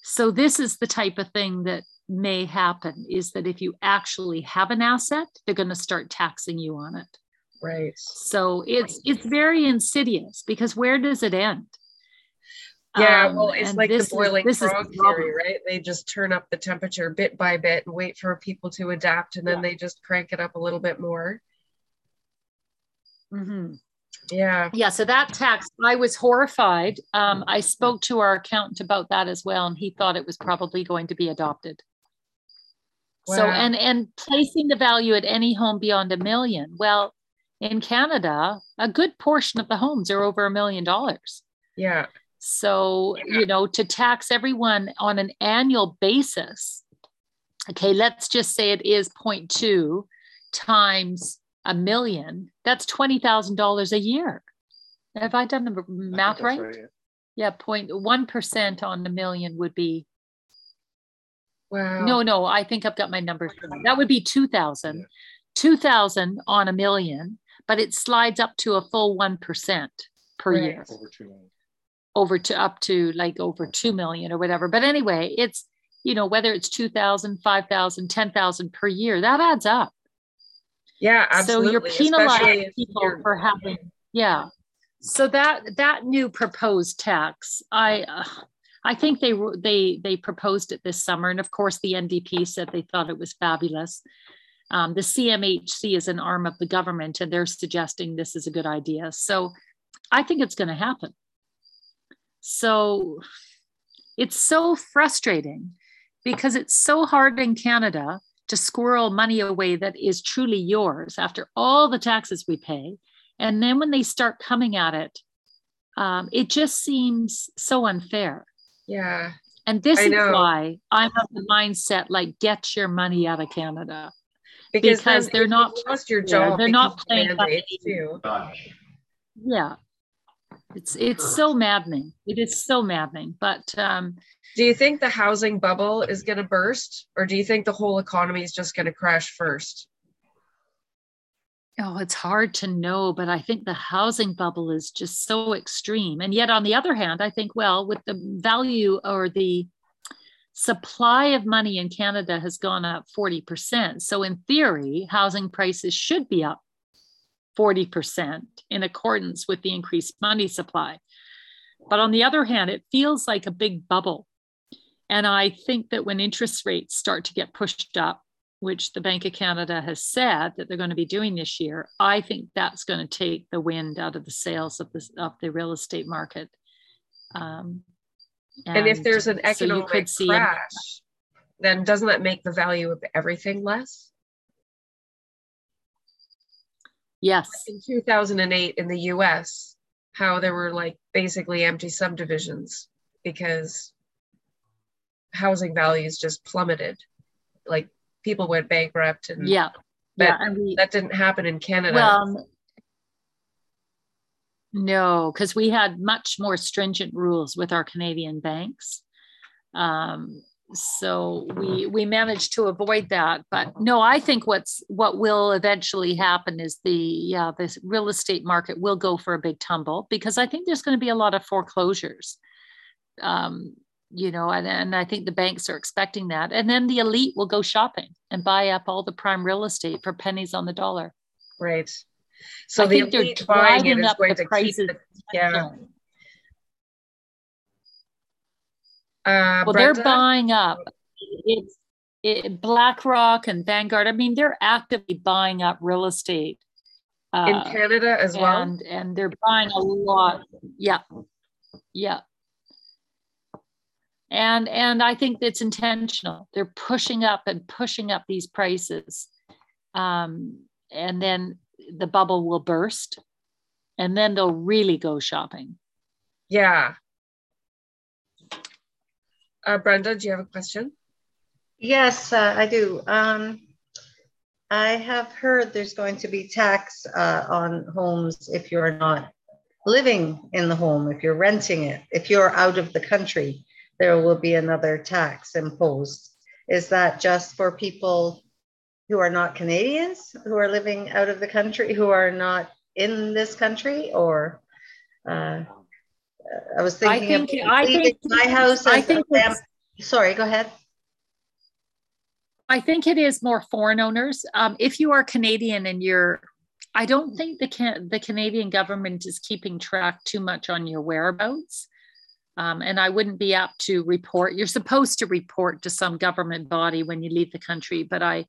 So this is the type of thing that may happen is that if you actually have an asset, they're going to start taxing you on it. Right. So it's it's very insidious because where does it end? Yeah, um, well, it's like the boiling is, frog theory, right? They just turn up the temperature bit by bit and wait for people to adapt, and then yeah. they just crank it up a little bit more. Mm-hmm. Yeah. Yeah. So that tax, I was horrified. Um, I spoke to our accountant about that as well, and he thought it was probably going to be adopted. Wow. So and and placing the value at any home beyond a million. Well, in Canada, a good portion of the homes are over a million dollars. Yeah. So, you know, to tax everyone on an annual basis, okay, let's just say it is 0.2 times a million, that's $20,000 a year. Have I done the math right? right? Yeah, 0.1% on a million would be. Wow. No, no, I think I've got my numbers. That would be 2,000. Yeah. 2,000 on a million but it slides up to a full 1% per right. year. Over 2 million. Over to up to like over 2 million or whatever. But anyway, it's, you know, whether it's 2,000, 5,000, 10,000 per year, that adds up. Yeah, absolutely. So you're penalizing people you're... for having, yeah. So that that new proposed tax, I uh, I think they they they proposed it this summer, and of course the NDP said they thought it was fabulous. Um, the CMHC is an arm of the government, and they're suggesting this is a good idea. So I think it's going to happen. So it's so frustrating because it's so hard in Canada to squirrel money away that is truly yours after all the taxes we pay. And then when they start coming at it, um, it just seems so unfair. Yeah. And this is why I'm of the mindset like get your money out of Canada. Because, because they're not lost your job. They're not playing too. Yeah. It's it's so maddening. It is so maddening. But um, do you think the housing bubble is going to burst, or do you think the whole economy is just going to crash first? Oh, it's hard to know, but I think the housing bubble is just so extreme. And yet, on the other hand, I think, well, with the value or the supply of money in Canada has gone up 40%. So, in theory, housing prices should be up 40% in accordance with the increased money supply. But on the other hand, it feels like a big bubble. And I think that when interest rates start to get pushed up, which the Bank of Canada has said that they're going to be doing this year, I think that's going to take the wind out of the sails of the, of the real estate market. Um, and, and, if there's an economic so crash, then doesn't that make the value of everything less? Yes. in 2008 in the US, how there were like basically empty subdivisions because housing values just plummeted. Like people went bankrupt and yeah. yeah, and we, that didn't happen in Canada. Well, no, because we had much more stringent rules with our Canadian banks. Um, so we we managed to avoid that but no i think what's what will eventually happen is the yeah this real estate market will go for a big tumble because i think there's going to be a lot of foreclosures. Um, you know and, and i think the banks are expecting that. And then the elite will go shopping and buy up all the prime real estate for pennies on the dollar. Right. So I the elite buying it is going to keep the, yeah Uh, well, Brenda? they're buying up. It's it, BlackRock and Vanguard. I mean, they're actively buying up real estate uh, in Canada as and, well, and they're buying a lot. Yeah, yeah. And and I think it's intentional. They're pushing up and pushing up these prices, um, and then the bubble will burst, and then they'll really go shopping. Yeah, uh, Brenda, do you have a question? Yes, uh, I do. Um, I have heard there's going to be tax uh, on homes if you're not living in the home, if you're renting it, if you're out of the country, there will be another tax imposed. Is that just for people who are not Canadians, who are living out of the country, who are not in this country, or uh, I was thinking I think, I think, my house. I think sorry, go ahead. I think it is more foreign owners. Um, if you are Canadian and you're, I don't think the can, the Canadian government is keeping track too much on your whereabouts. Um, and I wouldn't be apt to report. You're supposed to report to some government body when you leave the country, but I,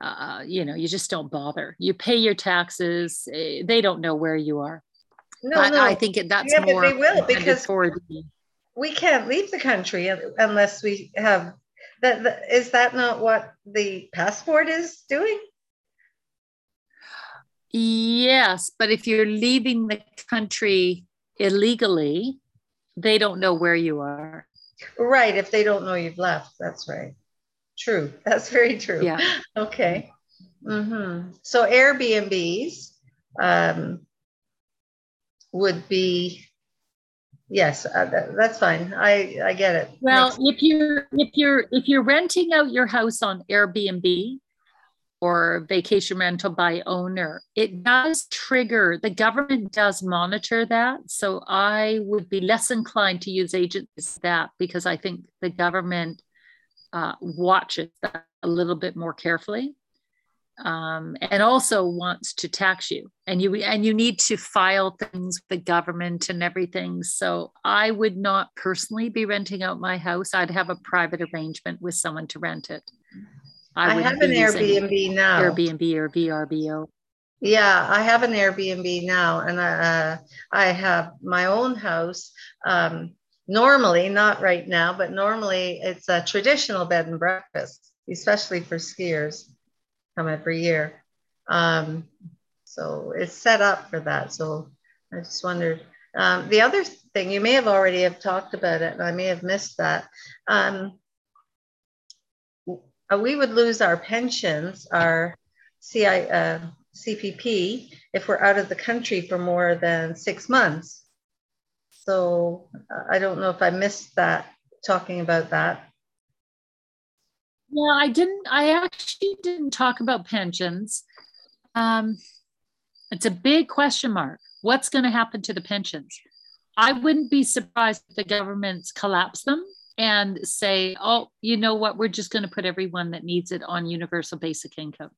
uh, you know, you just don't bother. You pay your taxes. Eh, they don't know where you are. No, I, no. I think it, that's yeah, more. But they will because we can't leave the country unless we have. That is that not what the passport is doing? Yes, but if you're leaving the country illegally, they don't know where you are. Right. If they don't know you've left, that's right. True. That's very true. Yeah. Okay. Mm-hmm. So Airbnbs, um, would be yes uh, that, that's fine. I i get it. Well Next. if you're if you're if you're renting out your house on airbnb or vacation rental by owner it does trigger the government does monitor that. So i would be less inclined to use agents that because i think the government uh, watches that a little bit more carefully um, and also wants to tax you and you and you need to file things with the government and everything so i would not personally be renting out my house i'd have a private arrangement with someone to rent it I, I have an Airbnb now. Airbnb or VRBO. Yeah, I have an Airbnb now, and uh, I have my own house. Um, normally, not right now, but normally it's a traditional bed and breakfast, especially for skiers come every year. Um, so it's set up for that. So I just wondered. Um, the other thing, you may have already have talked about it, and I may have missed that. Um, uh, we would lose our pensions, our CI, uh, CPP, if we're out of the country for more than six months. So uh, I don't know if I missed that, talking about that. Yeah, I didn't, I actually didn't talk about pensions. Um, it's a big question mark. What's going to happen to the pensions? I wouldn't be surprised if the governments collapse them and say, oh, you know what, we're just going to put everyone that needs it on universal basic income.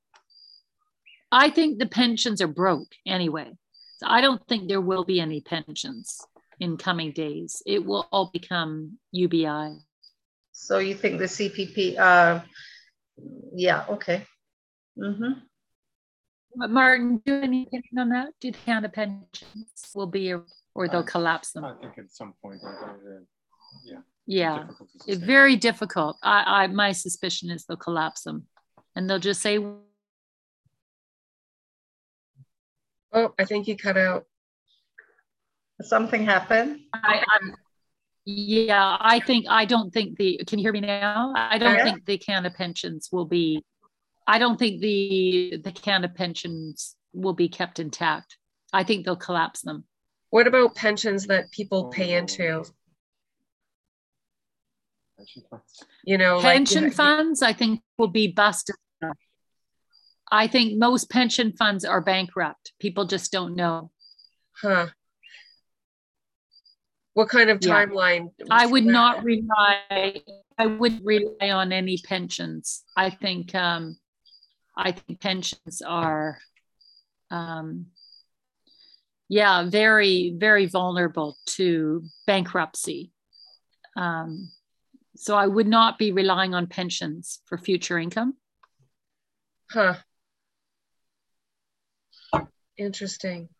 I think the pensions are broke anyway. So I don't think there will be any pensions in coming days. It will all become UBI. So you think the CPP, uh, yeah, okay. Mm-hmm. Martin, do you have any opinion on that? Do you think the pensions will be, or they'll collapse them? I think at some point, yeah yeah it's very difficult I, I my suspicion is they'll collapse them and they'll just say oh i think you cut out something happened I, I'm, yeah i think i don't think the can you hear me now i don't yeah. think the canada pensions will be i don't think the the canada pensions will be kept intact i think they'll collapse them what about pensions that people pay oh. into. You know, pension like, funds, I think, will be busted. I think most pension funds are bankrupt. People just don't know. Huh. What kind of timeline? Yeah. I would not rely. I would rely on any pensions. I think. Um, I think pensions are. Um, yeah, very, very vulnerable to bankruptcy. Um, so I would not be relying on pensions for future income. Huh. Interesting.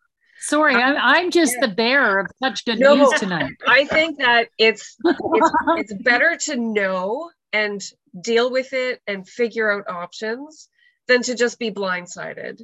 Sorry, I'm, I'm just the bearer of such good no, news tonight. I think that it's, it's it's better to know and deal with it and figure out options than to just be blindsided,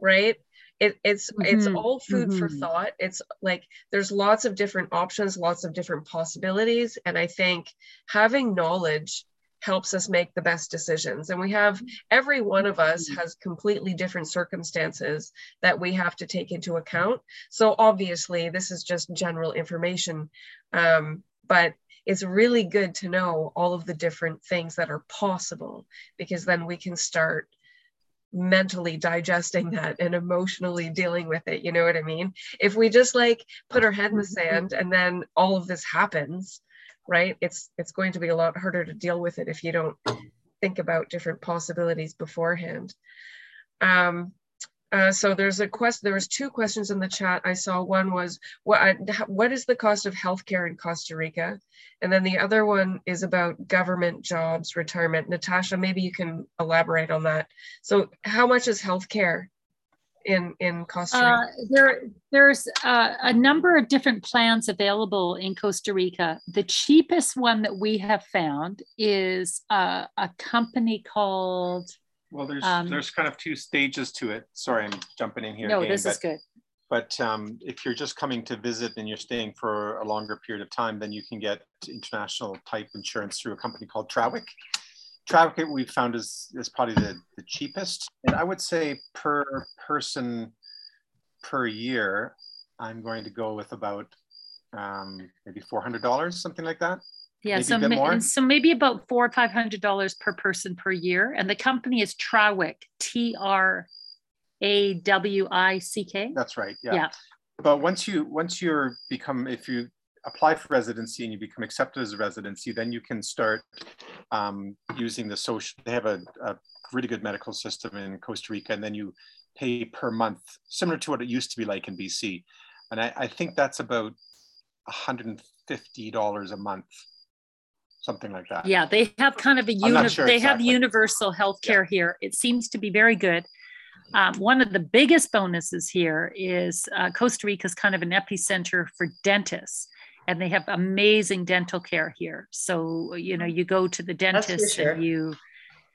right? it, it's mm-hmm. it's all food mm-hmm. for thought it's like there's lots of different options lots of different possibilities and i think having knowledge helps us make the best decisions and we have every one of us mm-hmm. has completely different circumstances that we have to take into account so obviously this is just general information um, but it's really good to know all of the different things that are possible because then we can start mentally digesting that and emotionally dealing with it you know what i mean if we just like put our head in the mm-hmm. sand and then all of this happens right it's it's going to be a lot harder to deal with it if you don't think about different possibilities beforehand um uh, so there's a question. There was two questions in the chat. I saw one was what what is the cost of healthcare in Costa Rica, and then the other one is about government jobs, retirement. Natasha, maybe you can elaborate on that. So how much is healthcare in in Costa Rica? Uh, there there's uh, a number of different plans available in Costa Rica. The cheapest one that we have found is uh, a company called well, there's um, there's kind of two stages to it. Sorry, I'm jumping in here. No, again, this but, is good. But um, if you're just coming to visit and you're staying for a longer period of time, then you can get international type insurance through a company called Trawick. Trawick we've found is is probably the, the cheapest, and I would say per person per year, I'm going to go with about um, maybe four hundred dollars, something like that. Yeah, maybe so ma- so maybe about four or five hundred dollars per person per year, and the company is Trawick, T R A W I C K. That's right. Yeah. yeah. But once you once you're become if you apply for residency and you become accepted as a residency, then you can start um, using the social. They have a, a really good medical system in Costa Rica, and then you pay per month, similar to what it used to be like in BC. And I, I think that's about $150 a month something like that. Yeah, they have kind of a uni- sure they exactly. have universal health care yeah. here. It seems to be very good. Um, one of the biggest bonuses here is uh, Costa Rica is kind of an epicenter for dentists, and they have amazing dental care here. So you know, you go to the dentist sure. and you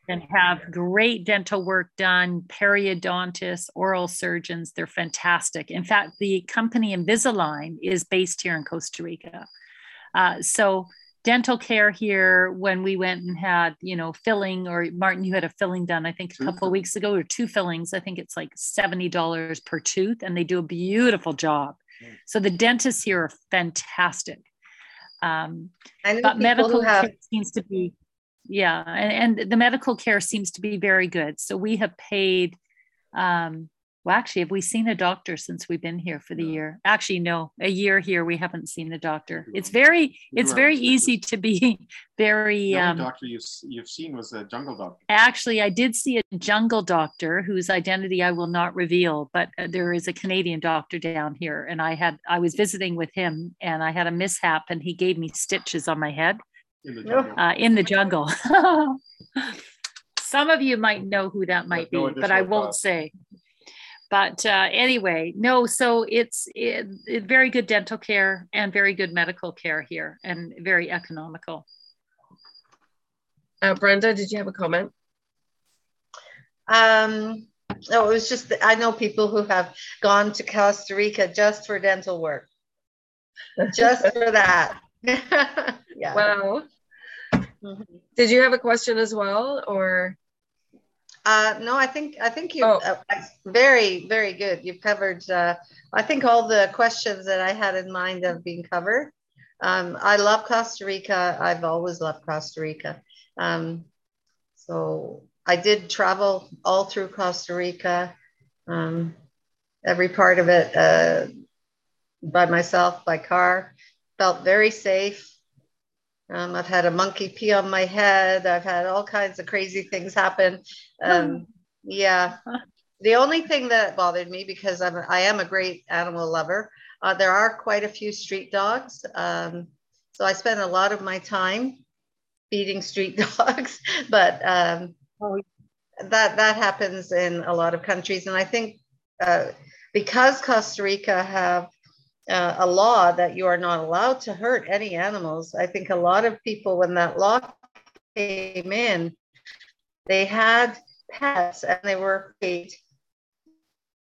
and have great dental work done, periodontists, oral surgeons. They're fantastic. In fact, the company Invisalign is based here in Costa Rica. Uh, so dental care here when we went and had you know filling or martin you had a filling done i think a couple of weeks ago or two fillings i think it's like $70 per tooth and they do a beautiful job so the dentists here are fantastic. Um, but medical have... care seems to be yeah and, and the medical care seems to be very good. So we have paid um, well, actually, have we seen a doctor since we've been here for the year? Actually, no, a year here we haven't seen a doctor. It's very, it's very easy to be very. The um, doctor you've you've seen was a jungle doctor. Actually, I did see a jungle doctor whose identity I will not reveal, but uh, there is a Canadian doctor down here, and I had I was visiting with him, and I had a mishap, and he gave me stitches on my head in the jungle. Uh, in the jungle. Some of you might know who that might be, but I won't say but uh, anyway, no, so it's it, it, very good dental care and very good medical care here and very economical. Uh, Brenda, did you have a comment? Um, no, it was just, I know people who have gone to Costa Rica just for dental work, just for that. yeah. Wow. Mm-hmm. Did you have a question as well or? Uh, no, I think I think you oh. uh, very very good. You've covered. Uh, I think all the questions that I had in mind have been covered. Um, I love Costa Rica. I've always loved Costa Rica. Um, so I did travel all through Costa Rica, um, every part of it uh, by myself by car. Felt very safe. Um, I've had a monkey pee on my head. I've had all kinds of crazy things happen. Um, yeah. The only thing that bothered me because I'm I am a great animal lover. Uh, there are quite a few street dogs, um, so I spend a lot of my time feeding street dogs. but um, that that happens in a lot of countries, and I think uh, because Costa Rica have uh, a law that you are not allowed to hurt any animals. I think a lot of people, when that law came in, they had pets and they were paid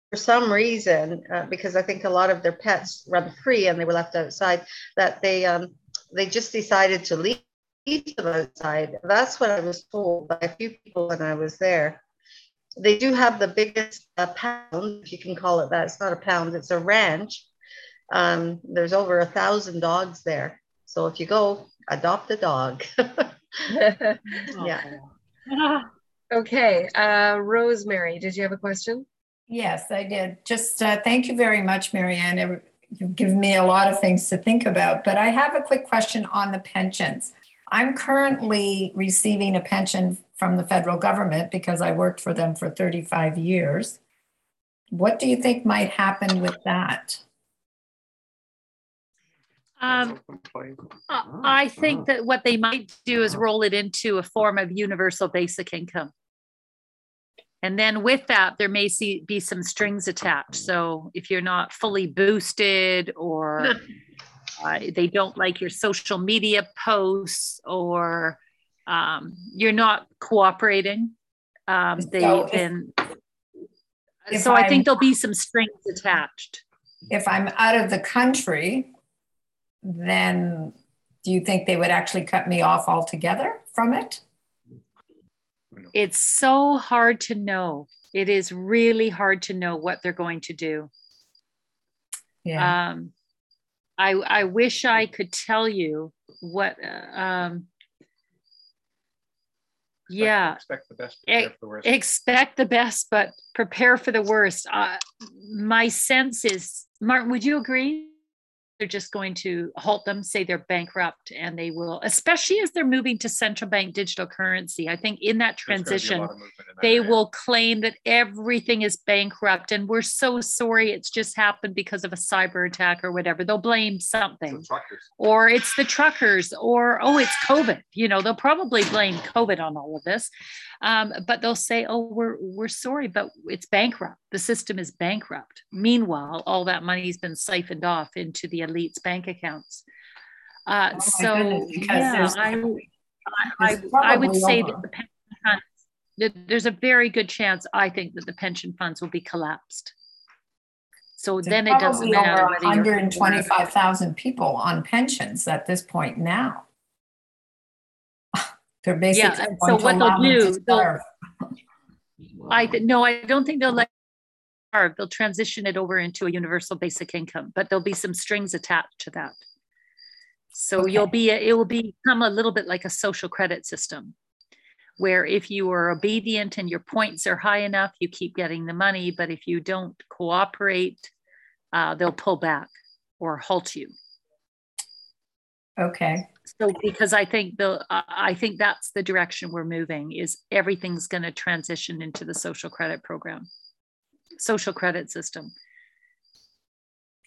for some reason, uh, because I think a lot of their pets run free and they were left outside, that they um, they just decided to leave them outside. That's what I was told by a few people when I was there. They do have the biggest uh, pound, if you can call it that. It's not a pound, it's a ranch um, there's over a thousand dogs there. So if you go, adopt a dog. yeah. okay. Uh, Rosemary, did you have a question? Yes, I did. Just uh, thank you very much, Maryann. You've given me a lot of things to think about, but I have a quick question on the pensions. I'm currently receiving a pension from the federal government because I worked for them for 35 years. What do you think might happen with that? Um, I think that what they might do is roll it into a form of universal basic income. And then with that, there may see, be some strings attached. So if you're not fully boosted or uh, they don't like your social media posts or um, you're not cooperating, um, they so can. so I think there'll be some strings attached. If I'm out of the country, then do you think they would actually cut me off altogether from it? It's so hard to know. It is really hard to know what they're going to do. Yeah. Um, I I wish I could tell you what. Uh, um, yeah. Expect the best. Prepare for the worst. Expect the best, but prepare for the worst. Uh, my sense is, Martin, would you agree? They're just going to halt them, say they're bankrupt, and they will, especially as they're moving to central bank digital currency. I think in that transition, in that they area. will claim that everything is bankrupt and we're so sorry it's just happened because of a cyber attack or whatever. They'll blame something, or it's the truckers, or oh, it's COVID. You know, they'll probably blame COVID on all of this. Um, but they'll say, "Oh, we're we're sorry, but it's bankrupt. The system is bankrupt." Meanwhile, all that money's been siphoned off into the elite's bank accounts. Uh, oh so goodness, yeah, I, I, I, would say that the pension funds, there's a very good chance. I think that the pension funds will be collapsed. So it's then it doesn't matter. Over 125,000 people on pensions at this point now. They're basically yeah, so what they'll do. They'll, I no, I don't think they'll let. They'll transition it over into a universal basic income, but there'll be some strings attached to that. So okay. you'll be it will become a little bit like a social credit system, where if you are obedient and your points are high enough, you keep getting the money. But if you don't cooperate, uh, they'll pull back or halt you. Okay. So because I think the I think that's the direction we're moving is everything's going to transition into the social credit program, social credit system.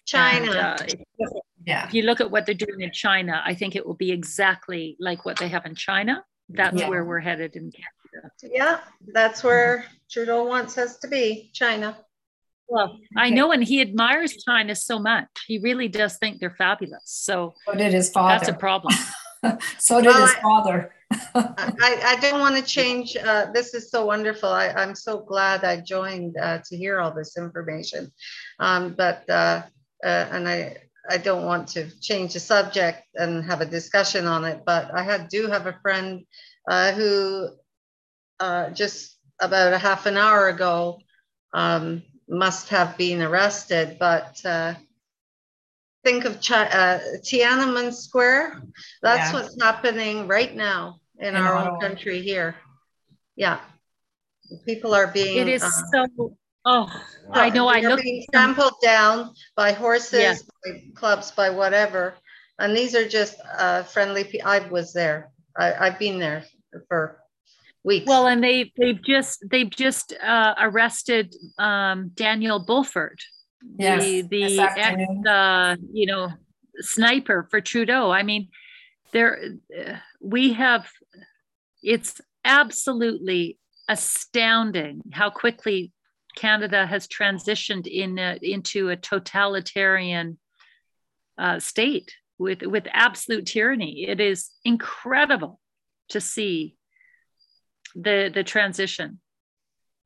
China. And, uh, if, yeah. If you look at what they're doing in China, I think it will be exactly like what they have in China. That's yeah. where we're headed in Canada. Yeah, that's where Trudeau wants us to be, China. Well, I know, and he admires China so much. He really does think they're fabulous. So, so did his father. That's a problem. so did well, his father. I, I don't want to change. Uh, this is so wonderful. I, I'm so glad I joined uh, to hear all this information. Um, but, uh, uh and I, I don't want to change the subject and have a discussion on it, but I had, do have a friend uh, who uh, just about a half an hour ago um, must have been arrested, but uh, think of Ch- uh, Tiananmen Square. That's yeah. what's happening right now in, in our own country here. Yeah, people are being. It is uh, so. Oh, I know. I look being trampled down by horses, yeah. by clubs, by whatever. And these are just uh, friendly. people. I was there. I, I've been there for weeks. Well, and they they've just they've just uh, arrested um, Daniel Bulford, yes, the the ex, uh, you know sniper for Trudeau. I mean, there we have. It's absolutely astounding how quickly Canada has transitioned in a, into a totalitarian uh, state with with absolute tyranny. It is incredible to see the the transition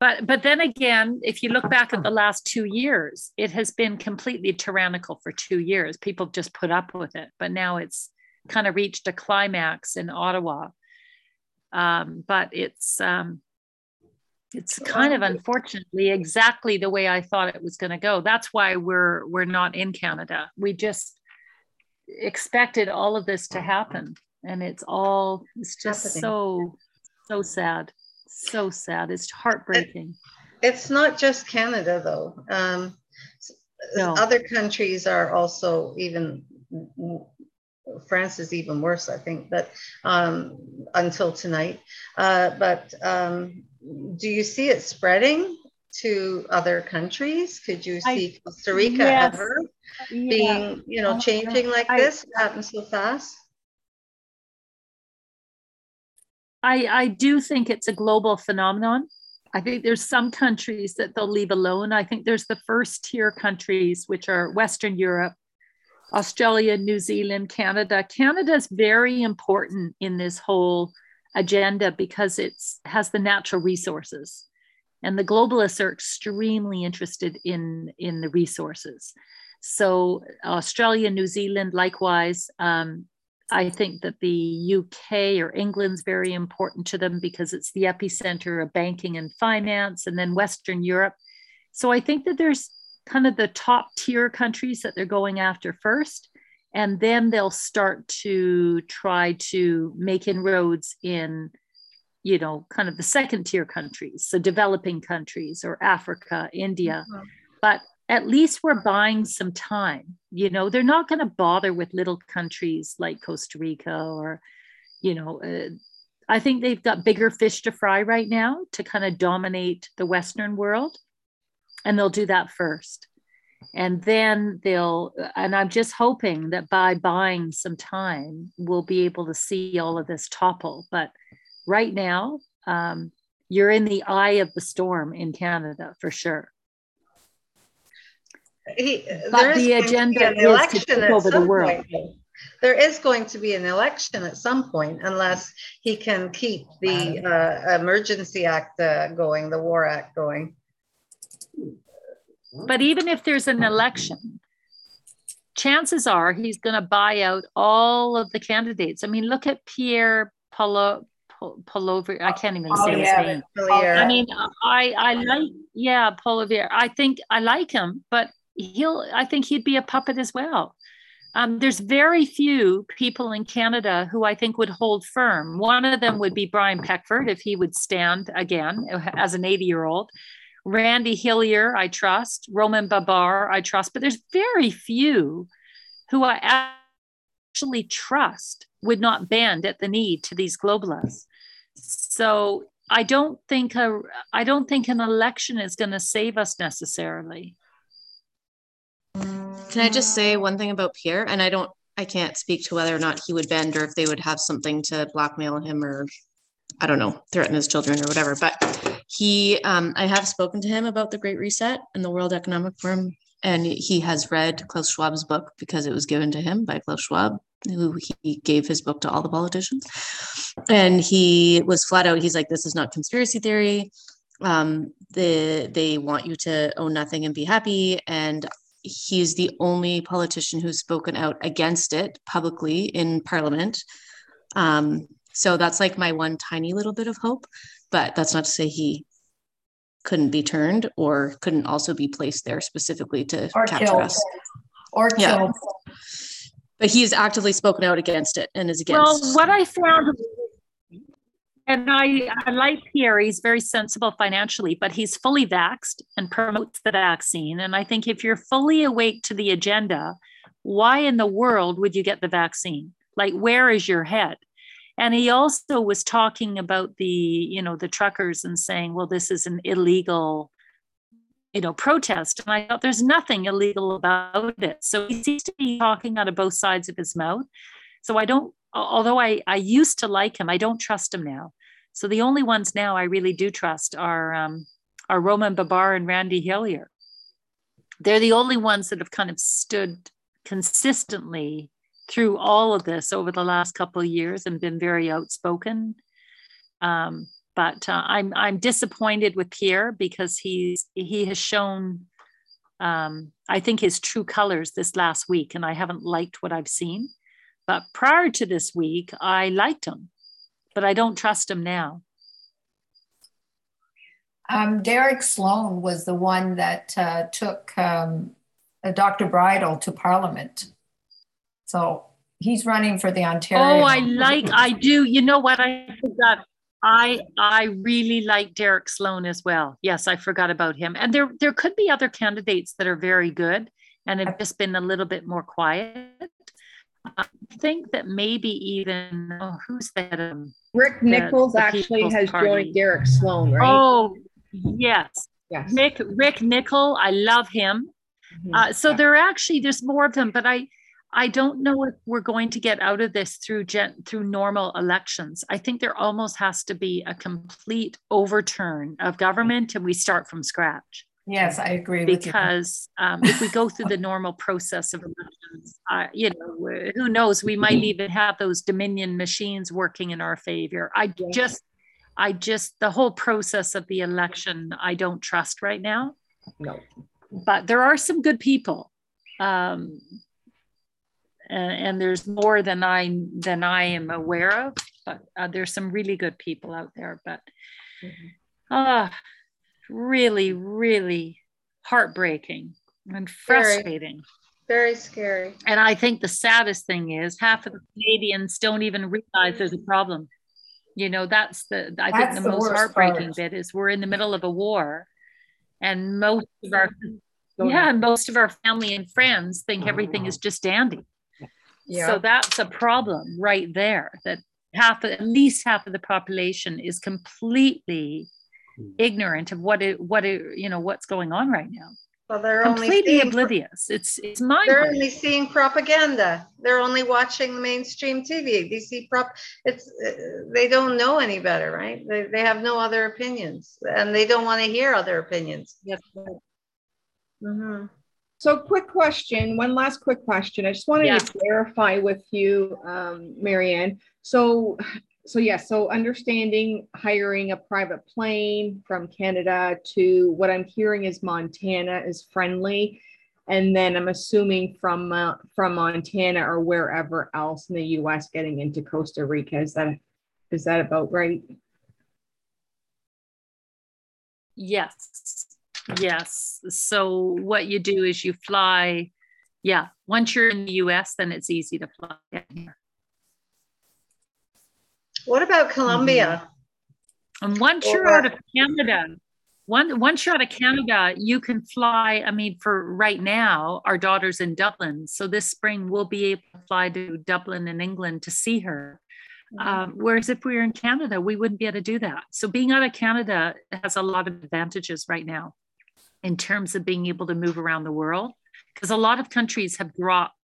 but but then again if you look back at the last two years it has been completely tyrannical for two years. People just put up with it but now it's kind of reached a climax in ottawa. Um, but it's um, it's kind of unfortunately exactly the way i thought it was going to go. That's why we're we're not in canada. We just expected all of this to happen and it's all it's just so so sad. So sad. It's heartbreaking. It's not just Canada, though. Um, no. Other countries are also even. France is even worse, I think. But um, until tonight, uh, but um, do you see it spreading to other countries? Could you see I, Costa Rica yes. ever yeah. being, you know, changing like I, this? Happen so fast? I, I do think it's a global phenomenon. I think there's some countries that they'll leave alone. I think there's the first tier countries, which are Western Europe, Australia, New Zealand, Canada. Canada is very important in this whole agenda because it has the natural resources. And the globalists are extremely interested in, in the resources. So Australia, New Zealand, likewise, um, I think that the UK or England's very important to them because it's the epicenter of banking and finance, and then Western Europe. So I think that there's kind of the top tier countries that they're going after first, and then they'll start to try to make inroads in, you know, kind of the second tier countries, so developing countries or Africa, India. Mm-hmm. But at least we're buying some time. You know, they're not going to bother with little countries like Costa Rica or, you know, uh, I think they've got bigger fish to fry right now to kind of dominate the Western world. And they'll do that first. And then they'll, and I'm just hoping that by buying some time, we'll be able to see all of this topple. But right now, um, you're in the eye of the storm in Canada for sure. He, but the agenda is to take over the world. Point. There is going to be an election at some point, unless he can keep the uh, Emergency Act uh, going, the War Act going. But even if there's an election, chances are he's going to buy out all of the candidates. I mean, look at Pierre Polo, Polover. I can't even say his name. I mean, I I like yeah Poilievre. I think I like him, but he'll. I think he'd be a puppet as well. Um, there's very few people in Canada who I think would hold firm. One of them would be Brian Peckford if he would stand again as an 80 year old. Randy Hillier, I trust. Roman Baber, I trust. But there's very few who I actually trust would not bend at the knee to these globalists. So I don't think a I don't think an election is going to save us necessarily. Can I just say one thing about Pierre? And I don't I can't speak to whether or not he would bend or if they would have something to blackmail him or I don't know, threaten his children or whatever. But he um, I have spoken to him about the Great Reset and the World Economic Forum and he has read Klaus Schwab's book because it was given to him by Klaus Schwab who he gave his book to all the politicians. And he was flat out, he's like, this is not conspiracy theory. Um, the, they want you to own nothing and be happy. And he's the only politician who's spoken out against it publicly in parliament. Um, so that's like my one tiny little bit of hope. But that's not to say he couldn't be turned or couldn't also be placed there specifically to or capture killed. us. Or killed. Yeah but he's actively spoken out against it and is against. Well, what I found, and I, I like Pierre, he's very sensible financially, but he's fully vaxxed and promotes the vaccine. And I think if you're fully awake to the agenda, why in the world would you get the vaccine? Like, where is your head? And he also was talking about the, you know, the truckers and saying, well, this is an illegal you know, protest. And I thought there's nothing illegal about it. So he seems to be talking out of both sides of his mouth. So I don't, although I, I used to like him, I don't trust him now. So the only ones now I really do trust are, um, are Roman Baber and Randy Hillier. They're the only ones that have kind of stood consistently through all of this over the last couple of years and been very outspoken. Um, but uh, I'm I'm disappointed with Pierre because he's he has shown um, I think his true colors this last week, and I haven't liked what I've seen. But prior to this week, I liked him, but I don't trust him now. Um, Derek Sloan was the one that uh, took um, Dr. Bridle to Parliament. So he's running for the Ontario. Oh, I like, I do. You know what? I forgot. I I really like Derek Sloan as well. Yes, I forgot about him. And there there could be other candidates that are very good and have just been a little bit more quiet. I think that maybe even oh, who's that? Um, Rick Nicholls the, the actually has Party. joined Derek Sloan, right? Oh, yes. Yes. Rick Rick Nickel, I love him. Mm-hmm. Uh, so there are actually there's more of them, but I I don't know if we're going to get out of this through gen, through normal elections. I think there almost has to be a complete overturn of government, and we start from scratch. Yes, I agree. Because um, if we go through the normal process of elections, uh, you know, who knows? We might even have those Dominion machines working in our favor. I just, I just, the whole process of the election, I don't trust right now. No. But there are some good people. Um, and, and there's more than I than I am aware of. But uh, there's some really good people out there. But ah, mm-hmm. uh, really, really heartbreaking and frustrating. Very, very scary. And I think the saddest thing is half of the Canadians don't even realize there's a problem. You know, that's the I that's think the, the most heartbreaking part. bit is we're in the middle of a war, and most of our yeah, and most of our family and friends think everything is just dandy. Yeah. So that's a problem right there. That half, at least half of the population is completely ignorant of what it, what it, you know, what's going on right now. Well, they're completely only oblivious. It's it's mind. They're only seeing propaganda. They're only watching the mainstream TV. They see prop. It's uh, they don't know any better, right? They, they have no other opinions, and they don't want to hear other opinions. Yes. Mm-hmm. So, quick question. One last quick question. I just wanted yeah. to clarify with you, um, Maryann. So, so yeah. So, understanding hiring a private plane from Canada to what I'm hearing is Montana is friendly, and then I'm assuming from uh, from Montana or wherever else in the U.S. getting into Costa Rica. Is that is that about right? Yes. Yes. So what you do is you fly. Yeah. Once you're in the US, then it's easy to fly here. What about Colombia? Mm-hmm. And once or, you're out of Canada, one, you're out of Canada, you can fly. I mean, for right now, our daughter's in Dublin. So this spring, we'll be able to fly to Dublin in England to see her. Mm-hmm. Um, whereas if we were in Canada, we wouldn't be able to do that. So being out of Canada has a lot of advantages right now in terms of being able to move around the world because a lot of countries have dropped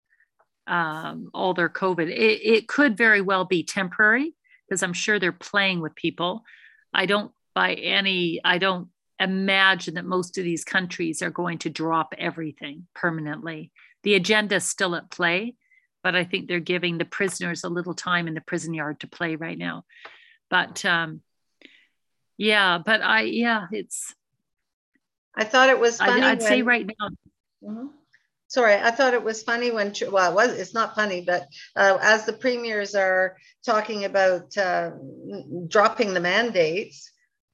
um, all their COVID. It, it could very well be temporary because I'm sure they're playing with people. I don't by any, I don't imagine that most of these countries are going to drop everything permanently. The agenda is still at play, but I think they're giving the prisoners a little time in the prison yard to play right now. But um, yeah, but I, yeah, it's, I thought it was funny. I'd, say right now. Mm-hmm. Sorry, I thought it was funny when, well, it was, it's not funny, but uh, as the premiers are talking about uh, dropping the mandates,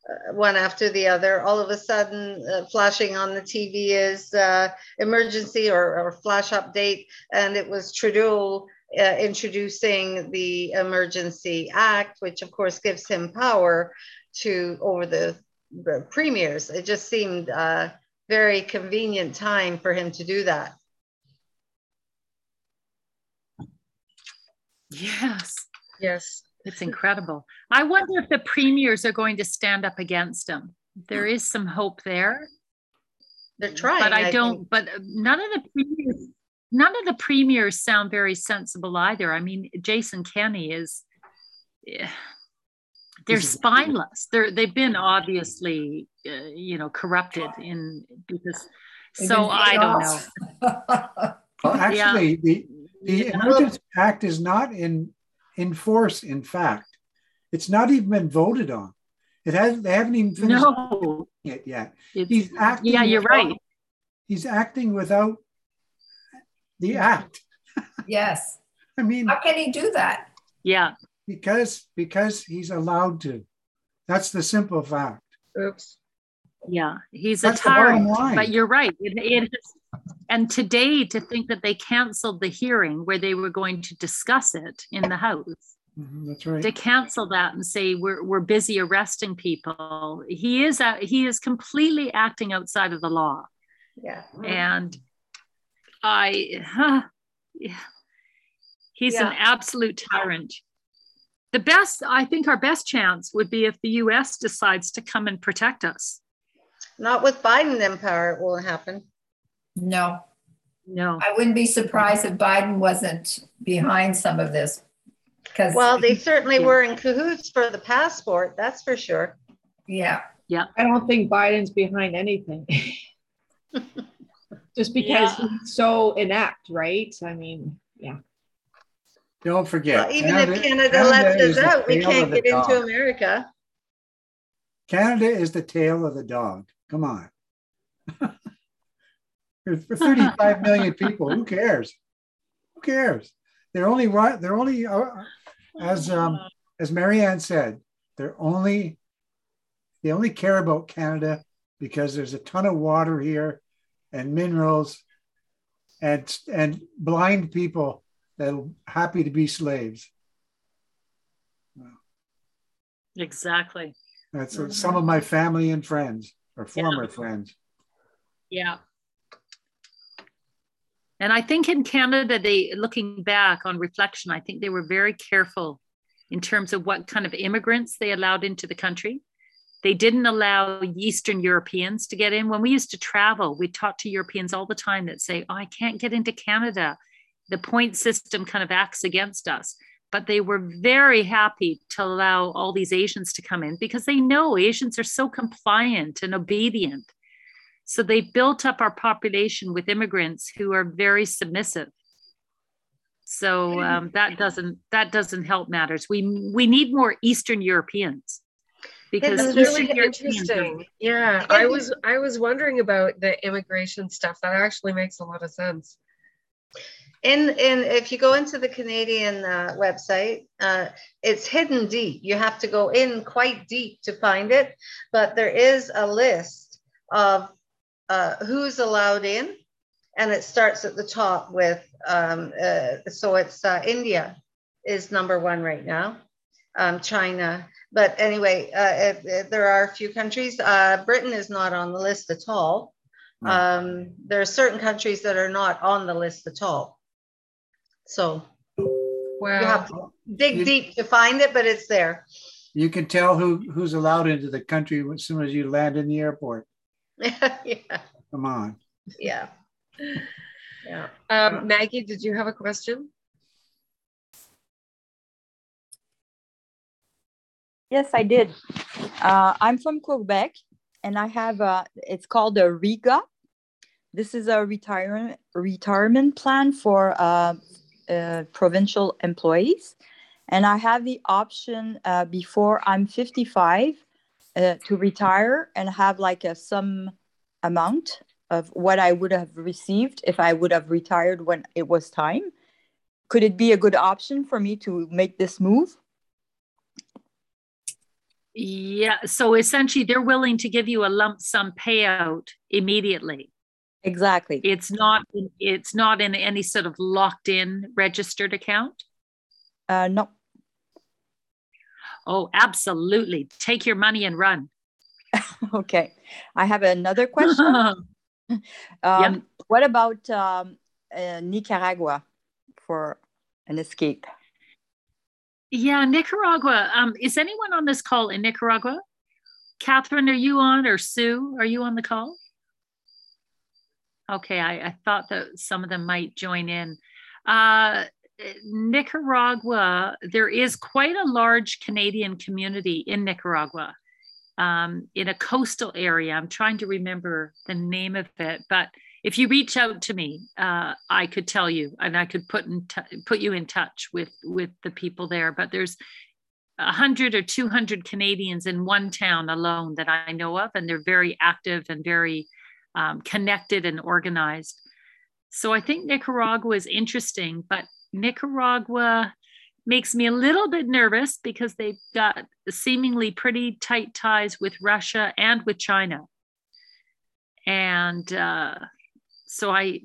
uh, one after the other, all of a sudden uh, flashing on the TV is uh, emergency or, or, flash update. And it was Trudeau uh, introducing the Emergency Act, which of course gives him power to over the premiers. It just seemed a very convenient time for him to do that. Yes. Yes. It's incredible. I wonder if the premiers are going to stand up against him. There is some hope there. They're trying. But I, I don't, think. but none of the premiers, none of the premiers sound very sensible either. I mean, Jason Kenney is, yeah, they're spineless. They're they've been obviously uh, you know corrupted in because. So I don't know. well, actually, yeah. the the Emergency Act is not in in force. In fact, it's not even been voted on. It has. They haven't even finished no. it yet. It's, he's acting. Yeah, you're without, right. He's acting without the act. Yes. I mean, how can he do that? Yeah because because he's allowed to. That's the simple fact. Oops. Yeah, he's That's a tyrant. But you're right. It, it is, and today, to think that they canceled the hearing where they were going to discuss it in the House. Mm-hmm, that's right. To cancel that and say we're, we're busy arresting people, he is uh, he is completely acting outside of the law. Yeah. And I, huh, yeah. he's yeah. an absolute tyrant the best, I think our best chance would be if the US decides to come and protect us. Not with Biden in power, it won't happen. No. No. I wouldn't be surprised if Biden wasn't behind some of this. Because well, they certainly yeah. were in cahoots for the passport, that's for sure. Yeah. Yeah. I don't think Biden's behind anything. Just because yeah. he's so inept, right? I mean, yeah. Don't forget. Well, even Canada, if Canada, Canada lets us out, we can't get dog. into America. Canada is the tail of the dog. Come on. For 35 million people, who cares? Who cares? They're only right. They're only uh, as um, as Maryann said. They're only they only care about Canada because there's a ton of water here and minerals and and blind people that are happy to be slaves. Exactly. That's mm-hmm. some of my family and friends or former yeah. friends. Yeah. And I think in Canada, they looking back on reflection, I think they were very careful in terms of what kind of immigrants they allowed into the country. They didn't allow Eastern Europeans to get in. When we used to travel, we talked to Europeans all the time that say, Oh, I can't get into Canada. The point system kind of acts against us. But they were very happy to allow all these Asians to come in because they know Asians are so compliant and obedient. So they built up our population with immigrants who are very submissive. So um, that doesn't that doesn't help matters. We we need more Eastern Europeans because it's really interesting. Yeah, I was I was wondering about the immigration stuff. That actually makes a lot of sense. In in if you go into the Canadian uh, website, uh, it's hidden deep. You have to go in quite deep to find it, but there is a list of uh, who's allowed in, and it starts at the top with um, uh, so it's uh, India is number one right now, um, China, but anyway, uh, there are a few countries. Uh, Britain is not on the list at all. Hmm. Um, there are certain countries that are not on the list at all. So well, you have to dig you, deep to find it, but it's there. You can tell who who's allowed into the country as soon as you land in the airport. yeah. Come on. Yeah. Yeah. Um, Maggie, did you have a question? Yes, I did. Uh, I'm from Quebec, and I have a. It's called a RIGA. This is a retirement retirement plan for uh, uh, provincial employees, and I have the option uh, before I'm 55 uh, to retire and have like a some amount of what I would have received if I would have retired when it was time. Could it be a good option for me to make this move? Yeah. So essentially, they're willing to give you a lump sum payout immediately. Exactly. It's not. It's not in any sort of locked in registered account. Uh, no. Oh, absolutely. Take your money and run. okay. I have another question. um. What about um, uh, Nicaragua for an escape? Yeah, Nicaragua. Um, is anyone on this call in Nicaragua? Catherine, are you on or Sue? Are you on the call? Okay, I, I thought that some of them might join in. Uh, Nicaragua, there is quite a large Canadian community in Nicaragua um, in a coastal area. I'm trying to remember the name of it, but if you reach out to me, uh, I could tell you, and I could put in t- put you in touch with with the people there. But there's a hundred or two hundred Canadians in one town alone that I know of, and they're very active and very um, connected and organized. So I think Nicaragua is interesting, but Nicaragua makes me a little bit nervous because they've got seemingly pretty tight ties with Russia and with China. And uh, so I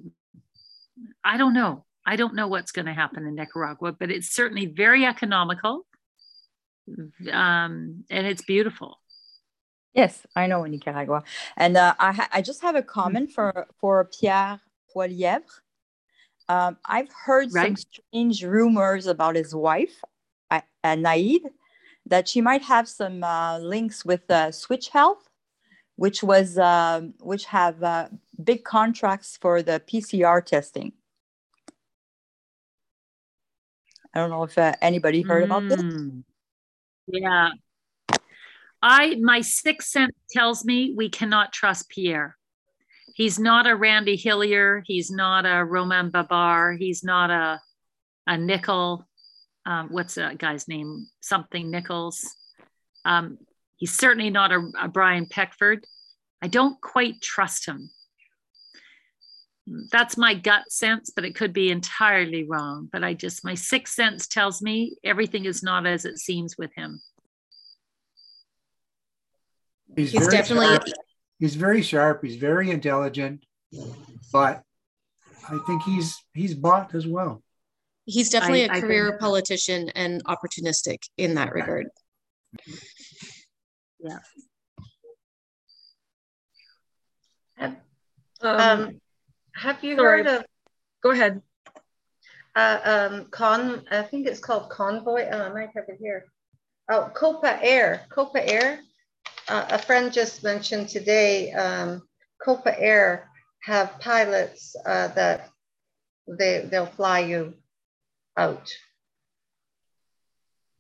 I don't know. I don't know what's going to happen in Nicaragua, but it's certainly very economical, um, and it's beautiful. Yes, I know in Nicaragua, and uh, I ha- I just have a comment for for Pierre Poilievre. Um, I've heard right. some strange rumors about his wife, uh, Naid, that she might have some uh, links with uh, Switch Health, which was um, which have uh, big contracts for the PCR testing. I don't know if uh, anybody heard mm. about this. Hmm. Yeah. I my sixth sense tells me we cannot trust Pierre. He's not a Randy Hillier. He's not a Roman Baber. He's not a a Nickel. Um, what's that guy's name? Something Nicholls. Um, he's certainly not a, a Brian Peckford. I don't quite trust him that's my gut sense, but it could be entirely wrong. But I just, my sixth sense tells me everything is not as it seems with him. He's, he's definitely, sharp. he's very sharp. He's very intelligent, but I think he's, he's bought as well. He's definitely I, a career politician and opportunistic in that regard. Yeah. Um, um have you Sorry. heard of Go ahead. Uh, um, con, I think it's called Convoy. Oh, I might have it here. Oh, Copa Air. Copa Air. Uh, a friend just mentioned today. Um, Copa Air have pilots uh, that they they'll fly you out.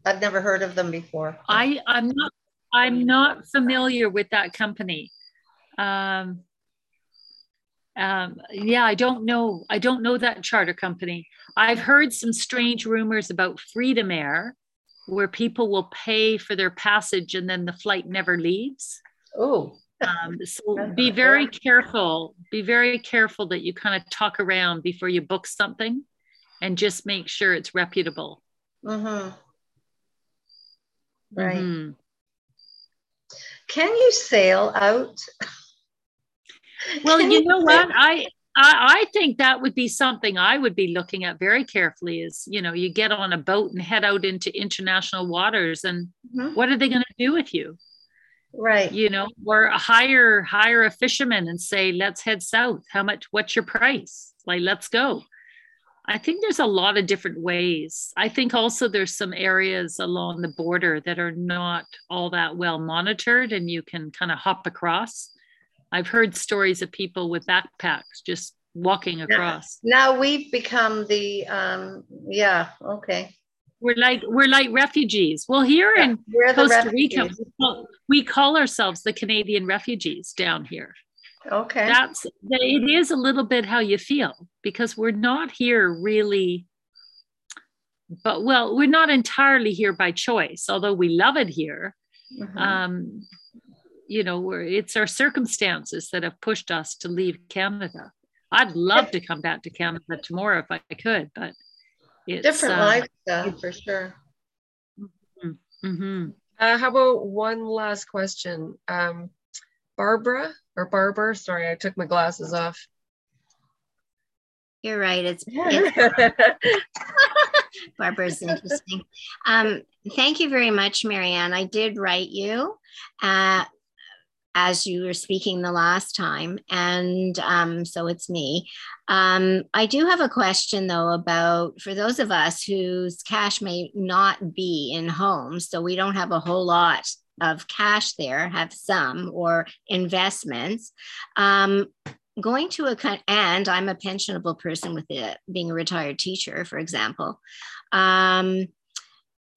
I've never heard of them before. I I'm not I'm not familiar with that company. Um, um, yeah, I don't know. I don't know that charter company. I've heard some strange rumors about Freedom Air, where people will pay for their passage and then the flight never leaves. Oh. Um, so be very careful. Be very careful that you kind of talk around before you book something, and just make sure it's reputable. Mm-hmm. Right. Mm-hmm. Can you sail out? Well, you know what? I, I I think that would be something I would be looking at very carefully. Is you know you get on a boat and head out into international waters, and mm-hmm. what are they going to do with you? Right. You know, or hire hire a fisherman and say, let's head south. How much? What's your price? Like, let's go. I think there's a lot of different ways. I think also there's some areas along the border that are not all that well monitored and you can kind of hop across. I've heard stories of people with backpacks just walking across. Now, now we've become the um yeah, okay. We're like we're like refugees. Well, here yeah, in Costa Rica, we call, we call ourselves the Canadian refugees down here. Okay. That's it is a little bit how you feel because we're not here really but well, we're not entirely here by choice, although we love it here. Mm-hmm. Um, you know, we're, it's our circumstances that have pushed us to leave Canada. I'd love to come back to Canada tomorrow if I could, but it's different uh, lifestyle for sure. Mm-hmm. mm-hmm. Uh, how about one last question? Um, Barbara or Barber? Sorry, I took my glasses off. You're right. It's, it's Barbara's interesting. Um, thank you very much, Maryann. I did write you. Uh, as you were speaking the last time. And um, so it's me. Um, I do have a question though about for those of us whose cash may not be in homes, so we don't have a whole lot of cash there, have some or investments. Um, going to a and I'm a pensionable person with it, being a retired teacher, for example. Um,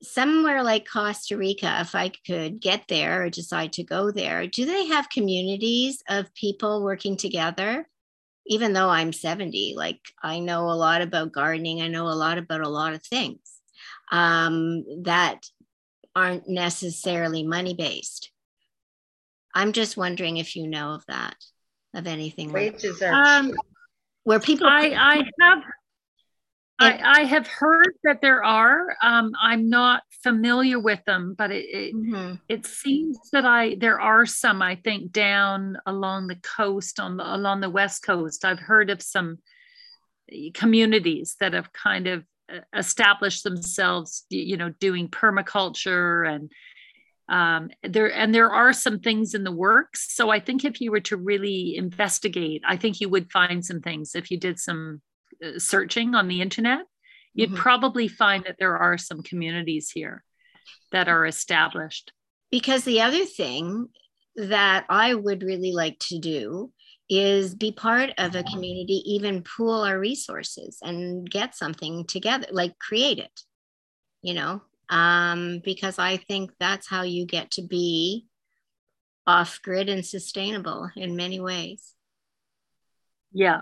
somewhere like Costa Rica, if I could get there or decide to go there, do they have communities of people working together? Even though I'm 70, like I know a lot about gardening, I know a lot about a lot of things um, that aren't necessarily money based. I'm just wondering if you know of that, of anything Wages like are um, where people. I, I have I, I, have heard that there are. Um, I'm not familiar with them, but it it, mm-hmm. it, seems that I there are some. I think down along the coast, on the along the west coast. I've heard of some communities that have kind of uh, established themselves. You know, doing permaculture and um, there and there are some things in the works. So I think if you were to really investigate, I think you would find some things if you did some searching on the internet, you'd mm-hmm. probably find that there are some communities here that are established. Because the other thing that I would really like to do is be part of a community, even pool our resources and get something together, like create it, you know, um, because I think that's how you get to be off grid and sustainable in many ways. Yeah.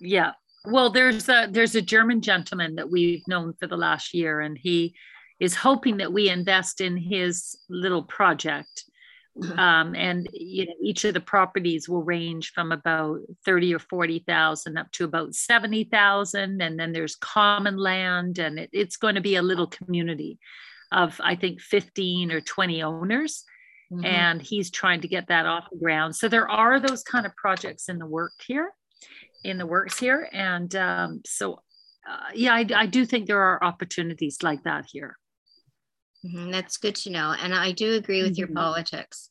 Yeah well there's a there's a german gentleman that we've known for the last year and he is hoping that we invest in his little project mm-hmm. um, and you know each of the properties will range from about 30 or 40,000 up to about 70,000 and then there's common land and it, it's going to be a little community of I think 15 or 20 owners mm-hmm. and he's trying to get that off the ground so there are those kind of projects in the work here in the works here. And um, so, uh, yeah, I, I, do think there are opportunities like that here. Mm-hmm, that's good to know. And I do agree with mm-hmm. your politics.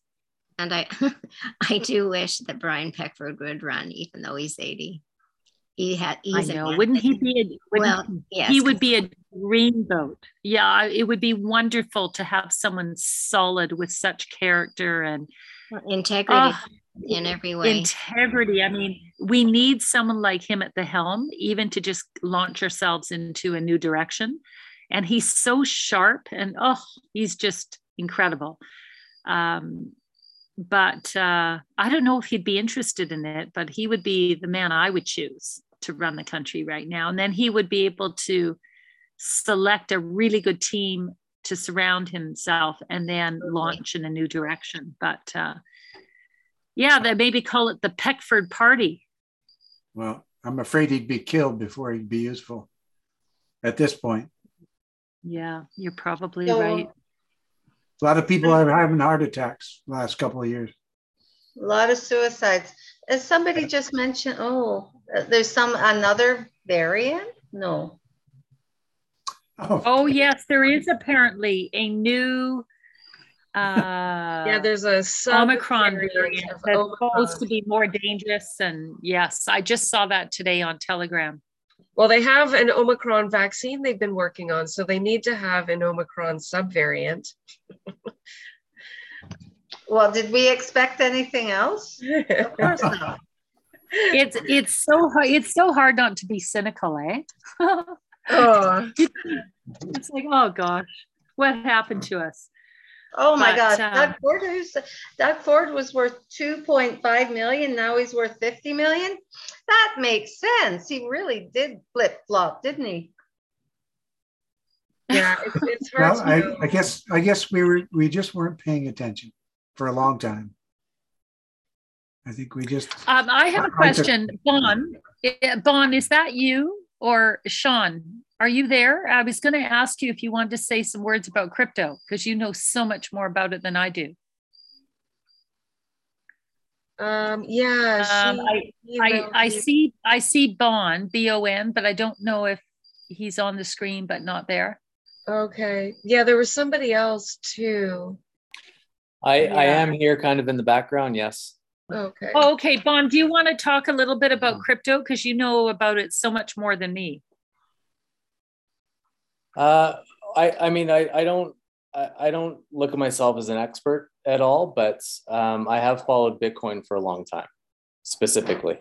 And I, I do wish that Brian Peckford would run, even though he's 80. He had. I know. Wouldn't he be? A, well, he, yes, he would be a dreamboat. Yeah, it would be wonderful to have someone solid with such character and integrity. Oh, in every way. Integrity. I mean, we need someone like him at the helm, even to just launch ourselves into a new direction. And he's so sharp and oh, he's just incredible. Um, but uh, I don't know if he'd be interested in it, but he would be the man I would choose to run the country right now. And then he would be able to select a really good team to surround himself and then launch in a new direction. But uh, yeah, they maybe call it the Peckford Party. Well, I'm afraid he'd be killed before he'd be useful at this point. Yeah, you're probably so, right. A lot of people are having heart attacks last couple of years. A lot of suicides. As somebody just mentioned, oh, there's some another variant? No. Oh, oh yes, there is apparently a new uh, yeah, there's a Omicron variant that's supposed to be more dangerous. And yes, I just saw that today on Telegram. Well, they have an Omicron vaccine they've been working on, so they need to have an Omicron subvariant. well, did we expect anything else? Of course not. It's it's so hard. It's so hard not to be cynical, eh? oh. it's like, oh gosh, what happened to us? Oh my but, God, uh, Doug Ford, who's Doug Ford was worth 2.5 million. Now he's worth 50 million. That makes sense. He really did flip flop, didn't he? Yeah, it's, it's hard. well, I, I, guess I guess we were we just weren't paying attention for a long time. I think we just. Um, I have a question, Bon. Bon, is that you or Sean? Are you there? I was going to ask you if you wanted to say some words about crypto because you know so much more about it than I do. Um, yeah, um, I, I, I see I see Bon B O N, but I don't know if he's on the screen but not there. Okay, yeah, there was somebody else too. I yeah. I am here, kind of in the background. Yes. Okay. Oh, okay, Bon, do you want to talk a little bit about crypto because you know about it so much more than me? Uh, I, I mean, I, I don't, I, I don't look at myself as an expert at all, but um, I have followed Bitcoin for a long time, specifically,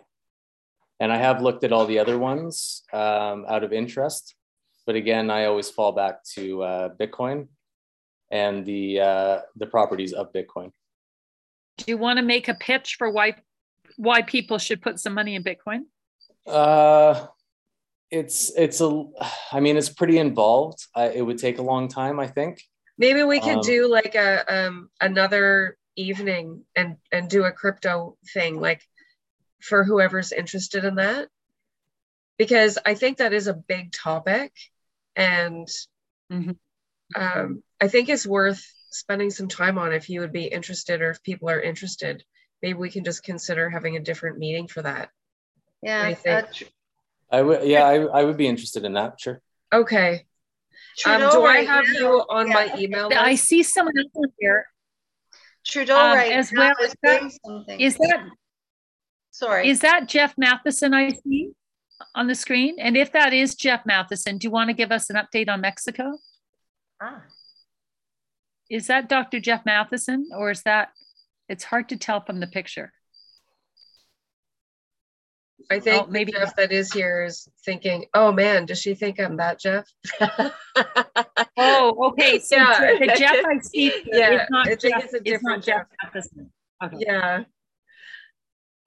and I have looked at all the other ones um, out of interest. But again, I always fall back to uh, Bitcoin and the uh, the properties of Bitcoin. Do you want to make a pitch for why why people should put some money in Bitcoin? Uh, it's it's a i mean it's pretty involved I, it would take a long time i think maybe we could um, do like a um another evening and and do a crypto thing like for whoever's interested in that because i think that is a big topic and mm-hmm. um, i think it's worth spending some time on if you would be interested or if people are interested maybe we can just consider having a different meeting for that yeah I I would, yeah, I, I would be interested in that. Sure. Okay. Um, do I have now, you on yeah. my email? List? I see someone else here. Trudeau um, right as well. Is that, is that sorry? Is that Jeff Matheson I see on the screen? And if that is Jeff Matheson, do you want to give us an update on Mexico? Ah. Is that Dr. Jeff Matheson, or is that? It's hard to tell from the picture. I think oh, maybe Jeff that is here is thinking, oh man, does she think I'm that Jeff? oh, okay. So yeah. the Jeff I see yeah, not I think Jeff, it's a different Jeff. Jeff okay. Yeah.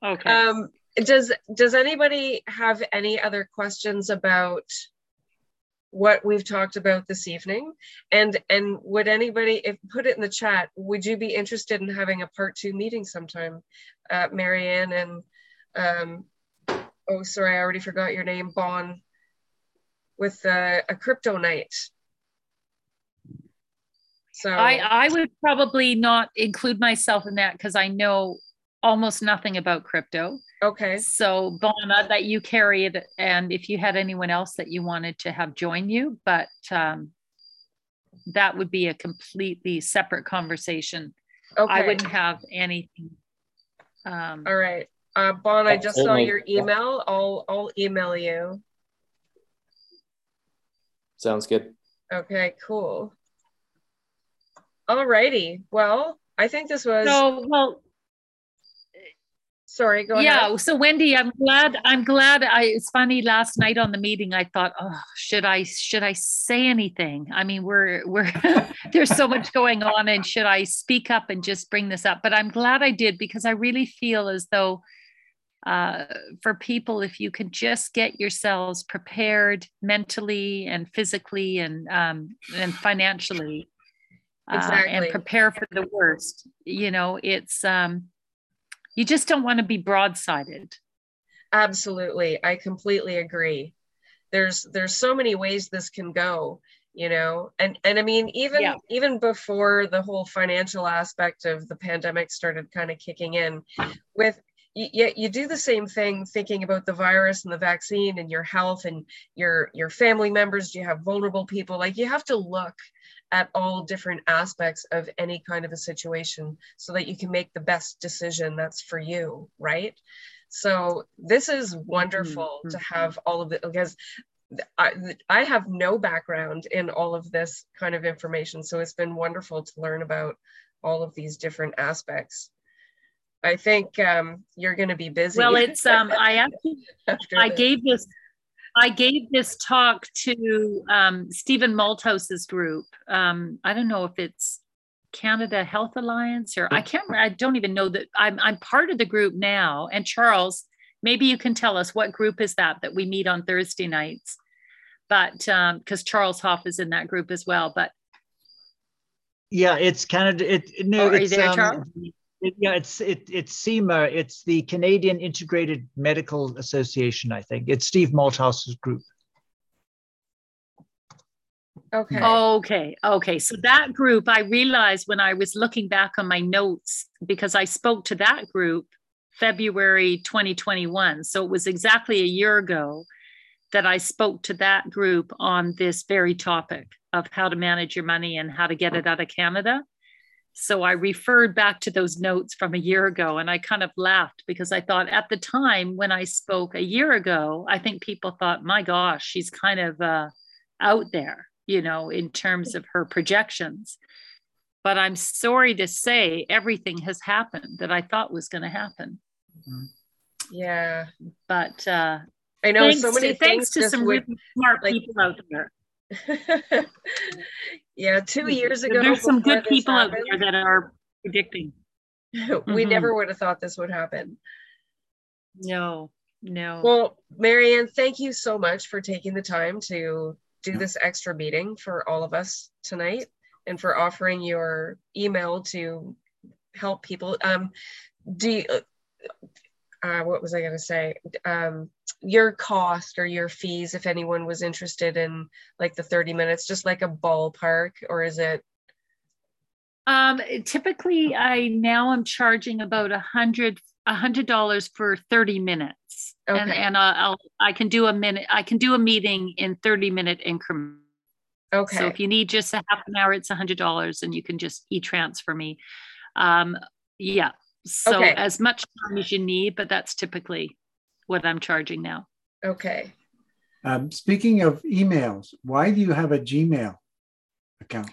Okay. Um, does does anybody have any other questions about what we've talked about this evening? And and would anybody if put it in the chat, would you be interested in having a part two meeting sometime? Uh, Maryann and um, oh sorry i already forgot your name bon with uh, a crypto night so i i would probably not include myself in that because i know almost nothing about crypto okay so bona that you carry it and if you had anyone else that you wanted to have join you but um, that would be a completely separate conversation okay i wouldn't have anything um, all right Uh, Bon, I just saw your email. I'll I'll email you. Sounds good. Okay, cool. All righty. Well, I think this was. So well. Sorry, go yeah, ahead. so Wendy, I'm glad. I'm glad. I. It's funny. Last night on the meeting, I thought, oh, should I should I say anything? I mean, we're we're there's so much going on, and should I speak up and just bring this up? But I'm glad I did because I really feel as though uh, for people, if you can just get yourselves prepared mentally and physically and um, and financially, uh, Exactly. and prepare for the worst. You know, it's um, you just don't want to be broadsided. Absolutely. I completely agree. There's there's so many ways this can go, you know. And and I mean even Yeah. even before the whole financial aspect of the pandemic started kind of kicking in with you, you, you do the same thing thinking about the virus and the vaccine and your health and your your family members do you have vulnerable people like you have to look at all different aspects of any kind of a situation so that you can make the best decision that's for you right? So this is wonderful to have all of it because I, I have no background in all of this kind of information so it's been wonderful to learn about all of these different aspects. I think um, you're going to be busy. Well, it's um, I actually I gave this I gave this talk to um, Stephen Malthouse's group. Um, I don't know if it's Canada Health Alliance or I can't. I don't even know that I'm I'm part of the group now. And Charles, maybe you can tell us what group is that that we meet on Thursday nights. But because Charles Hoffe is in that group as well. But Yeah, it's Canada. It no, Oh, it's there, um, Charles? It- yeah, it's it it's CIMA. It's the Canadian Integrated Medical Association. I think it's Steve Malthouse's group. Okay. Okay. Okay. So that group, I realized when I was looking back on my notes, because I spoke to that group February 2021. So it was exactly a year ago that I spoke to that group on this very topic of how to manage your money and how to get it out of Canada. So I referred back to those notes from a year ago and I kind of laughed because I thought at the time when I spoke a year ago, I think people thought, my gosh, she's kind of uh, out there, you know, in terms of her projections. But I'm sorry to say everything has happened that I thought was going to happen. yeah But uh, I know thanks so many to, thanks to some would- really smart like- people out there. yeah two years ago There's some good people out there that are predicting. we Mhm. never would have thought this would happen No, no. Well, Maryann, thank you so much for taking the time to do this extra meeting for all of us tonight and for offering your email to help people. Um, do you, uh, what was I going to say? Um, your cost or your fees, if anyone was interested in like the 30 minutes, just like a ballpark, or is it? Um, typically, I now am charging about a hundred a hundred dollars for thirty minutes, and and I'll, I'll I can do a minute. I can do a meeting in thirty minute increments. Okay. So if you need just a half an hour, it's a hundred dollars, and you can just e transfer me. Um, yeah. So Okay. as much time as you need, but that's typically what I'm charging now. Okay. Um, speaking of emails, why do you have a Gmail account?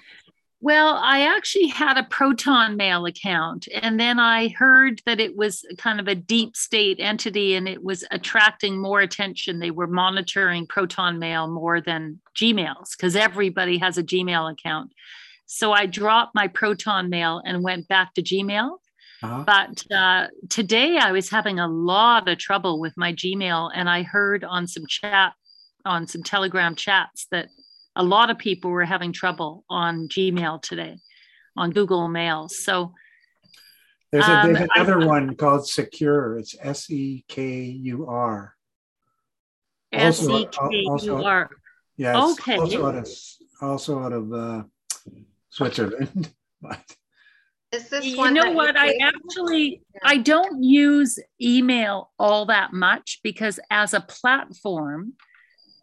Well, I actually had a Proton Mail account, and then I heard that it was kind of a deep state entity and it was attracting more attention. They were monitoring Proton Mail more than Gmails because everybody has a Gmail account. So I dropped my Proton Mail and went back to Gmail. Uh-huh. But uh, today I was having a lot of trouble with my Gmail, and I heard on some chat, on some Telegram chats, that a lot of people were having trouble on Gmail today, on Google Mail. So There's, a, Um, there's I- another one called Sekur. It's S E K U R. S E K U R. Also- K also- U R. Yeah, Okay. also out of also out of uh, Switzerland. but Is this You one know that what? I pay- actually I don't use email all that much because as a platform,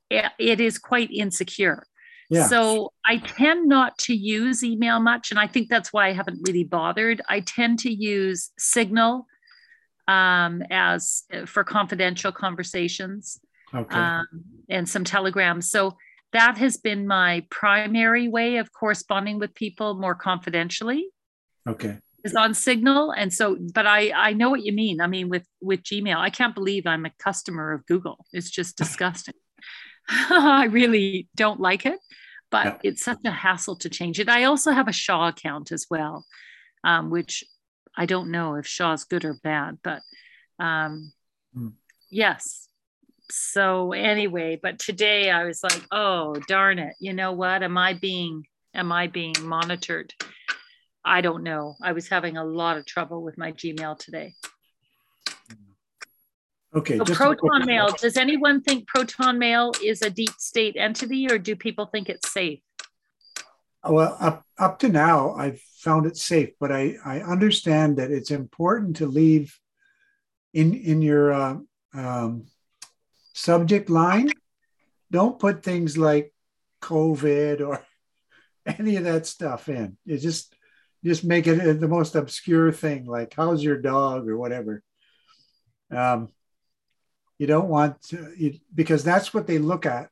it, it is quite insecure. Yeah. So I tend not to use email much, and I think that's why I haven't really bothered. I tend to use Signal, um, as for confidential conversations Okay. um, and some telegrams. So that has been my primary way of corresponding with people more confidentially Okay. is on signal. And so but i i know what you mean. I mean with with gmail i can't believe i'm a customer of google. It's just disgusting. I really don't like it but Yeah. it's such a hassle to change it. I also have a shaw account as well um, which i don't know if shaw's good or bad but um, Hmm. yes. So anyway but today i was like oh darn it. You know what? Am i being am i being monitored i don't know i was having a lot of trouble with my gmail today Okay. so just a quick- proton mail does anyone think proton mail is a deep state entity or do people think it's safe Well, up, up to now, I've found it safe, but I, I understand that it's important to leave in, in your uh, um, subject line. Don't put things like COVID or any of that stuff in. You just, just make it the most obscure thing, like how's your dog or whatever. Um, you don't want to, you, because that's what they look at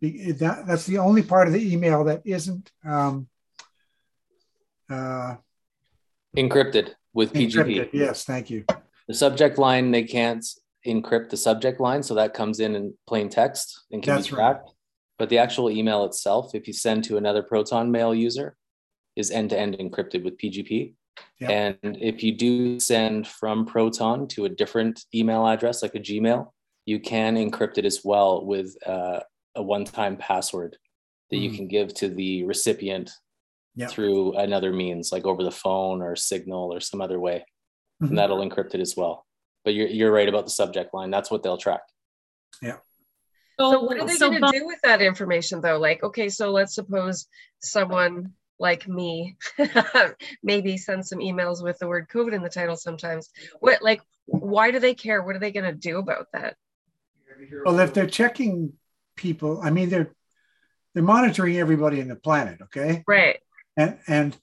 that, that's the only part of the email that isn't um, uh, Encrypted with PGP. encrypted. Yes, thank you. The subject line, they can't encrypt the subject line, so that comes in in plain text and can That's be right. tracked. But the actual email itself, if you send to another Proton Mail user, is end-to-end encrypted with PGP. Yep. And if you do send from Proton to a different email address, like a Gmail, you can encrypt it as well with uh, a one-time password that you Mhm. can give to the recipient Yep. through another means, like over the phone or Signal or some other way, Mhm. and that'll encrypt it as well. But you're you're right about the subject line. That's what they'll track. Yeah. So what are they so going Bob- to do with that information though? Like, okay, so let's suppose someone like me maybe send some emails with the word COVID in the title sometimes. What like why do they care? What are they going to do about that? Well, if they're checking people, I mean, they're they're monitoring everybody in the planet. Okay. Right. and and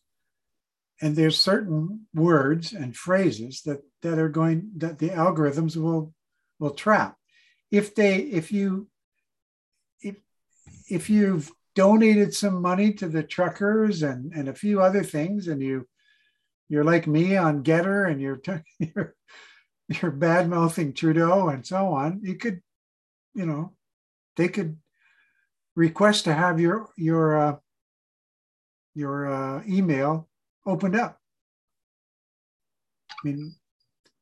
and there's certain words and phrases that that are going that the algorithms will will trap if they if you if if you've donated some money to the truckers and and a few other things and you you're like me on GETTR and you're you're, you're bad mouthing trudeau and so on you could you know they could request to have your your uh, your uh, email opened up. I mean,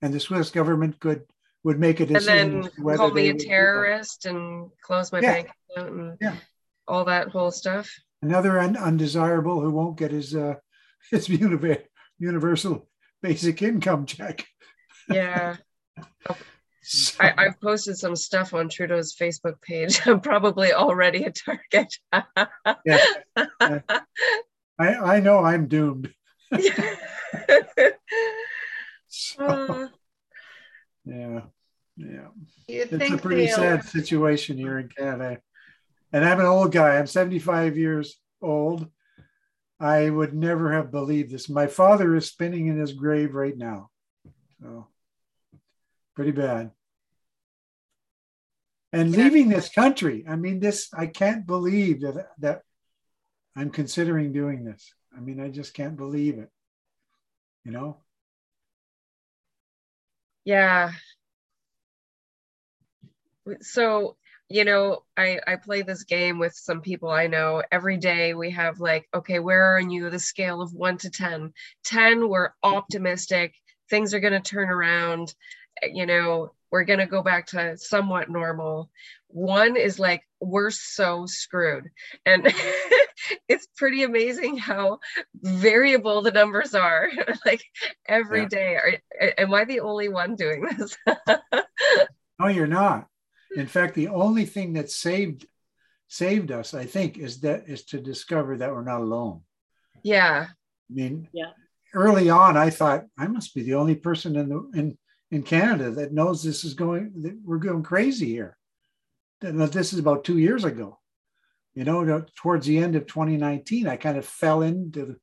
and the Swiss government could would make a decision And then as to whether call me a would do that. terrorist and close my Yeah. bank account and Yeah. All that whole stuff. Another un- undesirable who won't get his uh, his univer- universal basic income check. Yeah. I, I've posted some stuff on Trudeau's Facebook page. I'm probably already a target. Yeah. I I know I'm doomed. Uh, Yeah, yeah. It's a pretty sad situation here in Canada. And I'm an old guy. I'm 75 years old. I would never have believed this. My father is spinning in his grave right now. So pretty bad. And leaving this country. I mean, this I can't believe that that I'm considering doing this. I mean, I just can't believe it. You know? yeah. So, you know, I, I play this game with some people I know. Every day we have like, okay, where are you? The scale of one to 10. 10, we're optimistic. Things are going to turn around. Eh, you know, we're going to go back to somewhat normal. One is like, we're so screwed. And it's pretty amazing how variable the numbers are. like every Yeah. day. Are, am I the only one doing this? No, you're not. In fact, the only thing that saved saved us, I think, is that is to discover that we're not alone. yeah. I mean, Yeah. early on, I thought I must be the only person in the in in Canada that knows this is going that we're going crazy here. And this is about two years ago. You know, towards the end of 2019, I kind of fell into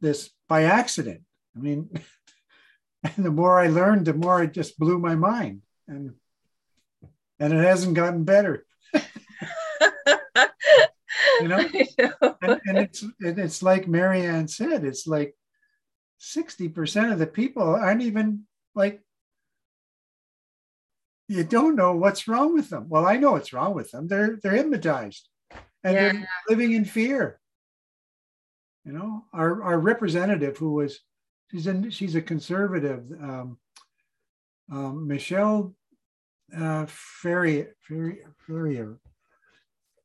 this by accident. I mean, And the more I learned, the more it just blew my mind. And and it hasn't gotten better. you know, and, and, it's and it's like Maryann said, it's like 60% of the people aren't even like you don't know what's wrong with them. Well, I know what's wrong with them. They're they're hypnotized and yeah. they're living in fear. You know, our, our representative who was she's in she's a conservative, um, um, Michelle uh, Ferreri, Ferreri,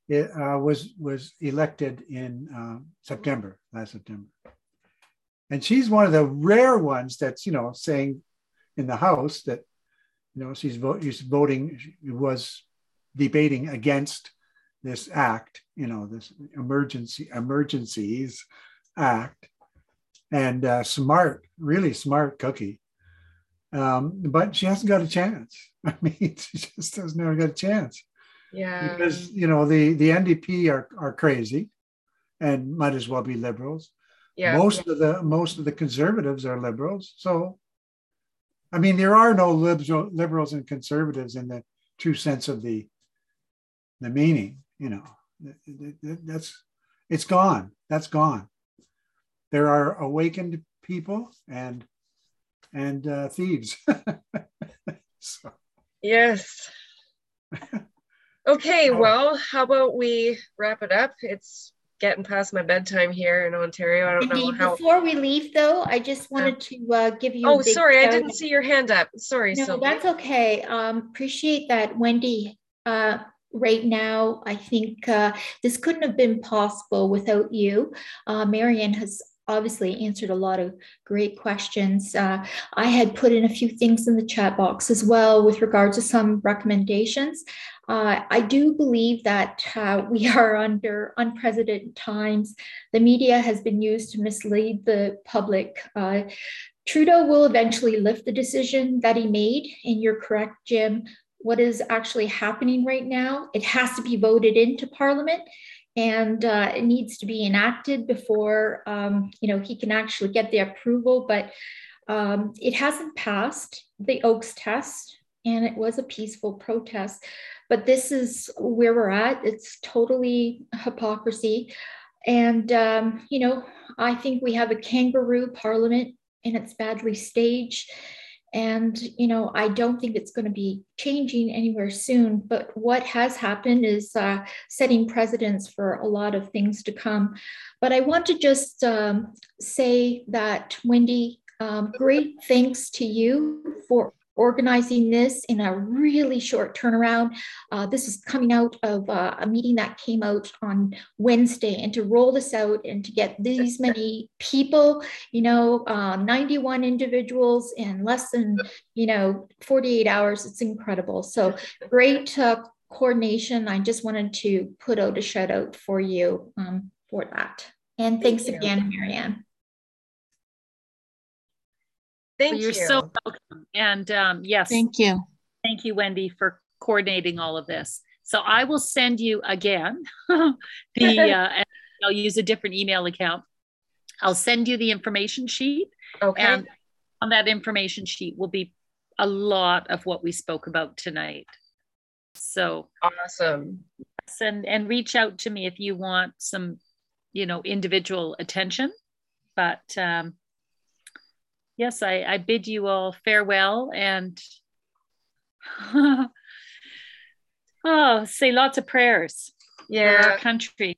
it, uh, was was elected in uh, September last September, and she's one of the rare ones that's you know saying in the House that you know she's, she's voting she was debating against this act, you know, this emergency emergencies act, and uh, smart, really smart cookie. Um, but she hasn't got a chance. I mean, she just has never got a chance. Yeah. Because you know the the NDP are are crazy, and might as well be liberals. Yeah. Most yeah. of the most of the conservatives are liberals. So, I mean, there are no liberal liberals and conservatives in the true sense of the the meaning. You know, that's it's gone. That's gone. There are awakened people and and uh, thieves. so. Yes. Okay, oh. well, how about we wrap it up? It's getting past my bedtime here in Ontario. I don't know how. Before we leave, though, I just wanted to uh, give you. Oh, sorry, I didn't see your hand up. Sorry, no, Sylvia. that's okay. Um, appreciate that, Wendy. Uh, right now, I think uh, this couldn't have been possible without you. Uh, Maryann has obviously answered a lot of great questions. Uh, I had put in a few things in the chat box as well with regard to some recommendations. Uh, I do believe that uh, we are under unprecedented times. The media has been used to mislead the public. Uh, Trudeau will eventually lift the decision that he made, and you're correct, Jim. What is actually happening right now? It has to be voted into Parliament and uh, it needs to be enacted before um, you know he can actually get the approval. But um, it hasn't passed the Oakes test, and it was a peaceful protest. But this is where we're at. It's totally hypocrisy, and um, you know I think we have a kangaroo parliament, and it's badly staged. And, you know, I don't think it's going to be changing anywhere soon. But what has happened is uh, setting precedents for a lot of things to come. But I want to just um, say that, Wendy, um, great thanks to you for organizing this in a really short turnaround. Uh, this is coming out of uh, a meeting that came out on Wednesday, and to roll this out and to get these many people, you know, uh, 91 individuals in less than, you know, 48 hours, it's incredible. So great uh, coordination. I just wanted to put out a shout out for you um, for that. And thanks Thank again, Maryann. Thank you're you. so welcome. And um, yes, thank you. Thank you, Wendy, for coordinating all of this. So I will send you again the, uh, I'll use a different email account. I'll send you the information sheet. Okay. And on that information sheet will be a lot of what we spoke about tonight. So awesome. Yes, And, and reach out to me if you want some, you know, individual attention. But um, yes, I, I bid you all farewell and oh, say lots of prayers yeah. for our country.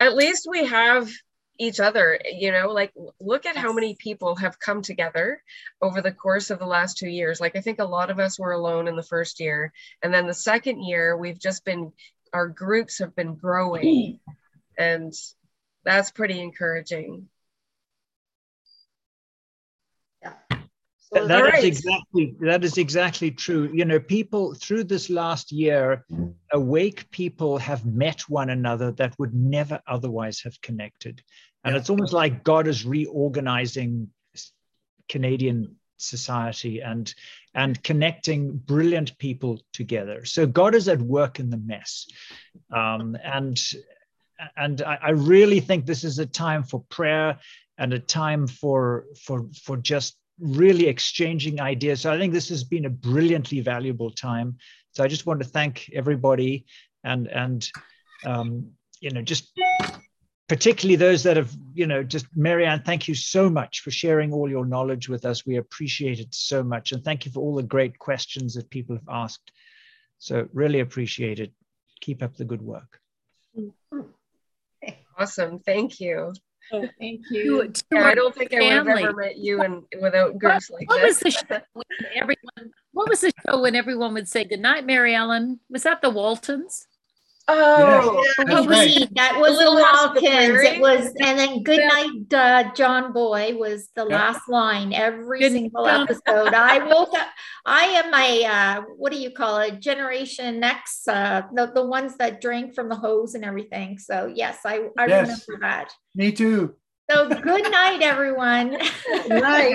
At least we have each other, you know, like look at how many people have come together over the course of the last two years. Like I think a lot of us were alone in the first year. And then the second year, we've just been, our groups have been growing. and that's pretty encouraging. That, that right. is exactly that is exactly true. You know, people through this last year, awake people have met one another that would never otherwise have connected, and yeah. it's almost like God is reorganizing Canadian society and and connecting brilliant people together. So God is at work in the mess, um, and and I, I really think this is a time for prayer and a time for for for just really exchanging ideas. So I think this has been a brilliantly valuable time. So I just want to thank everybody and and um, you know just particularly those that have you know just Maryann, thank you so much for sharing all your knowledge with us. We appreciate it so much, and thank you for all the great questions that people have asked. So really appreciate it. Keep up the good work. Awesome, thank you. Oh, thank you. Yeah, I don't think I would have ever met you and without groups what, like what this. was the show when everyone? What was the show when everyone would say goodnight, Mary Ellen? Was that the Waltons? Oh, What was right. That was the Little House on the Waltons. Prairie? It was, and then Good Night, uh, John Boy was the last line every Good single night. episode. I woke up. I am a uh, what do you call it? Generation X, uh, the the ones that drank from the hose and everything. So yes, I I Yes. remember that. Me too. So good night, everyone. Right.